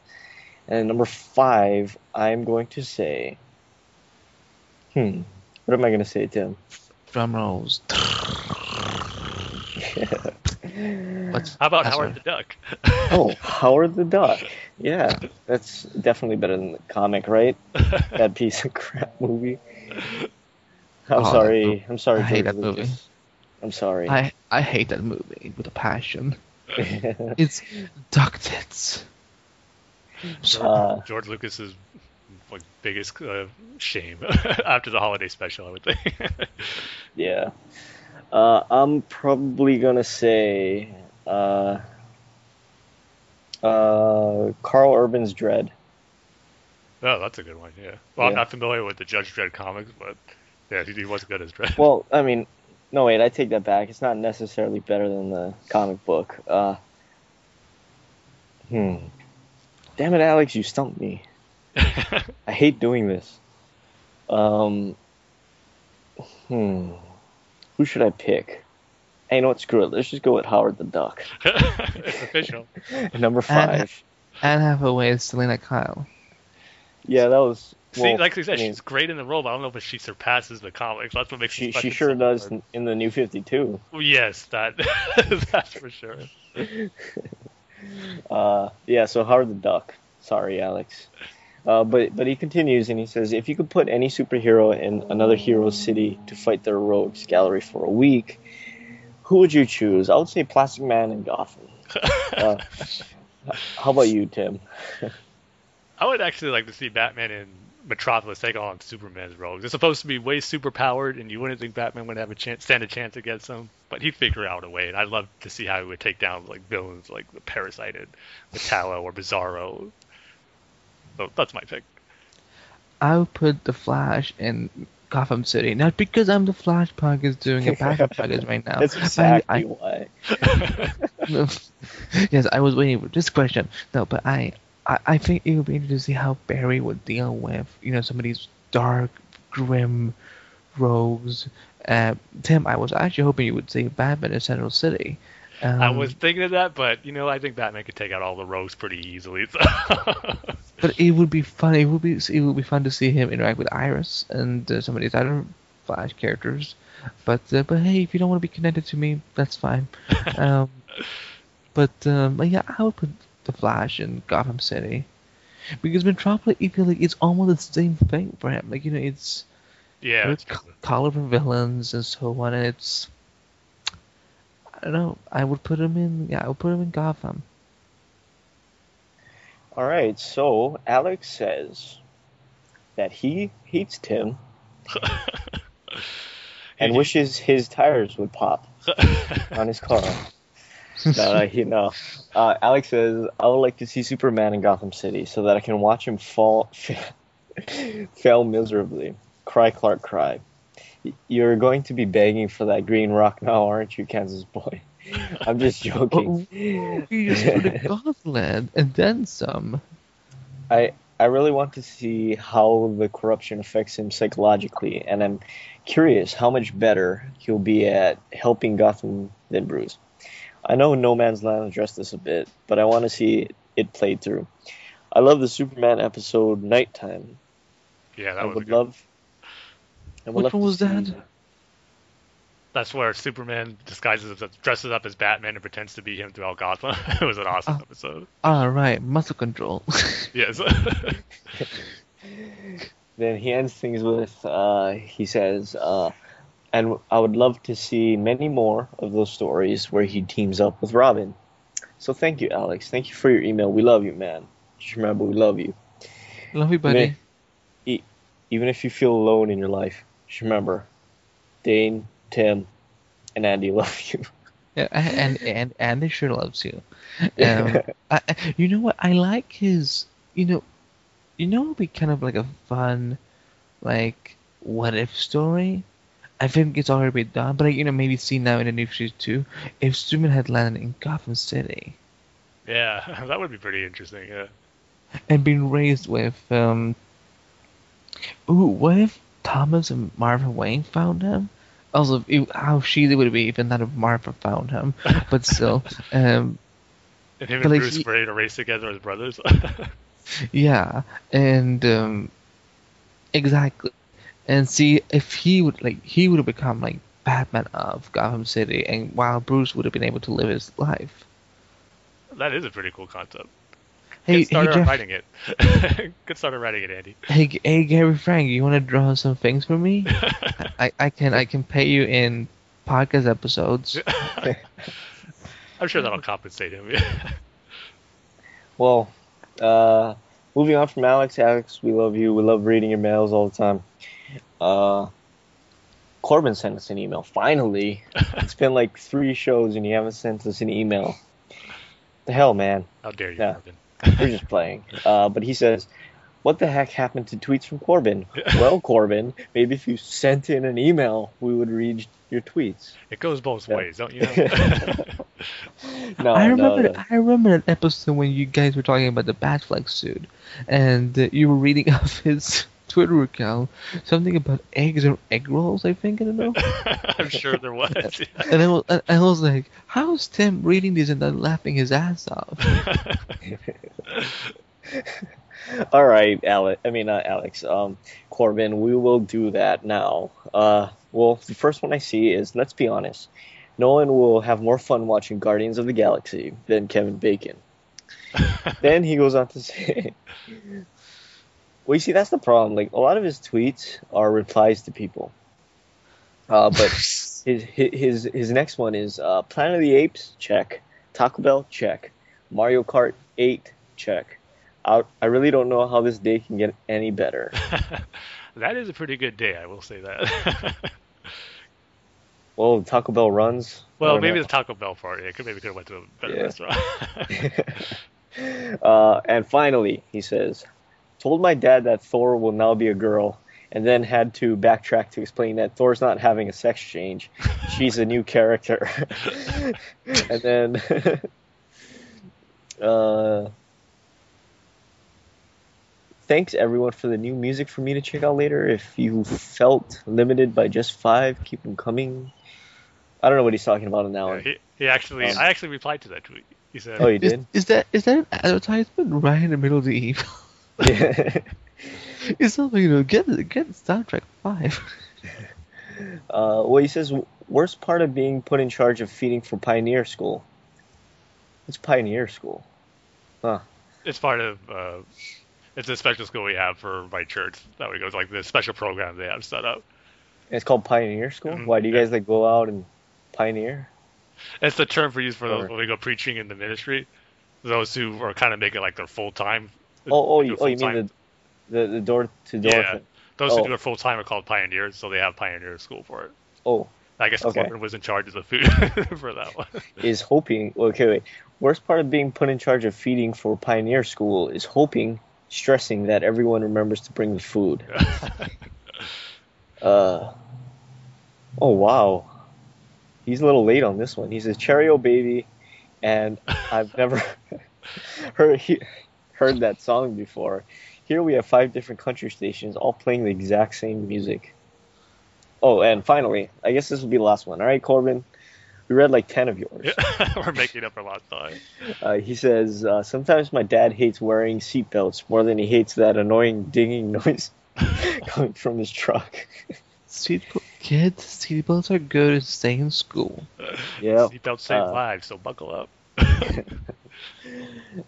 And number five, I'm going to say, hmm, what am I gonna say, Tim? Drum rolls. How about Howard the Duck? oh, Howard the Duck. Yeah, that's definitely better than the comic, right? that piece of crap movie. I'm oh, sorry. I'm sorry. I hate that movie. I'm sorry. I I hate that movie with a passion. it's duck tits. Uh, George Lucas's like biggest uh, shame after the holiday special, I would think. yeah. Uh, I'm probably gonna say uh, uh, Karl Urban's Dredd. Oh, that's a good one. Yeah. Well, yeah. I'm not familiar with the Judge Dredd comics, but yeah, he, he was good as Dredd. Well, I mean, no wait, I take that back. It's not necessarily better than the comic book. Uh, hmm. Damn it, Alex, you stumped me. I hate doing this. Um. Hmm. Who should I pick? Hey, you know what? Screw it. Let's just go with Howard the Duck. it's official. Number five. Anne, Anne Hathaway is Selina Kyle. Yeah, that was. Well, See, like I said, I mean, she's great in the role, but I don't know if she surpasses the comics. That's what makes she. She sure does in the New Fifty Two. Yes, that that's for sure. uh, yeah. So Howard the Duck. Sorry, Alex. Uh, but but he continues and he says, if you could put any superhero in another hero's city to fight their rogues gallery for a week, who would you choose? I would say Plastic Man and Gotham. Uh, how about you, Tim? I would actually like to see Batman and Metropolis take on Superman's rogues. They're supposed to be way super powered, and you wouldn't think Batman would have a chance, stand a chance against them. But he'd figure out a way, and I'd love to see how he would take down like villains like the Parasited, Metallo, or Bizarro. So that's my pick. I would put the Flash in Gotham City, not because I'm the Flash is doing a backup package right now. That's exactly I, I, why. yes, I was waiting for this question. No, but I, I, I think it would be interesting to see how Barry would deal with, you know, some of these dark, grim rogues. Uh, Tim, I was actually hoping you would say Batman in Central City. Um, I was thinking of that, but you know, I think Batman could take out all the rogues pretty easily. So. but it would be fun. It would be it would be fun to see him interact with Iris and uh, some of these other Flash characters. But uh, but hey, if you don't want to be connected to me, that's fine. um, but um, but yeah, I would put the Flash in Gotham City because Metropolis, I feel like it's almost the same thing for him. Like you know, it's yeah, it's colorful villains and so on, and it's don't know. I would put him in. Yeah, I would put him in Gotham. All right. So Alex says that he hates Tim and wishes his tires would pop on his car. no, you know, uh, Alex says I would like to see Superman in Gotham City so that I can watch him fall, fail miserably. Cry, Clark, cry. You're going to be begging for that green rock now, aren't you, Kansas boy? I'm just joking. Oh, you just put a Gothland and then some. I I I really want to see how the corruption affects him psychologically, and I'm curious how much better he'll be at helping Gotham than Bruce. I know No Man's Land addressed this a bit, but I want to see it played through. I love the Superman episode Knight Time. Yeah, that I was a would good- love. I would Which one was see- that? That's where Superman disguises himself, dresses up as Batman, and pretends to be him throughout Gotham. it was an awesome Oh. episode. All right, muscle control. Yes. Then he ends things with, uh, he says, uh, and I would love to see many more of those stories where he teams up with Robin. So thank you, Alex. Thank you for your email. We love you, man. Just remember, we love you. Love you, buddy. Man. Even if you feel alone in your life, just remember, Dane, Tim, and Andy love you. Yeah, and and Andy sure loves you. Um, I, I- you know what? I like his. You know, you know, it'd be kind of like a fun, like what if story. I think it's already been done, but you know, maybe see now in the new series too. If Superman had landed in Gotham City yeah, that would be pretty interesting. Yeah. and been raised with, um, ooh, what if Thomas and Martha Wayne found him? Also, it, how shitty would it be if not if Martha found him? But still, um, And him and like, Bruce he- ready to race together as brothers. Yeah, and um, exactly, and see if he would like he would have become like Batman of Gotham City, and while Bruce would have been able to live his life. that is a pretty cool concept. Hey, Get hey, started on Geoff, writing it. Good start writing it, Andy. hey, hey, Gary Frank, you want to draw some things for me? I, I can I can pay you in podcast episodes. I'm sure that'll compensate him. Well, uh, moving on from Alex. Alex, we love you. We love reading your mails all the time. Uh, Corbin sent us an email. Finally, it's been like three shows and you haven't sent us an email. The hell, man. How dare you, Yeah. Corbin. We're just playing. Uh, but he says, "What the heck happened to tweets from Corbin?" well, Corbin, maybe if you sent in an email, we would read your tweets. It goes both Yeah. ways, don't you know? No, I no, remember no. I remember an episode when you guys were talking about the Batfleck suit, and uh, you were reading off his Twitter account something about eggs or egg rolls. I think I don't know. I'm sure there was. And I was, and I was like, how is Tim reading this and then laughing his ass off? All right, Alex. I mean, not Alex. Um, Corbin, we will do that now. Uh, well, the first one I see is let's be honest. No one will have more fun watching Guardians of the Galaxy than Kevin Bacon. then he goes on to say, "Well, you see, that's the problem. Like a lot of his tweets are replies to people. Uh, but his his his next one is uh, Planet of the Apes check, Taco Bell check, Mario Kart 8 check. I I really don't know how this day can get any better. that is a pretty good day, I will say that. Well, Taco Bell runs. Well, maybe know. the Taco Bell part. Yeah, could maybe could have went to a better Yeah. restaurant. uh, and finally, he says, told my dad that Thor will now be a girl, and then had to backtrack to explain that Thor's not having a sex change. She's a new character. and then, uh, thanks everyone for the new music for me to check out later. If you felt limited by just five, keep them coming. I don't know what he's talking about in that Yeah, one. he, he actually, Um, I actually replied to that tweet. He said, Oh, you Is, did? is that is that an advertisement right in the middle of the email? Yeah. it's something you know. Get get Star Trek Five. Uh, well, he says worst part of being put in charge of feeding for Pioneer School. It's Pioneer School? Huh. it's part of, uh, it's a special school we have for my church. That way goes like the special program they have set up. It's called Pioneer School. Mhm, Why do you yeah. guys like go out and pioneer? It's the term for use for those Or- when we go preaching in the ministry. Those who are kind of making like their full time. Oh, oh, you, oh, you mean the the, the door to door Yeah. thing? Those oh. who do it full time are called pioneers, so they have pioneer school for it. Oh, I guess Okay. Corbin was in charge of the food for that one. is hoping. Okay, wait. Worst part of being put in charge of feeding for Pioneer School is hoping, stressing that everyone remembers to bring the food. Uh, oh wow, he's a little late on this one. He's a Cheerio baby, and I've never heard he, heard that song before. Here we have five different country stations all playing the exact same music. Oh, and finally, I guess this will be the last one. All right, Corbin, we read like 10 of yours. We're making up for lost time. Uh, he says, uh, Sometimes my dad hates wearing seatbelts more than he hates that annoying dinging noise coming from his truck. Seat kids, seatbelts are good to stay in school. yeah. Seatbelts save Uh, lives, so buckle up.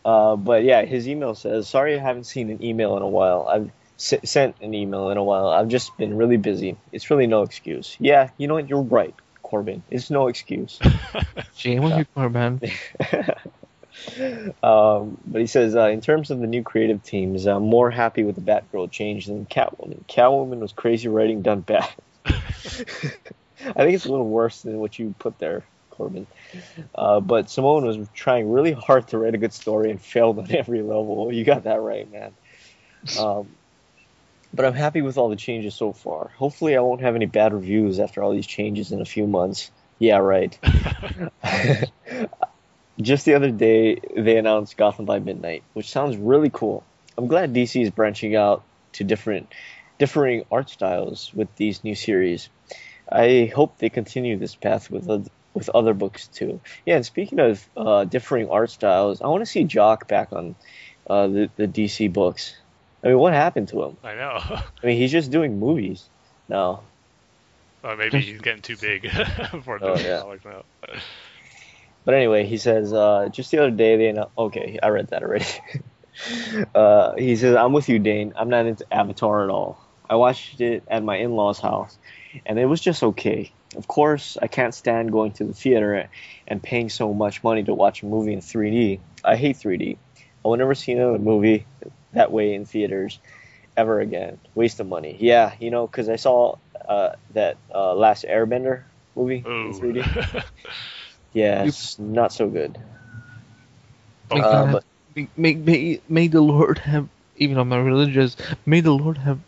Uh, but yeah, his email says, "Sorry, I haven't seen an email in a while. I've s- sent an email in a while. I've just been really busy. It's really no excuse. Yeah, you know what? You're right, Corbin. It's no excuse. Shame on you, Corbin. um, but he says, uh, in terms of the new creative teams, I'm more happy with the Batgirl change than Catwoman. Catwoman was crazy writing done bad. I think it's a little worse than what you put there, Corbin. Uh, but Simone was trying really hard to write a good story and failed on every level. You got that right, man. Um, but I'm happy with all the changes so far. Hopefully, I won't have any bad reviews after all these changes in a few months. Yeah, right. Just the other day, they announced Gotham by Midnight, which sounds really cool. I'm glad DC is branching out to different, differing art styles with these new series. I hope they continue this path with with other books too. Yeah, and speaking of uh, differing art styles, I want to see Jock back on uh, the the DC books. I mean, what happened to him? I know. I mean, he's just doing movies now. Or maybe he's getting too big for the Oh, yeah. But anyway, he says uh, just the other day they announced. Okay, I read that already. uh, he says I'm with you, Dane. I'm not into Avatar at all. I watched it at my in-laws' house, and it was just okay. Of course, I can't stand going to the theater and paying so much money to watch a movie in 3D. I hate 3D. I will never see another movie that way in theaters ever again. Waste of money. Yeah, you know, because I saw uh, that uh, Last Airbender movie in 3D. Yeah, it's not so good. May, Uh, but- have- may, may, may the Lord have, even though I'm religious, may the Lord have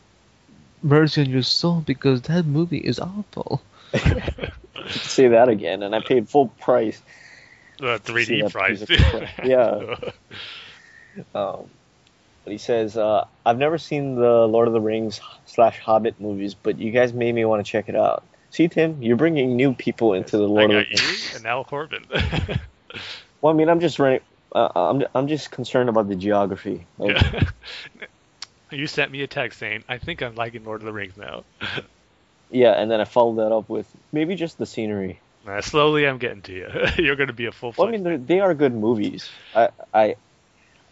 mercy on your soul because that movie is awful. Say that again, and I paid full price. the 3D that price. piece of crap. Yeah. Um, but he says, uh, I've never seen the Lord of the Rings slash Hobbit movies, but you guys made me want to check it out. See, Tim, you're bringing new people into the Lord of the Rings. and now Corbin. Well, I mean, I'm just running. Uh, I'm I'm just concerned about the geography. Like, Yeah. you sent me a text saying, I think I'm liking Lord of the Rings now. Yeah, and then I followed that up with maybe just the scenery. Uh, slowly I'm getting to you. You're going to be a full Well, I mean, they're- good movies. I I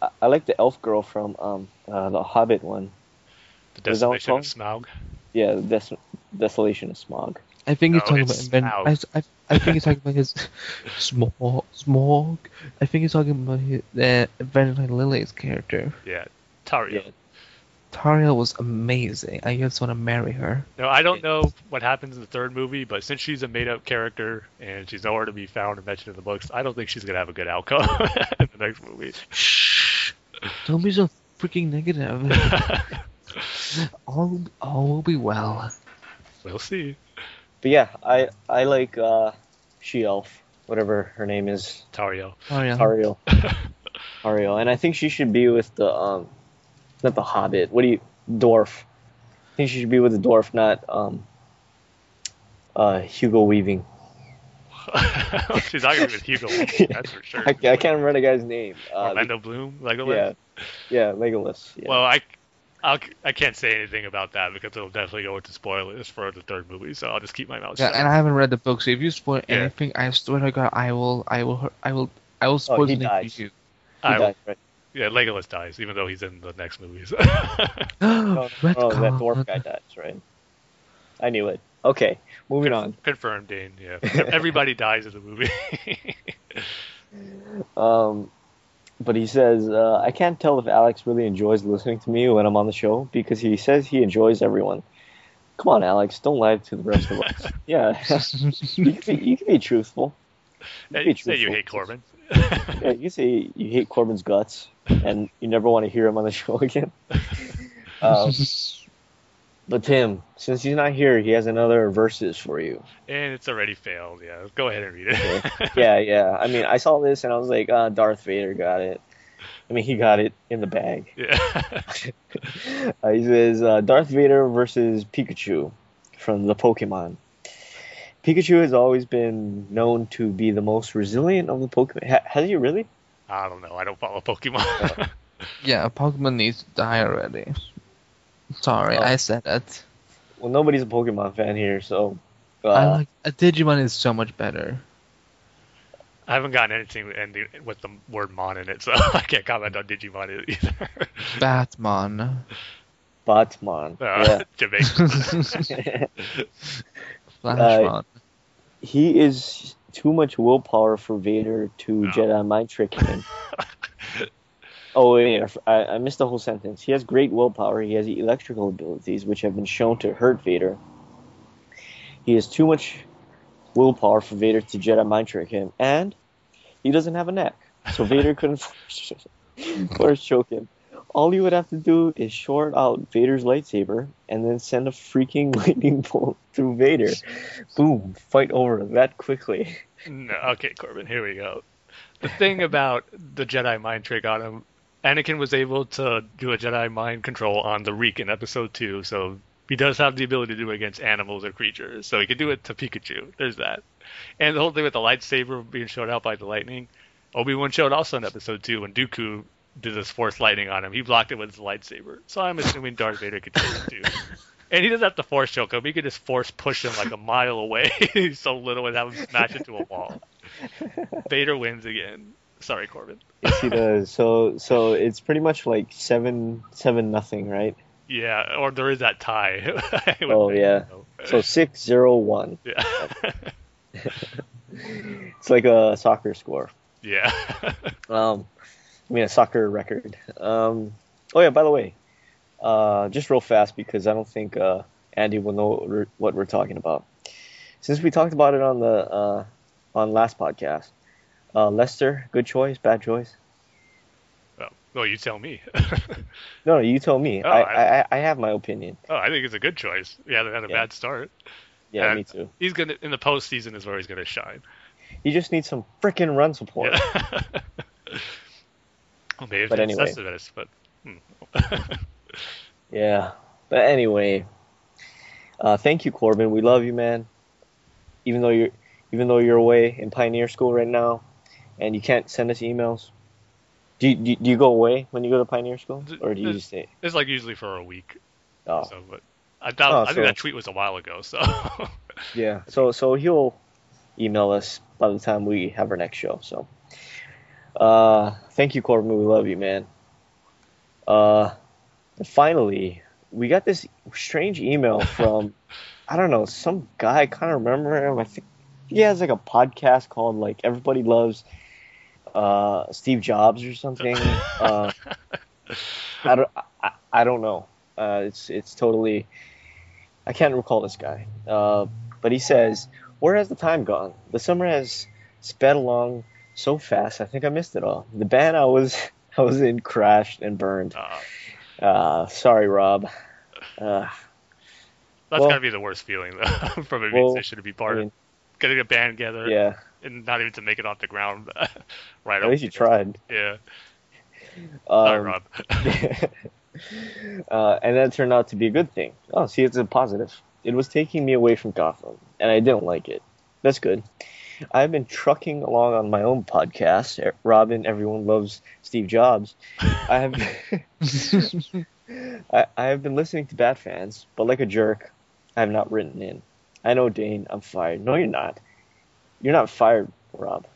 I- I like the elf girl from um uh, the Hobbit one. The is that Desolation of Smaug. Yeah, the Des- Desolation of Smaug. I think he's No, talking about Ben. I, I, I think he's talking about his small smog. I think he's talking about his uh, Evangeline Lilly's character. Yeah. Tario. Yeah. Taria was amazing. I just want to marry her. No, I don't know what happens in the third movie, but since she's a made-up character and she's nowhere to be found or mentioned in the books, I don't think she's gonna have a good outcome in the next movie. Shh! Don't be so freaking negative. all all will be well. we'll see. But yeah, I I like uh, she elf, whatever her name is, Tario. Taria. Ariel. Ariel, and I think she should be with the um, not the Hobbit. What do you dwarf? I think she should be with the dwarf, not um, uh, Hugo Weaving. she's not gonna be with Hugo. That's for sure. I, I can't remember the guy's name. Uh, Orlando Bloom, yeah, Legolas. yeah, Legolas. Yeah. Well, I, I'll, I can't say anything about that because it'll definitely go into spoilers for the third movie. So I'll just keep my mouth Yeah, shut. and I haven't read the book, so if you spoil Yeah. anything, I swear to God, I will, I will, I will, I will spoil Oh, he something dies. you. he I- died, right? Yeah, Legolas dies, even though he's in the next movies. No, Red oh, that dwarf guy dies, right? I knew it. Okay, moving on. Confirmed, Dane. Yeah, everybody dies in the movie. Um, but he says, uh, I can't tell if Alex really enjoys listening to me when I'm on the show because he says he enjoys everyone. Come on, Alex, don't lie to the rest of us. yeah, you can be, you can be truthful. Yeah, be you say you hate Corbin. Yeah, you say you hate Corbin's guts and you never want to hear him on the show again. Um, but Tim, since he's not here, he has another verses for you. and it's already failed. Yeah, go ahead and read it. Yeah, yeah. I mean, I saw this and I was like, uh, Darth Vader got it. I mean, he got it in the bag. Yeah. Uh, he says uh, Darth Vader versus Pikachu from the Pokemon. Pikachu has always been known to be the most resilient of the Pokemon. Ha- has he really? I don't know. I don't follow Pokemon. Yeah, Pokemon needs to die already. Sorry, Oh. I said it. Well, nobody's a Pokemon fan here, so. Uh, I like a Digimon is so much better. I haven't gotten anything with the word mon in it, so I can't comment on Digimon either. Batman. Batman. Uh, Yeah. Flashmon. he is too much willpower for Vader to No. Jedi mind trick him. oh wait, I, I missed the whole sentence. He has great willpower. He has electrical abilities, which have been shown to hurt Vader. He has too much willpower for Vader to Jedi mind trick him, and he doesn't have a neck, so Vader couldn't force, force choke him. All you would have to do is short out Vader's lightsaber and then send a freaking lightning bolt through Vader. Boom, fight over that quickly. No, okay, Corbin, here we go. The thing about the Jedi mind trick on him, Anakin was able to do a Jedi mind control on the Reek in Episode Two, so he does have the ability to do it against animals or creatures. So he could do it to Pikachu. There's that, and the whole thing with the lightsaber being shot out by the lightning. Obi Wan showed also in Episode Two when Dooku did this Force lightning on him. He blocked it with his lightsaber. So I'm assuming Darth Vader could do it too. And he doesn't have to force choke him. He could just force push him like a mile away. He's so little and have him smash into a wall. Vader wins again. Sorry, Corbin. Yes, he does. So, so it's pretty much like seven, seven nothing, right? Yeah, or there is that tie. Oh, yeah. know. So six zero one. yeah. It's like a soccer score. yeah. Um, I mean a soccer record. Um, oh yeah, by the way, uh, just real fast because I don't think uh, Andy will know what we're, what we're talking about. Since we talked about it on the uh, on last podcast, uh, Lester, good choice, bad choice. oh, well, you tell me. No, no, you tell me. Oh, I, I- I, have my opinion. oh, I think it's a good choice. Yeah, they had a Yeah. bad start. Yeah, Uh, me too. He's gonna in the postseason is where he's gonna shine. He just needs some freaking run support. Yeah. well, maybe But anyway. but hmm. Yeah. But anyway, uh, thank you, Corbin. We love you, man. Even though you're even though you're away in Pioneer School right now, and you can't send us emails. Do you, do you, do you go away when you go to Pioneer School, or do you just stay? it's like usually for a week. Oh, So, but I doubt. Oh, I so- think that tweet was a while ago. So yeah. So so he'll email us by the time we have our next show. So, uh, thank you, Corbin. We love you, man. Uh, finally, we got this strange email from I don't know some guy. I kind of remember him. I think he has like a podcast called like Everybody Loves uh, Steve Jobs or something. uh, I don't I, I don't know. Uh, it's it's totally I can't recall this guy. Uh, but he says, "Where has the time gone? The summer has sped along so fast. I think I missed it all. The band I was I was in crashed and burned. uh, Uh, sorry, Rob. Uh, that's Well- gotta be the worst feeling though, from a Well, musician to be part I mean, of getting a band together yeah. and not even to make it off the ground. right. At least you tried. Yeah. Sorry, Um, Rob. uh, and that turned out to be a good thing. Oh, see, it's a positive. It was taking me away from Gotham, and I didn't like it. That's good. I've been trucking along on my own podcast. Eh, Robin, everyone loves Steve Jobs. I have, I, I have been listening to Bat fans, but like a jerk, I have not written in. I know, Dane, I'm fired. No, you're not. You're not fired, Rob.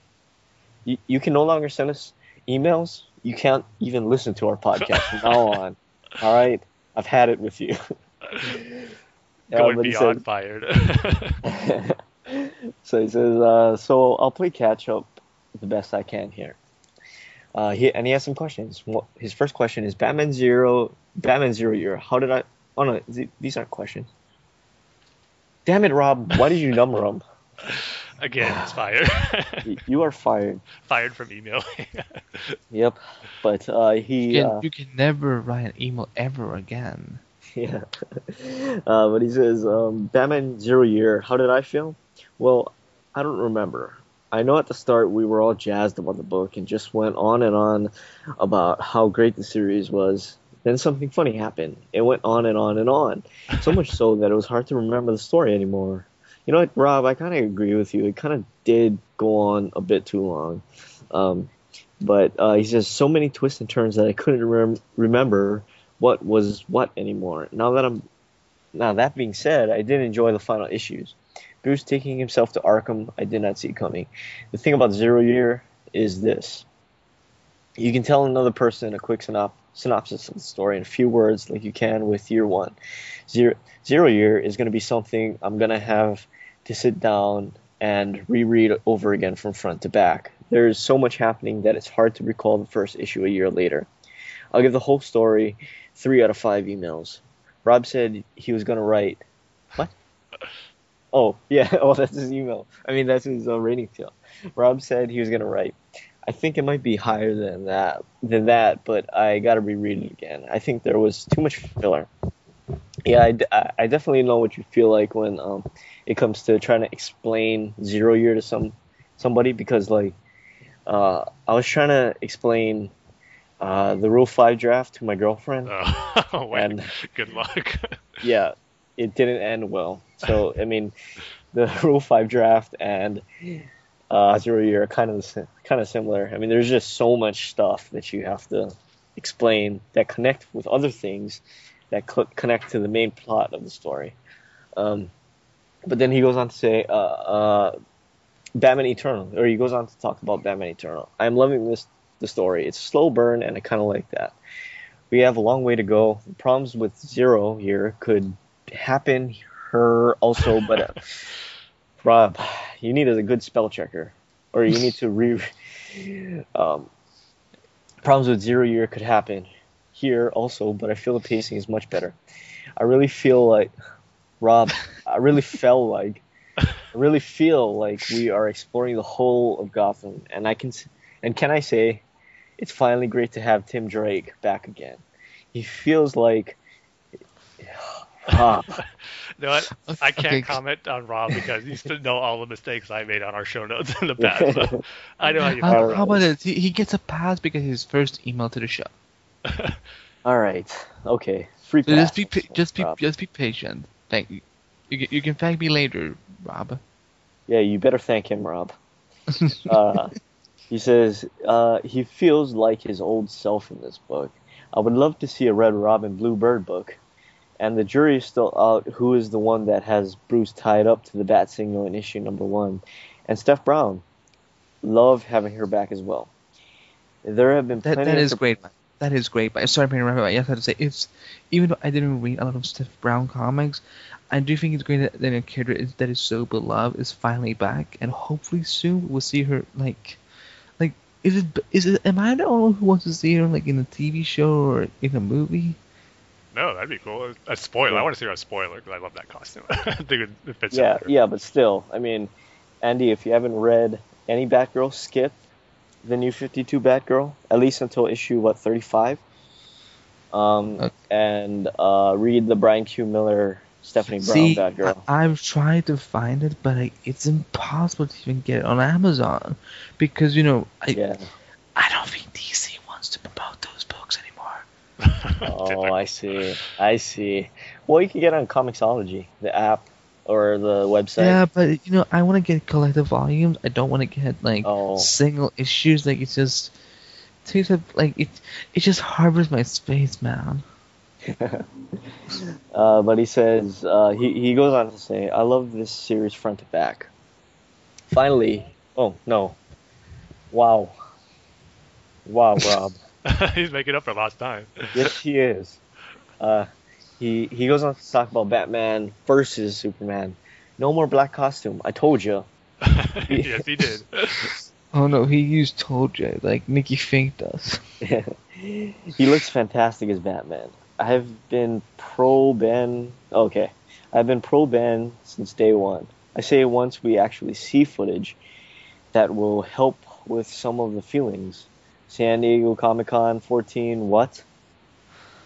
You, you can no longer send us emails. You can't even listen to our podcast from now on. All right, I've had it with you. Uh, Going he beyond fired. said- so he says, uh, so I'll play catch up the best I can here. Uh, he, and he has some questions. His first question is Batman Zero, Batman Zero Year. How did I? Oh no, th- these aren't questions. Damn it, Rob! Why did you number them? Again, it's fired. You are fired. fired from emailing. Yep. But uh, he. You can, uh, you can never write an email ever again. Yeah. Uh, but he says, um, Batman Zero Year, how did I feel? Well, I don't remember. I know at the start we were all jazzed about the book and just went on and on about how great the series was. Then something funny happened. It went on and on and on, so much so that it was hard to remember the story anymore. You know what, Rob? I kind of agree with you. It kind of did go on a bit too long. Um, but uh, he says so many twists and turns that I couldn't rem- remember what was what anymore. Now that I'm now that being said, I did enjoy the final issues. Bruce taking himself to Arkham, I did not see coming. The thing about Zero Year is this: you can tell another person a quick synop- synopsis of the story in a few words, like you can with Year One. Zero, Zero Year is going to be something I'm going to have to sit down and reread over again from front to back. There is so much happening that it's hard to recall the first issue a year later. I'll give the whole story three out of five emails. Rob said he was going to write. What? Oh, yeah. Oh, that's his email. I mean, that's his uh, rating scale. Rob said he was going to write. I think it might be higher than that, than that, but I got to reread it again. I think there was too much filler. Yeah, I, d- I- definitely know what you feel like when um, it comes to trying to explain zero year to some somebody because like uh, I was trying to explain uh, the Rule Five draft to my girlfriend. Oh, wait. And- Good luck. yeah, it didn't end well. So I mean, the Rule Five draft and uh, Zero Year are kind of kind of similar. I mean, there's just so much stuff that you have to explain that connect with other things that connect to the main plot of the story. Um, but then he goes on to say, uh, uh, Batman Eternal, or he goes on to talk about Batman Eternal. I'm loving this the story. It's a slow burn, and I kind of like that. We have a long way to go. The problems with Zero here could happen her also, but uh, Rob, you need a good spell checker, or you need to re. Um, problems with Zero Year could happen here also, but I feel the pacing is much better. I really feel like Rob. I really felt like I really feel like we are exploring the whole of Gotham, and I can and can I say, it's finally great to have Tim Drake back again. He feels like ah, No, I, I can't Okay. comment on Rob because he used to know all the mistakes I made on our show notes in the past. So I know how you How, feel. Alright. how about it? He, he gets a pass because his first email to the show. all right, okay, free So just be pa- just be Rob. just be patient. Thank you. You, can- you can thank me later, Rob. Yeah, you better thank him, Rob. uh, he says uh, he feels like his old self in this book. I would love to see a Red Robin Blue Bird book. And the jury is still out who is the one that has Bruce tied up to the bat signal in issue number one. And Steph Brown. Love having her back as well. There have been That that is great. That is great. But sorry, I remember. I just have to say, it's even though I didn't read a lot of Steph Brown comics, I do think it's great that, that a character is, that is so beloved is finally back, and hopefully soon we'll see her like, like is it is it? Am I the only one who wants to see her like in a TV show or in a movie? No, that'd be cool. A spoiler. I want to see her a spoiler because I love that costume. I think it, it fits Yeah, with yeah, but still, I mean, Andy, if you haven't read any Batgirl, skip the new 52 Batgirl, at least until issue, what, 35? Um, Okay. and uh, read the Brian Q. Miller, Stephanie Brown See, Batgirl. I, I've tried to find it, but like, it's impossible to even get it on Amazon because you know I yeah. I don't think DC wants to promote those books anymore. Oh, I see. I see. Well, you can get on Comixology, the app or the website. Yeah, but you know, I want to get collective volumes. I don't want to get like Oh. single issues. Like it's just takes up like it. It just harbors my space, man. Uh, but he says uh, he he goes on to say, "I love this series front to back." Finally, oh no, wow, wow, Rob. He's making up for lost time. yes, he is. Uh, he he goes on to talk about Batman versus Superman. No more black costume. I told you. yes, he did. Oh no, he used Toldja like Nikki Finke does. he looks fantastic as Batman. I have been pro Ben. Okay, I've been pro Ben since day one. I say once we actually see footage that will help with some of the feelings. San Diego Comic Con 14. What?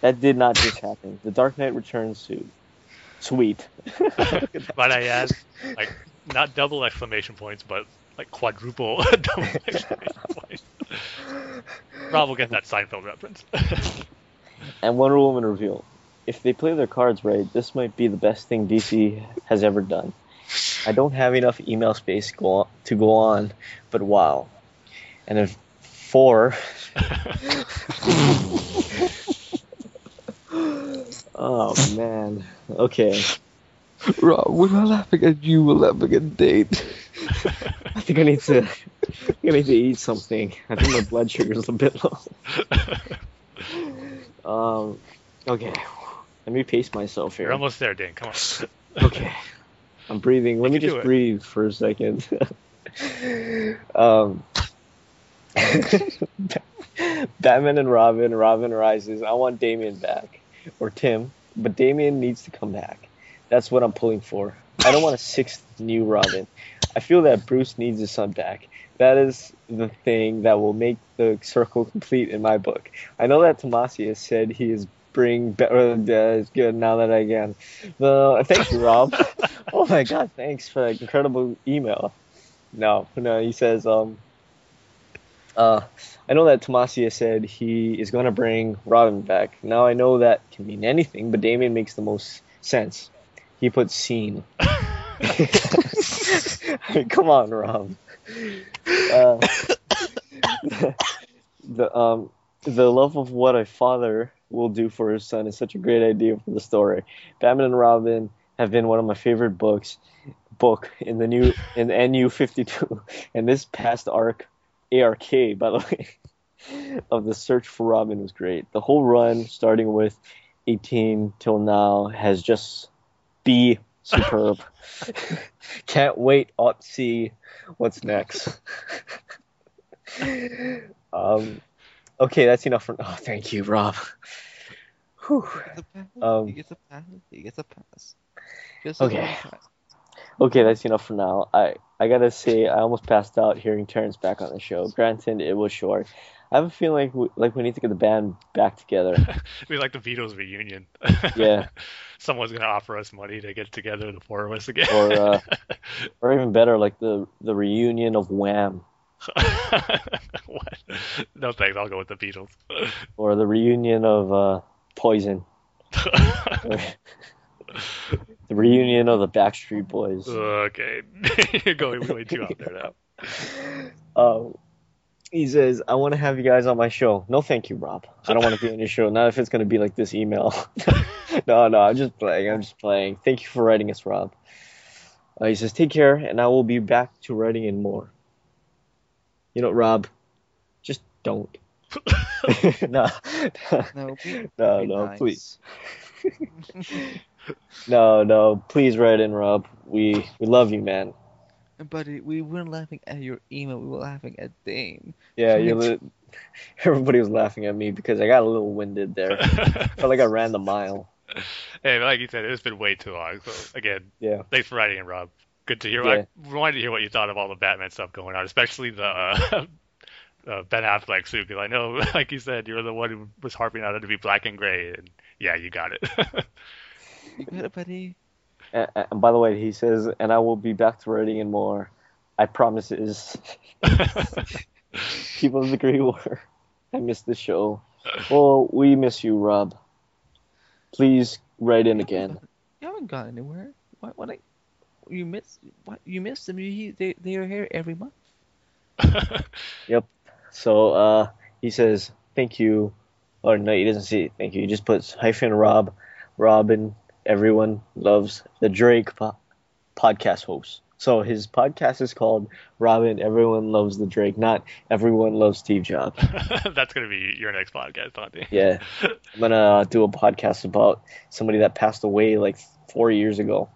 That did not just happen. The Dark Knight Returns suit. Sweet. Might I add, like, not double exclamation points, but like quadruple double exclamation points. Rob will get that Seinfeld reference. And Wonder Woman reveal. If they play their cards right, this might be the best thing DC has ever done. I don't have enough email space go on, to go on, but wow. And if four. oh man. Okay. Rob, we're not laughing at you. We're laughing at Dane. I think I need to. I think I need to eat something. I think my blood sugar is a bit low. Um. Okay. Let me pace myself here. You're almost there, Dan. Come on. Okay. I'm breathing. Let You me just breathe for a second. um, Batman and Robin, Robin rises. I want Damian back. Or Tim. But Damian needs to come back. That's what I'm pulling for. I don't want a sixth new Robin. I feel that Bruce needs his son back. That is the thing that will make the circle complete in my book. I know that Tomasi's said he is bring better. Uh, it's good now that I can. Uh, thank you, Rob. oh my God, thanks for that incredible email. No, no, he says, um, uh, I know that Tomasi's said he is going to bring Robin back. Now I know that can mean anything, but Damian makes the most sense. He puts scene. I mean, come on, Rob. Uh, the um the love of what a father will do for his son is such a great idea for the story. Batman and Robin have been one of my favorite books book in the new in the NU fifty two and this past arc ARK by the way of the search for Robin was great. The whole run starting with eighteen till now has just be superb. Can't wait to see what's next. um, okay, that's enough for. Oh, thank you, Rob. Whew. Um, he gets a pass. He gets a pass. Just Okay. a pass. Okay, that's enough for now. I I gotta say, I almost passed out hearing Terrence back on the show. Granted, it was short. I have a feeling like we, like we need to get the band back together. we like the Beatles reunion. Yeah. Someone's gonna offer us money to get together, the four of us again. Or, uh, or even better, like the the reunion of Wham, what? No thanks. I'll go with the Beatles. or the reunion of uh, Poison, the reunion of the Backstreet Boys. okay, you're going way too out there now. Um, he says, I want to have you guys on my show. No, thank you, Rob. I don't want to be on your show. Not if it's going to be like this email. no, no, I'm just playing. I'm just playing. Thank you for writing us, Rob. Uh, he says, take care, and I will be back to writing in more. You know, Rob, just don't. no, No, be, no, no, nice. please. No, no, please write in, Rob. We we love you, man. Buddy, we weren't laughing at your email. We were laughing at Dane. Yeah, you. Li- everybody was laughing at me because I got a little winded there. Felt like I ran the mile. hey, like you said, it's been way too long. So again, Yeah. thanks for writing in, Rob. Good to hear. Yeah. I wanted to hear what you thought of all the Batman stuff going on, especially the uh, uh, Ben Affleck suit. Because I know, like you said, you're the one who was harping on it to be black and gray, and yeah, you got it. You got it, buddy. And, and by the way, he says, and I will be back to writing and more. I promises. Keep up the great work. I missed the show. Well, we miss you, Rob. Please write in again. You haven't gone anywhere. Why? I, you miss? What? You missed them? You, they they are here every month. Yep. So uh, he says, thank you. Or no, he doesn't say thank you. He just puts hyphen Rob, Robin. Everyone loves the Drake po- podcast host. So his podcast is called Robin. Everyone loves the Drake, not everyone loves Steve Jobs. That's gonna be your next podcast, Dante. Yeah, I'm gonna do a podcast about somebody that passed away like four years ago,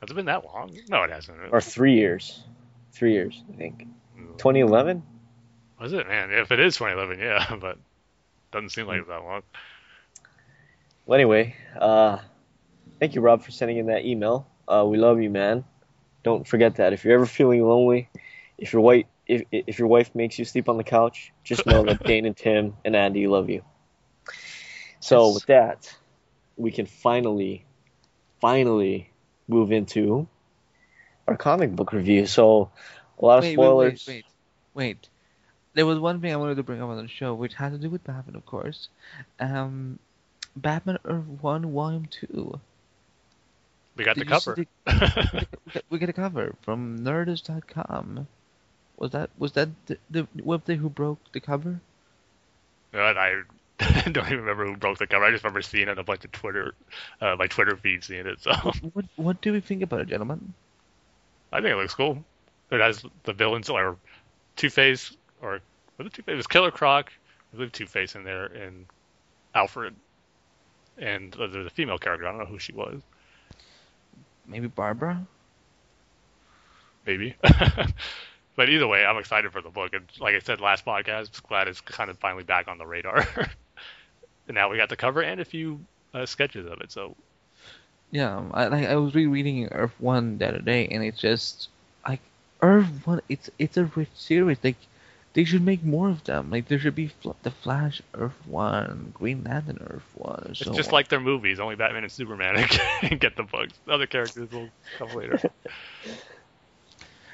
Has it been that long? No, it hasn't. or three years, three years, I think. 2011. Was it, man? If it is 2011, yeah, but doesn't seem like it's that long. Well, anyway, uh, thank you, Rob, for sending in that email. Uh, we love you, man. Don't forget that. If you're ever feeling lonely, if your wife if if your wife makes you sleep on the couch, just know that Dane and Tim and Andy love you. So Yes. with that, we can finally, finally move into our comic book review. So a lot of wait, spoilers. Wait, wait, wait. There was one thing I wanted to bring up on the show, which had to do with Batman, of course. Um, Batman Earth One Volume Two. We got Did the cover. we get- we get a cover from Nerdist.com. Was that was that the, the website who broke the cover? But I don't even remember who broke the cover. I just remember seeing it on a bunch of Twitter, uh, my Twitter feed seeing it. So What what do we think about it, gentlemen? I think it looks cool. It has the villains or Two Face or was it Two Face? It was Killer Croc. I believe Two Face in there and Alfred. And uh, there's a female character. I don't know who she was. Maybe Barbara. Maybe. but either way, I'm excited for the book. And like I said last podcast, I'm glad it's kind of finally back on the radar. and now we got the cover and a few uh, sketches of it. So Yeah, I like I was rereading Earth One the other day, and it's just like Earth One. It's it's a rich series. Like they should make more of them. Like there should be Fl- the Flash Earth One, Green Lantern Earth One. it's so just on. like their movies. Only Batman and Superman get the books. Other characters will come later.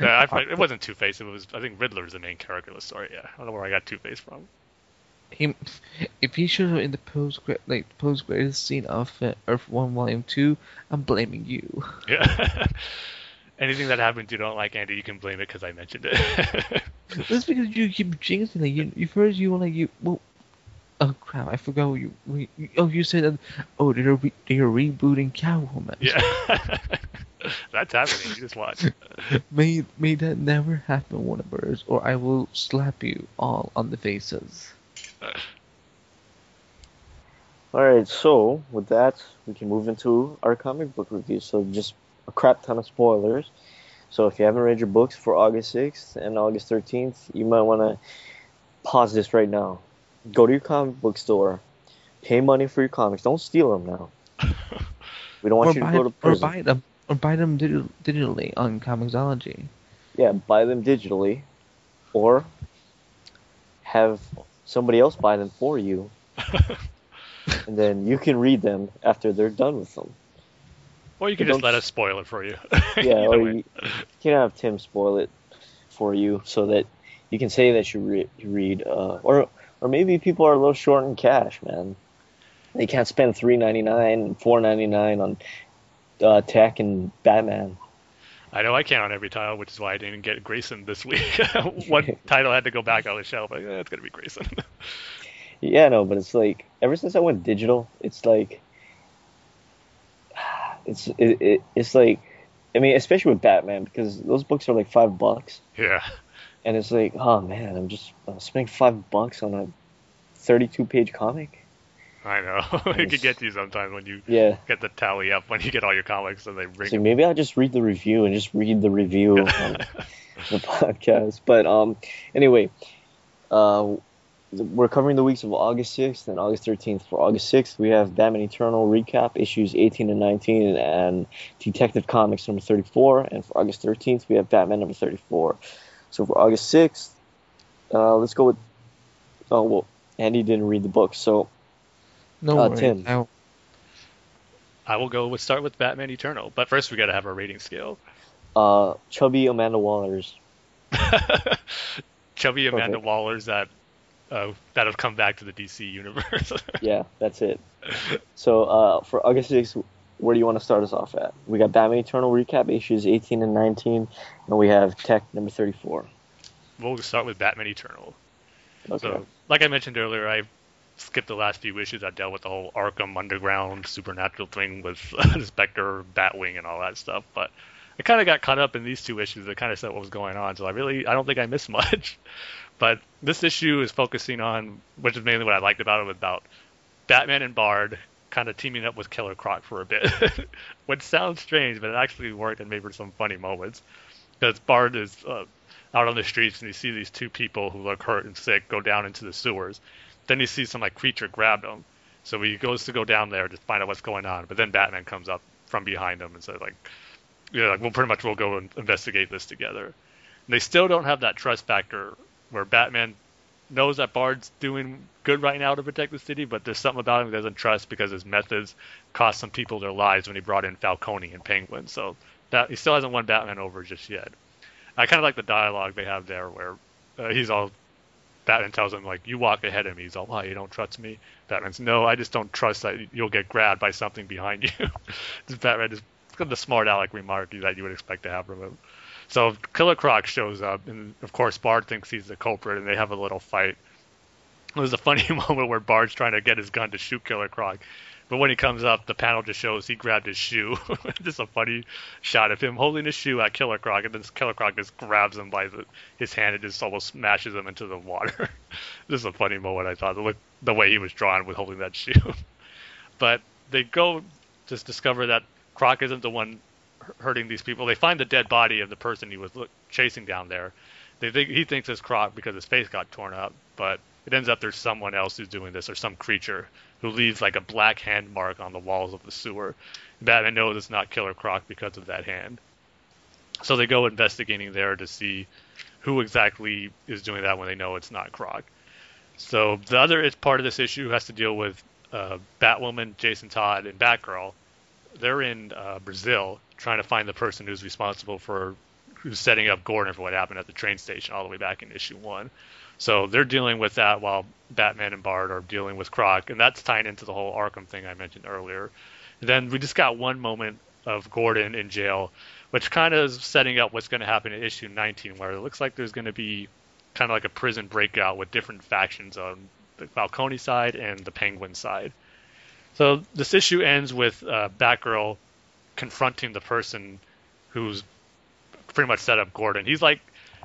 Yeah, I, it wasn't Two Face. It was I think Riddler's the main character of the story. Yeah, I don't know where I got Two Face from. him. If he showed up in the post like post credits scene of uh, Earth One Volume Two, I'm blaming you. Yeah. Anything that happens you don't like, Andy, you can blame it because I mentioned it. That's because you keep jinxing it. You, you first you were like you well. Oh crap! I forgot what you, we, you. Oh, you said that. Oh, they're re, they're rebooting Catwoman. yeah. That's happening. You just watch. May may that never happen, one of us, Or I will slap you all on the faces. All right, so with that, we can move into our comic book review. So just a crap ton of spoilers. So if you haven't read your books for August 6th and August 13th, you might want to pause this right now. Go to your comic book store, pay money for your comics. Don't steal them now. We don't want Or you buy, to go to prison. or buy them, or buy them digi- digitally on Comixology. Yeah, buy them digitally, or have somebody else buy them for you, and then you can read them after they're done with them. Or you can just let us spoil it for you. Yeah, or way. you, you can have Tim spoil it for you so that you can say that you, re- you read, uh, or or maybe people are a little short in cash, man. They can't spend three ninety nine, four ninety nine on uh, 'Tec and Batman. I know I can't on every title, which is why I didn't get Grayson this week. One title had to go back on the shelf. Like, eh, it's gonna be Grayson. Yeah, no, but it's like ever since I went digital, it's like it's it, it, it's like I mean, especially with Batman because those books are like five bucks, yeah. and it's like, oh man, I'm just I'm spending five bucks on a thirty-two page comic. I know. it could get to you sometimes when you Yeah, get the tally up when you get all your comics and they bring so maybe I'll just read the review and just read the review on the podcast. But um, anyway, uh, we're covering the weeks of August 6th and August 13th. For August 6th, we have Batman Eternal recap issues 18 and 19 and Detective Comics number 34. And for August 13th, we have Batman number 34. So for August 6th, uh, let's go with. Oh well, Andy didn't read the book, so No Uh, worries. Tim. I- I will go with start with Batman Eternal. But first we gotta have our rating scale. uh, chubby Amanda Waller's. Chubby Amanda Perfect. Wallers that uh, that have come back to the DC universe. Yeah, that's it. So uh, for August 6th, where do you want to start us off at? We got Batman Eternal recap issues 18 and 19, and we have 'Tec number 34. we'll start with Batman Eternal. Okay. So, like I mentioned earlier, I skipped the last few issues I dealt with the whole Arkham Underground supernatural thing with Spectre, Batwing, and all that stuff. But I kind of got caught up in these two issues that kind of said what was going on. So I really, I don't think I missed much. But this issue is focusing on, which is mainly what I liked about it, about Batman and Bard kind of teaming up with Killer Croc for a bit, which sounds strange, but it actually worked and made for some funny moments. Because Bard is uh, out on the streets and you see these two people who look hurt and sick go down into the sewers. Then he sees some like creature grab them, so he goes to go down there to find out what's going on. But then Batman comes up from behind him and says like, "Yeah, like, we'll pretty much we'll go and investigate this together." And they still don't have that trust factor where Batman knows that Bard's doing good right now to protect the city, but there's something about him he doesn't trust because his methods cost some people their lives when he brought in Falcone and Penguin. So that he still hasn't won Batman over just yet. I kind of like the dialogue they have there, where uh, he's all Batman tells him like, "You walk ahead of me." He's all, "Why? You don't trust me?" Batman's, "No, I just don't trust that you'll get grabbed by something behind you." Batman is got the smart aleck remark that you would expect to have from him. So Killer Croc shows up, and of course Bard thinks he's the culprit, and they have a little fight. There's a funny moment where Bard's trying to get his gun to shoot Killer Croc, but when he comes up, the panel just shows he grabbed his shoe. just a funny shot of him holding his shoe at Killer Croc, and then Killer Croc just grabs him by the, his hand and just almost smashes him into the water. this is a funny moment, I thought. The, the way he was drawn with holding that shoe. but they go just discover that Croc isn't the one hurting these people. They find the dead body of the person he was chasing down there. They think he thinks it's Croc because his face got torn up, but it ends up there's someone else who's doing this or some creature who leaves like a black hand mark on the walls of the sewer. Batman knows it's not Killer Croc because of that hand. So they go investigating there to see who exactly is doing that when they know it's not Croc. So the other part of this issue has to deal with uh, Batwoman, Jason Todd, and Batgirl. They're in uh, Brazil trying to find the person who's responsible for who's setting up Gordon for what happened at the train station all the way back in issue one. So they're dealing with that while Batman and Bard are dealing with Croc, and that's tying into the whole Arkham thing I mentioned earlier. And then we just got one moment of Gordon in jail, which kind of is setting up what's going to happen in issue 19, where it looks like there's going to be kind of like a prison breakout with different factions on the Falcone side and the Penguin side. So this issue ends with uh, Batgirl confronting the person who's pretty much set up Gordon. He's like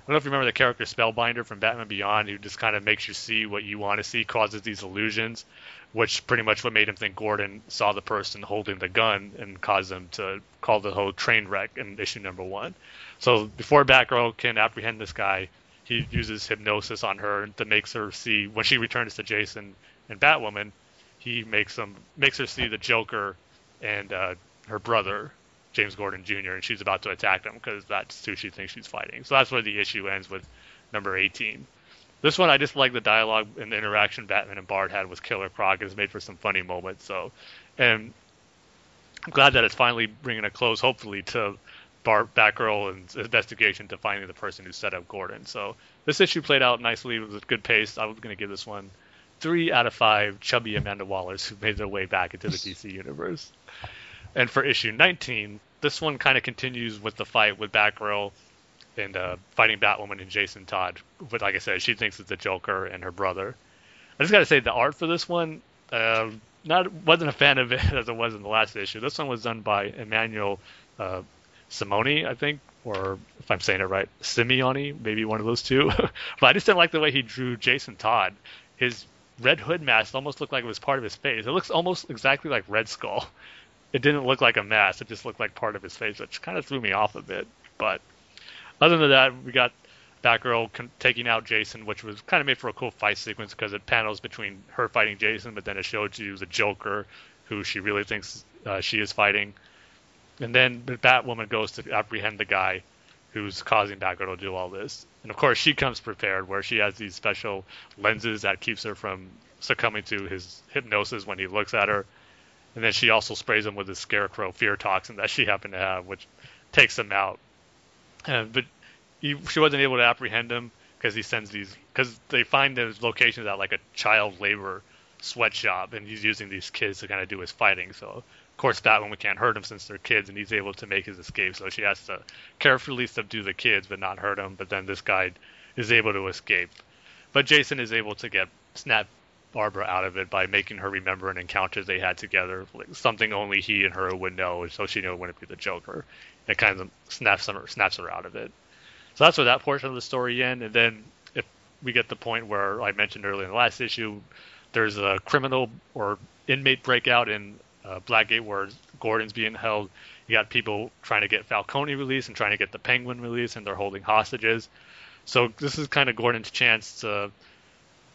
I don't know if you remember the character Spellbinder from Batman Beyond, who just kind of makes you see what you want to see, causes these illusions, which pretty much what made him think Gordon saw the person holding the gun and caused him to call the whole train wreck in issue number one. So before Batgirl can apprehend this guy, he uses hypnosis on her that makes her see when she returns to Jason and Batwoman, he makes them makes her see the Joker and uh, her brother James Gordon Jr. and she's about to attack him because that's who she thinks she's fighting. So that's where the issue ends with number 18. This one, I just like the dialogue and the interaction Batman and Bard had with Killer Croc. It's made for some funny moments. So, and I'm glad that it's finally bringing a close, hopefully, to Bart Batgirl and investigation to finding the person who set up Gordon. So this issue played out nicely. It was a good pace. I was going to give this one three out of five chubby Amanda Wallers who made their way back into the DC universe. And for issue 19, this one kind of continues with the fight with Batgirl and uh, fighting Batwoman and Jason Todd. But like I said, she thinks it's the Joker and her brother. I just got to say the art for this one, uh, not wasn't a fan of it as it was in the last issue. This one was done by Emanuel uh, Simoni, I think, or if I'm saying it right, Simeone, maybe one of those two. but I just didn't like the way he drew Jason Todd. His Red Hood mask almost looked like it was part of his face. It looks almost exactly like Red Skull it didn't look like a mask. It just looked like part of his face, which kind of threw me off a bit. But other than that, we got Batgirl con- taking out Jason, which was kind of made for a cool fight sequence because it panels between her fighting Jason, but then it showed you the Joker, who she really thinks uh, she is fighting. And then the Batwoman goes to apprehend the guy who's causing Batgirl to do all this. And of course, she comes prepared, where she has these special lenses that keeps her from succumbing to his hypnosis when he looks at her and then she also sprays him with the scarecrow fear toxin that she happened to have, which takes him out. And, but he, she wasn't able to apprehend him because he sends these because they find his locations at like a child labor sweatshop, and he's using these kids to kind of do his fighting. So of course Batwoman can't hurt him since they're kids, and he's able to make his escape. So she has to carefully subdue the kids, but not hurt them. But then this guy is able to escape. But Jason is able to get snap Barbara out of it by making her remember an encounter they had together, like something only he and her would know, so she knew it wouldn't be the Joker. It kind of snaps her, snaps her out of it. So that's where that portion of the story ends. And then if we get the point where I mentioned earlier in the last issue, there's a criminal or inmate breakout in uh, Blackgate where Gordon's being held. You got people trying to get Falcone released and trying to get the Penguin released, and they're holding hostages. So this is kind of Gordon's chance to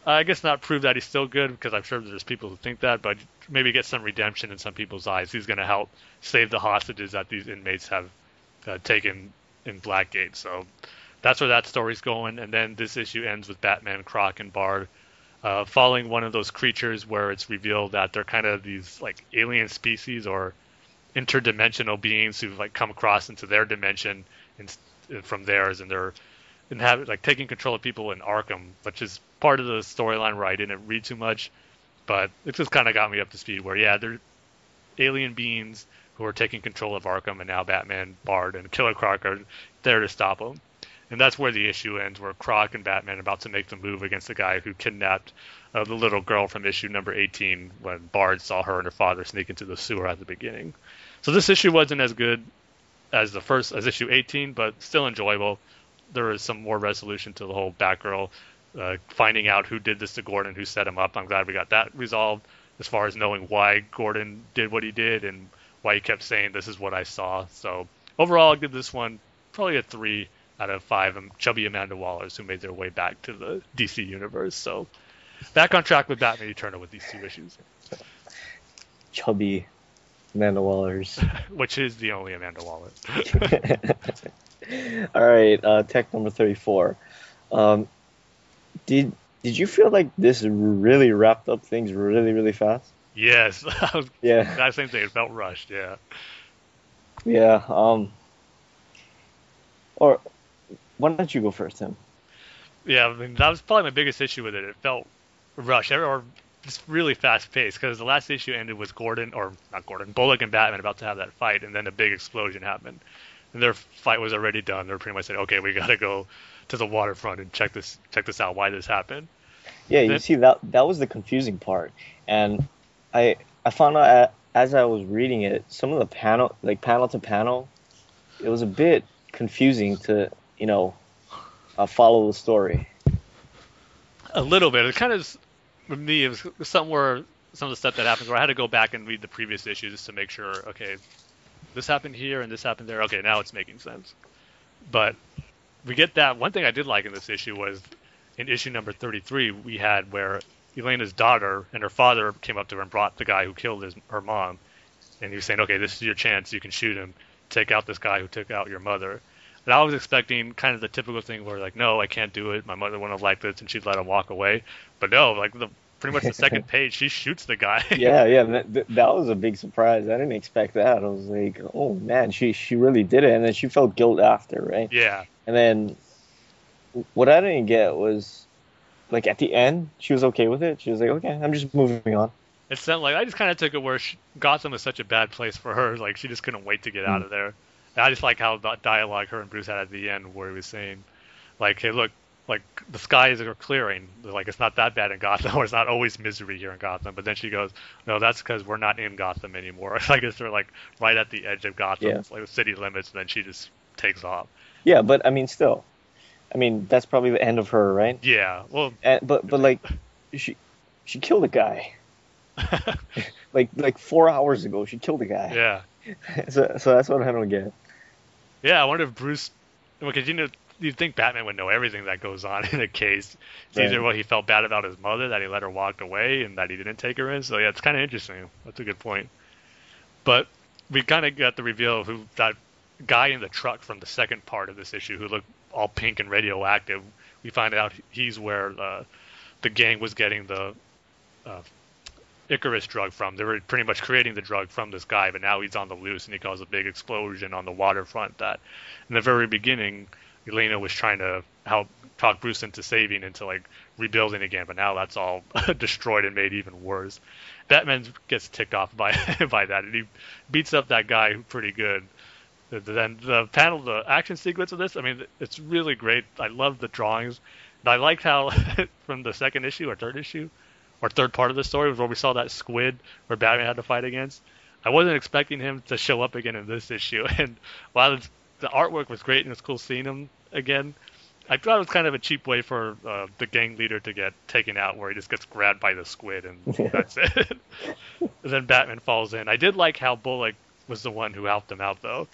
I guess not prove that he's still good because I'm sure there's people who think that, but maybe get some redemption in some people's eyes. He's going to help save the hostages that these inmates have uh, taken in Blackgate. So that's where that story's going. And then this issue ends with Batman, Croc, and Bard uh, following one of those creatures where it's revealed that they're kind of these like alien species or interdimensional beings who've like come across into their dimension and from theirs, and they're and have like taking control of people in Arkham, which is part of the storyline where I didn't read too much, but it just kind of got me up to speed. Where yeah, they're alien beings who are taking control of Arkham, and now Batman, Bard, and Killer Croc are there to stop them. And that's where the issue ends, where Croc and Batman are about to make the move against the guy who kidnapped uh, the little girl from issue number 18 when Bard saw her and her father sneak into the sewer at the beginning. So this issue wasn't as good as the first as issue 18, but still enjoyable. There was some more resolution to the whole Batgirl uh, finding out who did this to Gordon, who set him up. I'm glad we got that resolved as far as knowing why Gordon did what he did and why he kept saying this is what I saw. So overall, I'll give this one probably a three out of five. Um, chubby Amanda Wallers who made their way back to the DC universe. So back on track with Batman Eternal with these two issues. Chubby Amanda Wallers. Which is the only Amanda Waller. All right, uh, tech number 34. Um, did did you feel like this really wrapped up things really really fast? Yes. yeah. That same thing. It felt rushed. Yeah. Yeah. Um. Or why don't you go first, Tim? Yeah, I mean that was probably my biggest issue with it. It felt rushed or just really fast paced because the last issue ended with Gordon or not Gordon, Bullock and Batman about to have that fight, and then a big explosion happened, and their fight was already done. They were pretty much saying, "Okay, we got to go to the waterfront and check this check this out. Why this happened?" Yeah, you see that that was the confusing part, and I I found out as I was reading it, some of the panel like panel to panel, it was a bit confusing to you know uh, follow the story. A little bit. It kind of for me, it was somewhere some of the stuff that happened where I had to go back and read the previous issues just to make sure. Okay, this happened here and this happened there. Okay, now it's making sense. But we get that. One thing I did like in this issue was in issue number 33 we had where Elena's daughter and her father came up to her and brought the guy who killed his, her mom, and he was saying, "Okay, this is your chance. You can shoot him. Take out this guy who took out your mother." And I was expecting kind of the typical thing where like, "No, I can't do it. My mother wouldn't have liked this," and she'd let him walk away. But no, like the pretty much the second page, she shoots the guy. yeah, yeah, that, that was a big surprise. I didn't expect that. I was like, "Oh man, she she really did it," and then she felt guilt after, right? Yeah. And then what I didn't get was like at the end, she was okay with it. She was like, okay, I'm just moving on. It's not like I just kind of took it where she, Gotham was such a bad place for her. Like she just couldn't wait to get mm. out of there. And I just like how the dialogue her and Bruce had at the end, where he was saying, like, hey, look, like the skies are clearing. Like it's not that bad in Gotham, or it's not always misery here in Gotham. But then she goes, no, that's because we're not in Gotham anymore. I guess they're like right at the edge of Gotham, yeah. like the city limits. And then she just takes off. Yeah, but I mean, still, I mean, that's probably the end of her, right? Yeah. Well, and, but but like, she she killed a guy. like like four hours ago, she killed a guy. Yeah. so so that's what I don't get. Yeah, I wonder if Bruce, because you know, you'd think Batman would know everything that goes on in a case. It's right. either what he felt bad about his mother that he let her walk away and that he didn't take her in. So yeah, it's kind of interesting. That's a good point. But we kind of got the reveal of who that guy in the truck from the second part of this issue who looked all pink and radioactive. We find out he's where uh, the gang was getting the uh, Icarus drug from. They were pretty much creating the drug from this guy, but now he's on the loose and he caused a big explosion on the waterfront. That in the very beginning, Elena was trying to help talk Bruce into saving, into like rebuilding again, but now that's all destroyed and made even worse. Batman gets ticked off by by that, and he beats up that guy pretty good. Then the panel, the action sequence of this, I mean, it's really great. I love the drawings. And I liked how from the second issue or third issue or third part of the story was where we saw that squid where Batman had to fight against. I wasn't expecting him to show up again in this issue, and while the artwork was great and it's cool seeing him again, I thought it was kind of a cheap way for uh, the gang leader to get taken out, where he just gets grabbed by the squid and that's it. and then Batman falls in. I did like how Bullock was the one who helped him out, though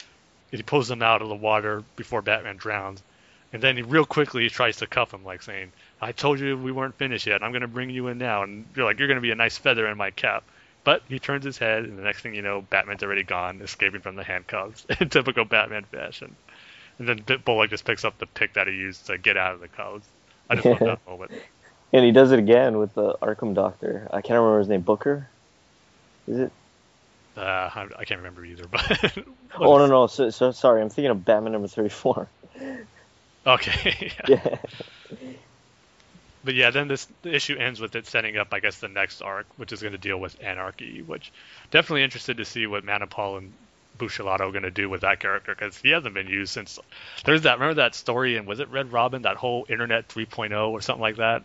he pulls him out of the water before Batman drowns. And then he real quickly he tries to cuff him, like saying, "I told you we weren't finished yet. I'm going to bring you in now." And you're like, "You're going to be a nice feather in my cap." But he turns his head, and the next thing you know, Batman's already gone, escaping from the handcuffs in typical Batman fashion. And then Bullock just picks up the pick that he used to get out of the cuffs. I just love that moment. And he does it again with the Arkham Doctor. I can't remember his name. Booker. Is it? Uh, I can't remember either, but oh no no, so, so, sorry, I'm thinking of Batman number thirty-four. Okay. Yeah. But yeah, then this the issue ends with it setting up, I guess, the next arc, which is going to deal with anarchy. Which definitely interested to see what Manapul and Buccellato are going to do with that character because he hasn't been used since. There's that. Remember that story and was it Red Robin? That whole Internet 3.0 or something like that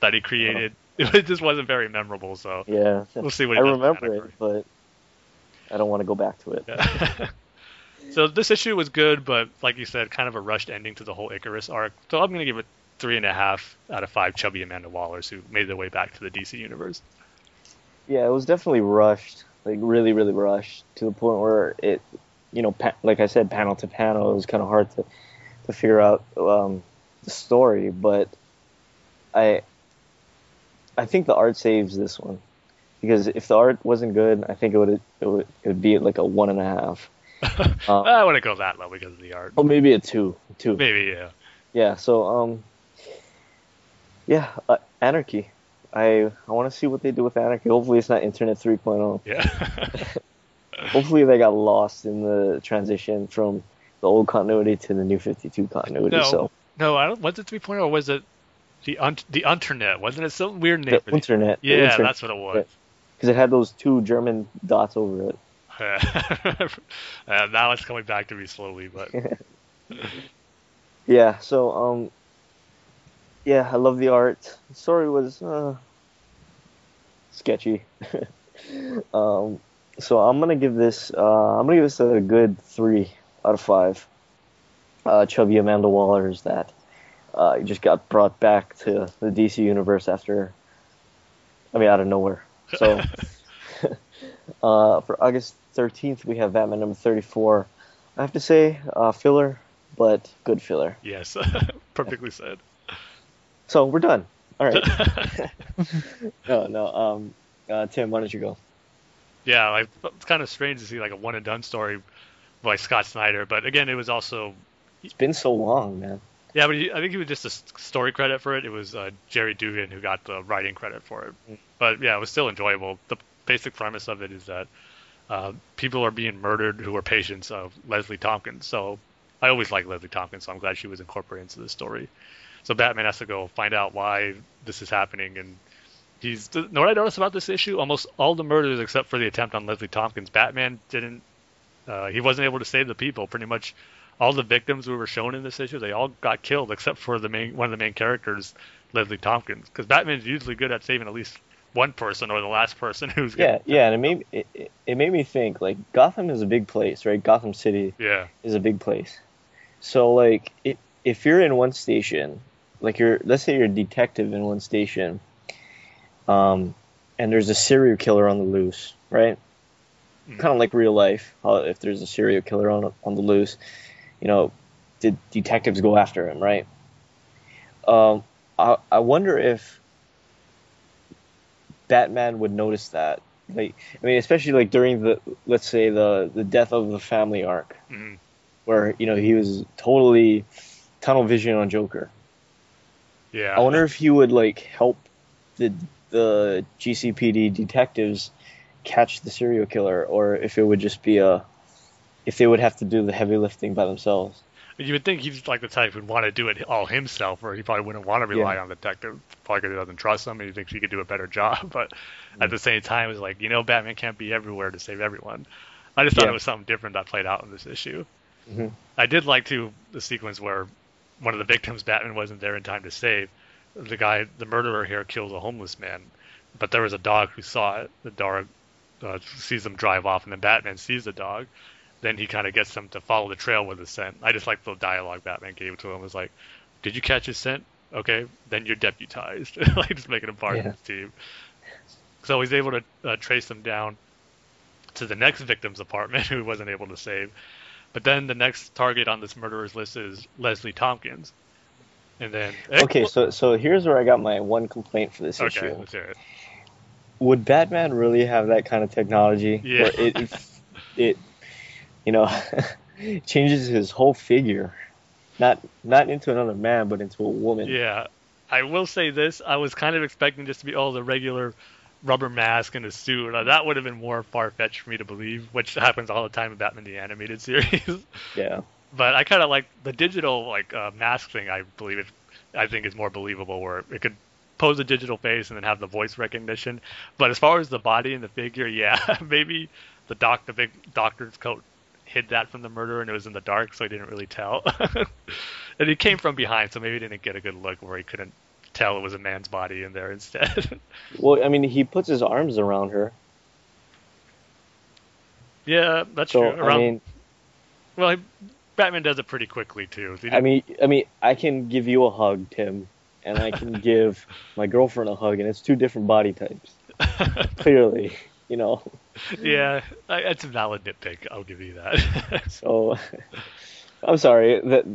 that he uh-huh. created. It just wasn't very memorable. So Yeah. we'll see what I does remember it, but I don't want to go back to it. Yeah. so this issue was good, but like you said, kind of a rushed ending to the whole Icarus arc. So I'm going to give it three and a half out of five chubby Amanda Wallers who made their way back to the DC universe. Yeah, it was definitely rushed, like really, really rushed to the point where it, you know, pa- like I said, panel to panel, it was kind of hard to to figure out um, the story. But I, I think the art saves this one because if the art wasn't good, I think it would it would it would be like a one and a half. Uh, I wouldn't go that low because of the art. Oh, maybe a two, two. Maybe, yeah. Yeah. So um, yeah, uh, Anarchy. I I want to see what they do with Anarchy. Hopefully, it's not Internet 3.0. Yeah. Hopefully, they got lost in the transition from the old continuity to the new 52 continuity. no, So no, I don't. Was it 3.0 or was it the un- the internet? Wasn't it some weird name? the internet. the yeah, internet, that's what it was. because it had those two German dots over it. uh, now it's coming back to me slowly, but Yeah. So um, yeah, I love the art. The story was uh, sketchy. um, so I'm gonna give this uh, I'm gonna give this a good three out of five. Uh, chubby Amanda Waller is that uh, just got brought back to the DC universe after, I mean, out of nowhere. So uh, for August 13th, we have Batman number 34. I have to say, uh, filler, but good filler. yes, perfectly said. So we're done. All right. no, no. Um, uh, Tim, why don't you go? yeah, like it's kind of strange to see like a one and done story by Scott Snyder, but again, it was also It's been so long, man. yeah, but he, I think he was just a story credit for it. It was uh, Gerry Duggan who got the writing credit for it. But yeah, it was still enjoyable. The basic premise of it is that uh, people are being murdered who are patients of Leslie Tompkins. So I always liked Leslie Tompkins, so I'm glad she was incorporated into the story. So Batman has to go find out why this is happening, and he's. You know what I noticed about this issue? Almost all the murders, except for the attempt on Leslie Tompkins, Batman didn't. Uh, he wasn't able to save the people. Pretty much all the victims who were shown in this issue, they all got killed, except for the main one of the main characters, Leslie Tompkins. Because Batman's usually good at saving at least one person or the last person who's Yeah, yeah, and it made it, it, it made me think like Gotham is a big place, right? Gotham City yeah, is a big place. So like, it, if you're in one station, like you're, let's say you're a detective in one station, um, and there's a serial killer on the loose, right? Mhm. Kind of like real life. If there's a serial killer on on the loose, you know, did detectives go after him, right? Um, I I wonder if Batman would notice that. Like, I mean, especially like during the, let's say the the death of the family arc Mhm. where you know he was totally tunnel vision on Joker. Yeah. I wonder if he would like help the the GCPD detectives catch the serial killer, or if it would just be a if they would have to do the heavy lifting by themselves. You would think he's like the type who'd want to do it all himself, or he probably wouldn't want to rely on the detective. Probably because he doesn't trust him, and he thinks he could do a better job. But at the same time, it's like you know, Batman can't be everywhere to save everyone. I just thought Yeah. it was something different that played out in this issue. Mhm. I did like to the sequence where one of the victims Batman wasn't there in time to save. The guy, the murderer here, kills a homeless man, but there was a dog who saw it. The dog uh, sees them drive off, and then Batman sees the dog. Then he kind of gets them to follow the trail with the scent. I just like the dialogue Batman gave to him. It was like, "Did you catch his scent? Okay, then you're deputized." like just making him part Yeah. of his team. So he's able to uh, trace them down to the next victim's apartment, who he wasn't able to save. But then the next target on this murderer's list is Leslie Tompkins. And then eh, Okay, so so here's where I got my one complaint for this okay, issue. let's hear it. Would Batman really have that kind of technology? Yeah. Where it, it, it you know, changes his whole figure, not not into another man, but into a woman. Yeah, I will say this: I was kind of expecting just to be all the regular rubber mask and a suit. Uh, that would have been more far fetched for me to believe, which happens all the time in Batman the Animated Series. Yeah. but I kind of like the digital like uh, mask thing. I believe it. I think is more believable, where it could pose a digital face and then have the voice recognition. But as far as the body and the figure, yeah, maybe the doc, the big doctor's coat hid that from the murderer and it was in the dark, so he didn't really tell. and he came from behind, so maybe he didn't get a good look where he couldn't tell it was a man's body in there instead. Well, I mean, he puts his arms around her. yeah, that's So true. Around, I mean, well, he, Batman does it pretty quickly too. I mean, I mean, I can give you a hug, Tim, and I can give my girlfriend a hug, and it's two different body types. Clearly, you know. yeah, it's a valid nitpick. I'll give you that. So, I'm sorry that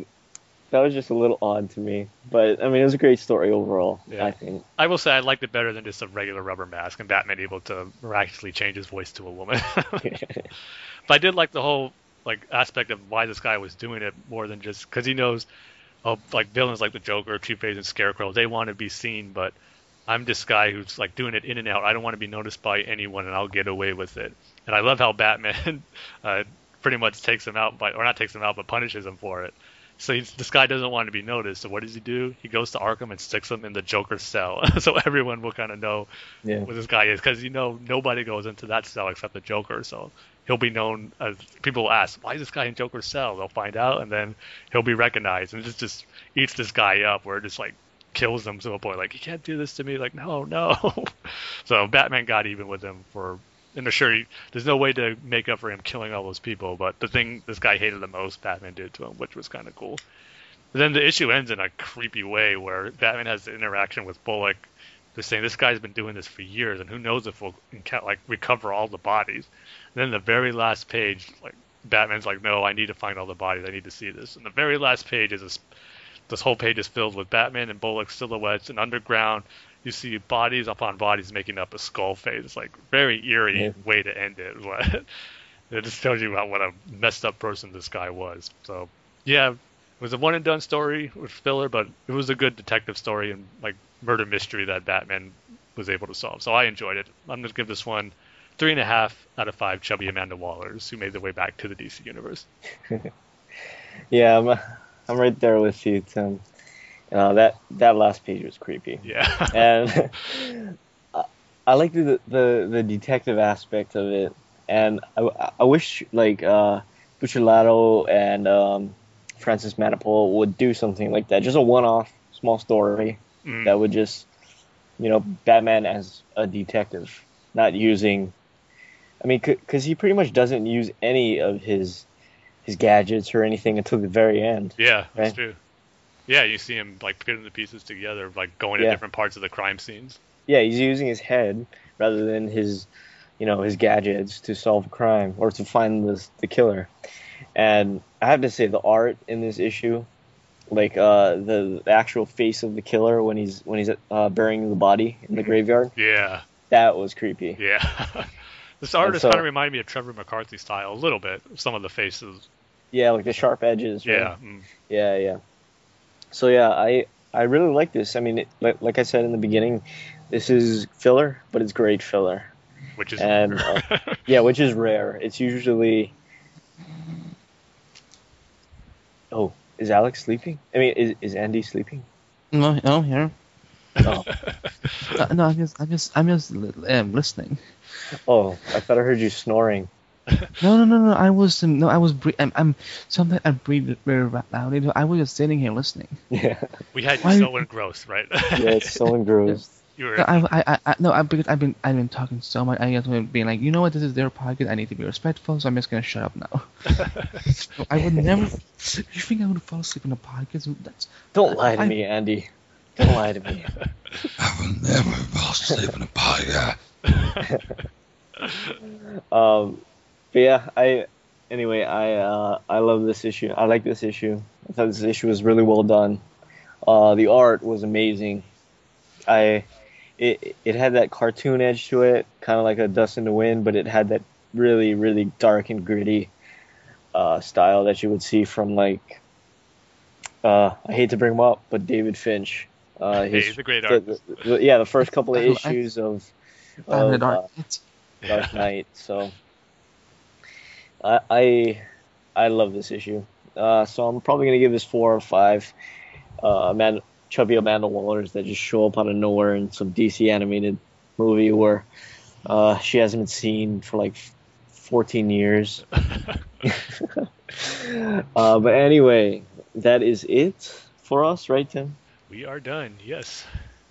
that was just a little odd to me, but I mean, it was a great story overall. Yeah. I think. I will say I liked it better than just a regular rubber mask and Batman able to miraculously change his voice to a woman. but I did like the whole like aspect of why this guy was doing it more than just because he knows, oh, like villains like the Joker, Two Face, and Scarecrow, they want to be seen, but I'm this guy who's like doing it in and out. I don't want to be noticed by anyone, and I'll get away with it. And I love how Batman uh, pretty much takes him out by, or not takes him out, but punishes him for it. So he's, this guy doesn't want to be noticed. So what does he do? He goes to Arkham and sticks him in the Joker's cell, so everyone will kind of know Yeah. what this guy is, because you know nobody goes into that cell except the Joker. So he'll be known as people will ask, why is this guy in Joker's cell? They'll find out, and then he'll be recognized, and just just eats this guy up, where it just like kills him to a point like you can't do this to me. Like no, no. so Batman got even with him for. And sure, he, there's no way to make up for him killing all those people, but the thing this guy hated the most, Batman did to him, which was kind of cool. But then the issue ends in a creepy way where Batman has the interaction with Bullock. They're saying this guy's been doing this for years, and who knows if we'll like recover all the bodies. And then the very last page, like Batman's like, "No, I need to find all the bodies. I need to see this." And the very last page is this. This whole page is filled with Batman and Bullock silhouettes, and underground you see bodies upon bodies making up a skull face. It's like very eerie Yeah. way to end it. But it just tells you about what a messed up person this guy was. So yeah, it was a one and done story with filler, but it was a good detective story and like murder mystery that Batman was able to solve. So I enjoyed it. I'm gonna give this one three and a half out of five chubby Amanda Wallers who made their way back to the DC universe. Yeah, I'm, I'm right there with you, Tim. Uh, that that last page was creepy, Yeah. and I, I like the, the the detective aspect of it, and I, I wish like uh, Buccellato and um, Francis Manapul would do something like that, just a one-off small story Mm. that would just, you know, Batman as a detective, not using. I mean, because he pretty much doesn't use any of his his gadgets or anything until the very end. Yeah, that's Right. true. Yeah, you see him like putting the pieces together, like going Yeah. to different parts of the crime scenes. Yeah, he's using his head rather than his, you know, his gadgets to solve a crime or to find the the killer. And I have to say, the art in this issue, like uh, the, the actual face of the killer when he's when he's uh, burying the body in the graveyard, Yeah, that was creepy. yeah. this artist so- kind of reminded me of Trevor McCarthy style a little bit. Some of the faces. Yeah, like the sharp edges. Right? Yeah. mm. Yeah, yeah. So yeah, I I really like this. I mean, it, like, like I said in the beginning, this is filler, but it's great filler. Which is And, uh, Yeah, which is rare. It's usually. Oh, is Alex sleeping? I mean, is is Andy sleeping? No, no, here. Oh, Uh, no, I'm just, I'm just, I'm just li- um, listening. oh, I thought I heard you snoring. No, no, no, no. I was, um, no, I was. Bre- I'm, I'm. Sometimes I breathe very loud. You know, I was just sitting here listening. Yeah, we had you Why- so engrossed, right? yeah, it's so engrossed. you No, were. I, I, I, I, no, I, because I've been, I've been talking so much. I just been being like, you know what, this is their podcast. I need to be respectful, so I'm just gonna shut up now. No, I would never. You think I would fall asleep in a podcast? That's Don't lie to I- me, Andy. Don't lie to me. I will never fall asleep in a podcast. Um, but yeah, I anyway, I uh, I love this issue. I like this issue. I thought this issue was really well done. Uh, the art was amazing. I it it had that cartoon edge to it, kind of like a Dustin Nguyen, but it had that really really dark and gritty uh, style that you would see from like uh, I hate to bring him up, but David Finch. Uh, Hey, he's a great artist. the- the- yeah, the first couple of I- I- issues of, Batman of uh, Dark. It's, Dark Knight. So I, I I love this issue. Uh, so I'm probably gonna give this four or five. Uh, man, chubby Amanda Wallers that just show up out of nowhere in some DC animated movie where uh, she hasn't been seen for like 14 years. uh, but anyway, that is it for us, right, Tim? we are done. Yes.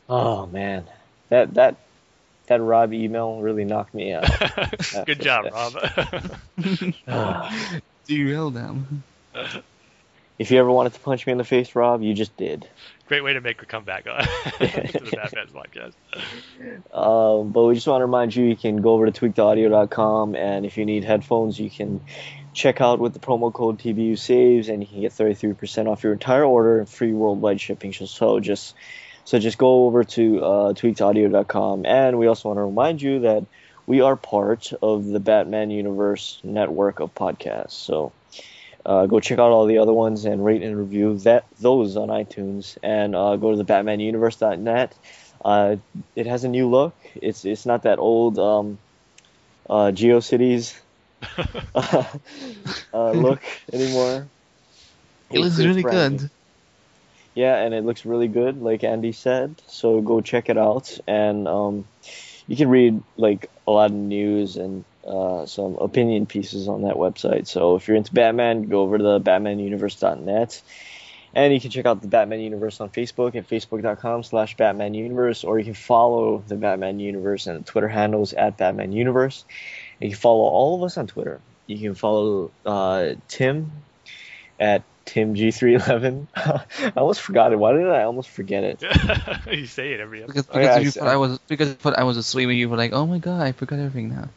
Oh man, that that that Rob email really knocked me out. Good job, Rob. Derail them. if you ever wanted to punch me in the face, Rob, you just did. Great way to make a comeback on to the Batman's podcast. Um, but we just want to remind you, you can go over to tweakedaudio.com, and if you need headphones, you can check out with the promo code TBU saves, and you can get 33% off your entire order and free worldwide shipping. So just so just go over to uh, tweakedaudio.com, and we also want to remind you that we are part of the Batman Universe network of podcasts. So uh, go check out all the other ones and rate and review that those on iTunes, and uh, go to the BatmanUniverse.net. Uh, it has a new look. It's it's not that old um, uh, GeoCities uh, look anymore. It looks It's- it's really brand new. Yeah, and it looks really good, like Andy said. So go check it out, and um, you can read like a lot of news and uh, some opinion pieces on that website. So if you're into Batman, go over to the BatmanUniverse.net, and you can check out the Batman Universe on Facebook at facebook.com/slash Batman Universe, or you can follow the Batman Universe and the Twitter handles at Batman Universe. You can follow all of us on Twitter. You can follow uh, Tim at TimG311. I almost forgot it. Why did I almost forget it? you say it every Because, episode. because yeah, you I- thought I was because you I was asleep and you were like, oh my god, I forgot everything now.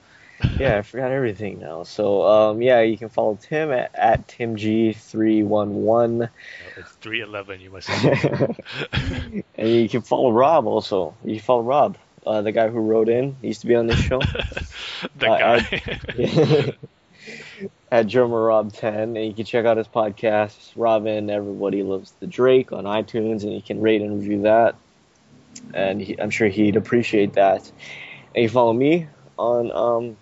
yeah, I forgot everything now. So, um, yeah, you can follow Tim at, at TimG311. It's 311. You must say. and you can follow Rob also. You can follow Rob, uh, the guy who wrote in. He used to be on this show. the Uh, guy. At German Rob 10. And you can check out his podcast, Robin, Everybody Loves the Drake, on iTunes, and you can rate and review that. And he, I'm sure he'd appreciate that. And you follow me on um,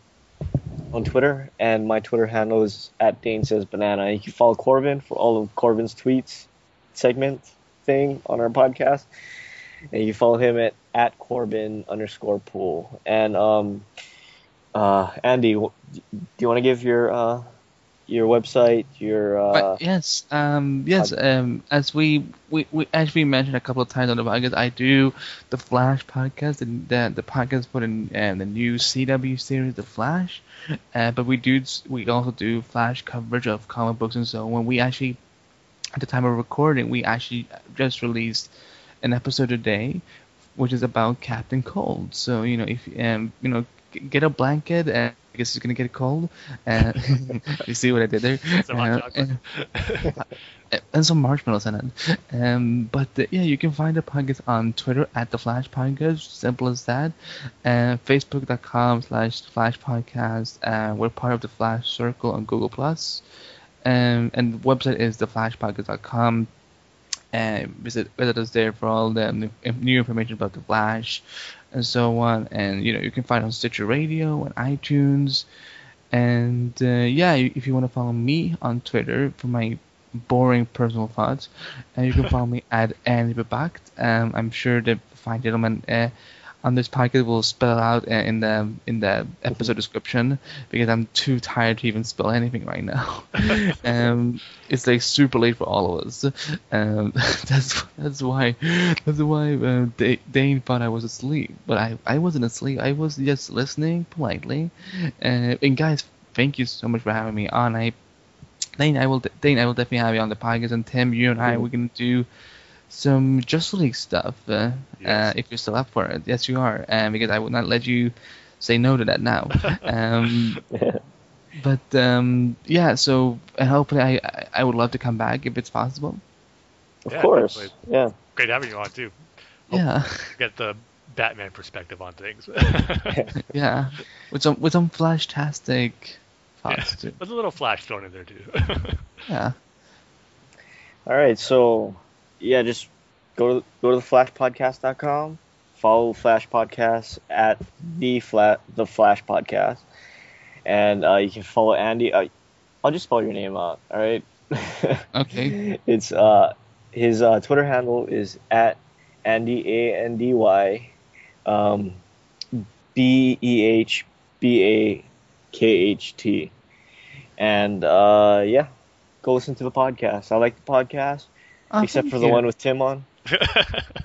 on Twitter, and my Twitter handle is at Dane Says Banana. You can follow Corbin for all of Corbin's tweets segment thing on our podcast. And you follow him at, at Corbin underscore pool. And um, uh, Andy, do you want to give your uh, your website, your uh, But yes, um, yes, um, as we, we, we as we mentioned a couple of times on the podcast, I do the Flash podcast, and the the podcast put in um, the new CW series, The Flash. Uh, but we do we also do Flash coverage of comic books and so when we actually at the time of recording, we actually just released an episode today, which is about Captain Cold. So you know if um you know g- get a blanket and. Guess it's gonna get cold. Uh, you see what I did there? Uh, uh, and some marshmallows in it. Um, but uh, yeah, you can find the podcast on Twitter at the Flash Podcast. Simple as that. Uh, Facebook.com slash Flash Podcast. Uh, we're part of the Flash Circle on Google Plus. Um, and the website is theflashpodcast.com. Uh, visit visit us there for all the new- new information about the Flash and so on. And you know you can find on Stitcher Radio and iTunes. And uh, yeah, if you want to follow me on Twitter for my boring personal thoughts, uh, you can follow me at Andy Behbakht. Um, I'm sure the fine gentleman uh, on this podcast will spell out uh, in the in the episode description because I'm too tired to even spell anything right now. um, it's like super late for all of us. Um, that's that's why that's why uh, Da- Dane thought I was asleep, but I I wasn't asleep. I was just listening politely. Uh, and guys, thank you so much for having me on. I Dane, I will Dane, I will definitely have you on the podcast, and Tim, you and I, Mhm. we're gonna do some Justice League stuff uh, Yes. uh, if you're still up for it. Yes, you are, um, because I would not let you say no to that now. um, but um, yeah, so and hopefully I I- I would love to come back if it's possible. of Yeah, course, definitely. yeah. Great having you on too. Oh. Yeah, Get the Batman perspective on things. yeah, with some with some flash-tastic Yeah. thoughts too. With a little flash thrown in there too. Yeah. All right, so yeah, just go to go to theflashpodcast.com. Follow Flash Podcast at the flat the Flash Podcast, and uh, you can follow Andy. Uh, I'll just spell your name out. All right, Okay. It's uh his uh, Twitter handle is at Andy A N D Y um, B E H B A K H T. And uh, yeah, go listen to the podcast. I like the podcast, Oh, except for the you. one with Tim on.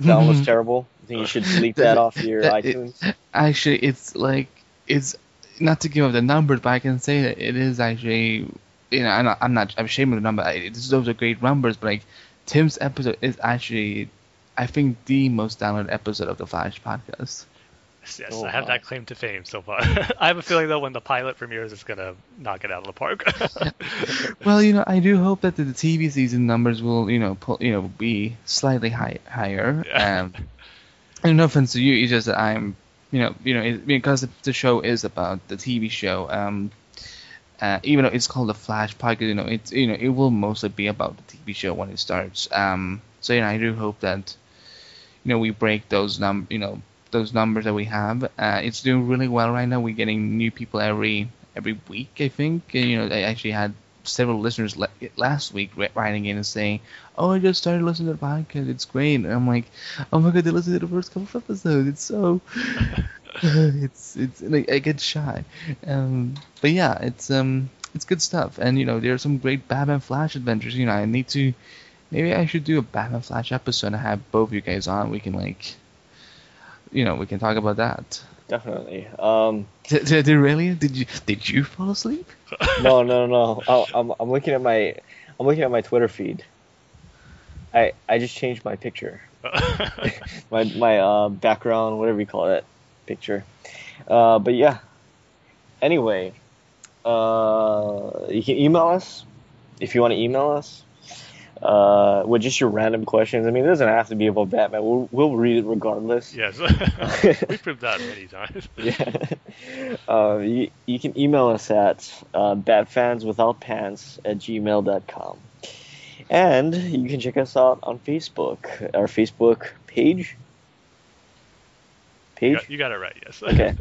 That one was terrible. I think you should delete that off your That- it- iTunes. Actually, it's like it's not to give up the numbers, but I can say that it is actually. You know, I'm not. I'm, not, I'm ashamed of the number. I, this- those are great numbers, but like Tim's episode is actually, I think, the most downloaded episode of the Flash podcast. Yes, Oh, I have wow. that claim to fame so far. I have a feeling though when the pilot premieres, it's gonna knock it out of the park. Well, you know, I do hope that the, TV season numbers will, you know, pull, you know, be slightly high, higher. Yeah. Um, and no offense to you, it's just that I'm, you know, you know, it, because the, show is about the TV show. Um, uh, even though it's called the Flash podcast, you know, it's, you know, it will mostly be about the TV show when it starts. Um, so you know, I do hope that, you know, we break those num, you know, those numbers that we have. Uh, it's doing really well right now. We're getting new people every every week, I think. And, you know, I actually had several listeners le- last week writing in and saying, "Oh, I just started listening to the podcast. It's great." And I'm like, "Oh my god, they listened to the first couple of episodes. It's so." it's it's like I get shy, um, but yeah, it's um it's good stuff, and you know there are some great Batman Flash adventures. You know, I need to maybe I should do a Batman Flash episode and have both of you guys on. We can like, you know, we can talk about that. Definitely. Um, Did, did, did really? Did you did you fall asleep? no, no, no. I, I'm I'm looking at my I'm looking at my Twitter feed. I I just changed my picture, my my uh, background, whatever you call it, picture. Uh, but yeah. Anyway, uh, you can email us if you want to email us. Uh, with just your random questions. I mean, it doesn't have to be about Batman. We'll we'll read it regardless. yes, we proved that many times. Yeah. Uh, you, you can email us at uh, batfanswithoutpants at gmail.com. And you can check us out on Facebook, our Facebook page. You Page? got, you got it right. Yes. Okay.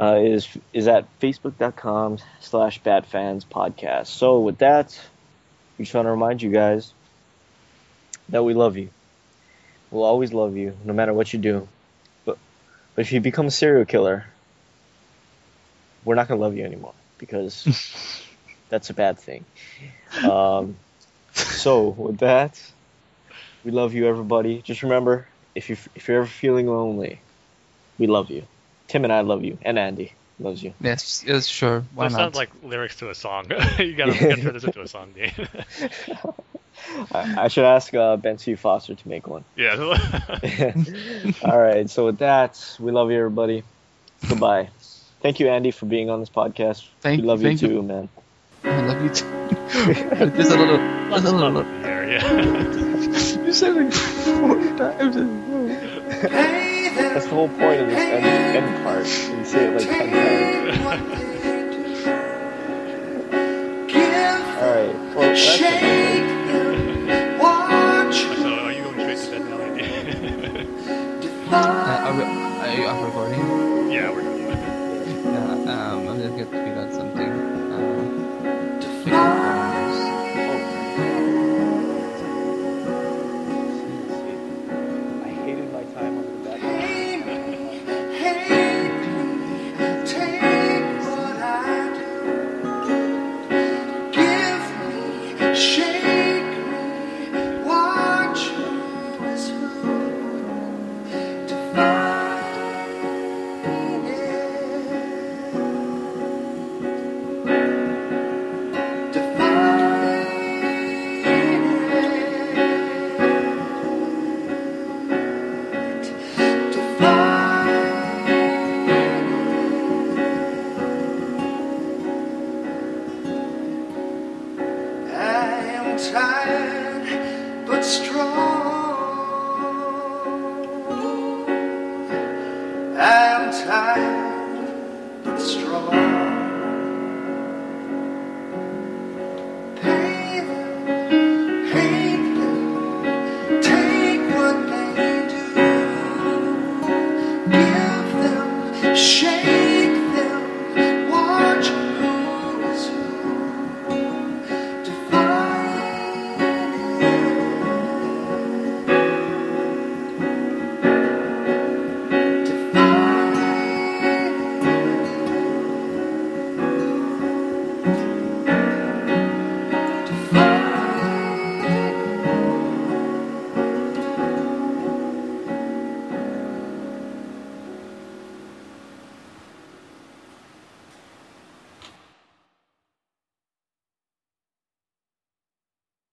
Uh, is is at facebook.com slash batfans podcast. So with that, we just want to remind you guys that we love you. We'll always love you, no matter what you do. But but if you become a serial killer, we're not gonna love you anymore because that's a bad thing. Um, so with that, we love you, everybody. Just remember, if you if you're ever feeling lonely, we love you. Tim and I love you, and Andy loves you. Yes, yes, sure. Why Those not? sound like lyrics to a song. you gotta, gotta turn this into a song, Dane. I, I should ask uh, Ben C. Foster to make one. yeah. All right. So with that, we love you, everybody. Goodbye. Thank you, Andy, for being on this podcast. Thank- we love you thank you. too, man. I love you too. just a little, just a little. There, yeah. You said like four times. In a row. That's the whole point of this end, end part. You say it like ten times. All right. Well, that's it. So are you going straight to bed now, Andy? Uh, are, we, are you off recording? yeah, we're going. Yeah, um, I'm just gonna tweet out something.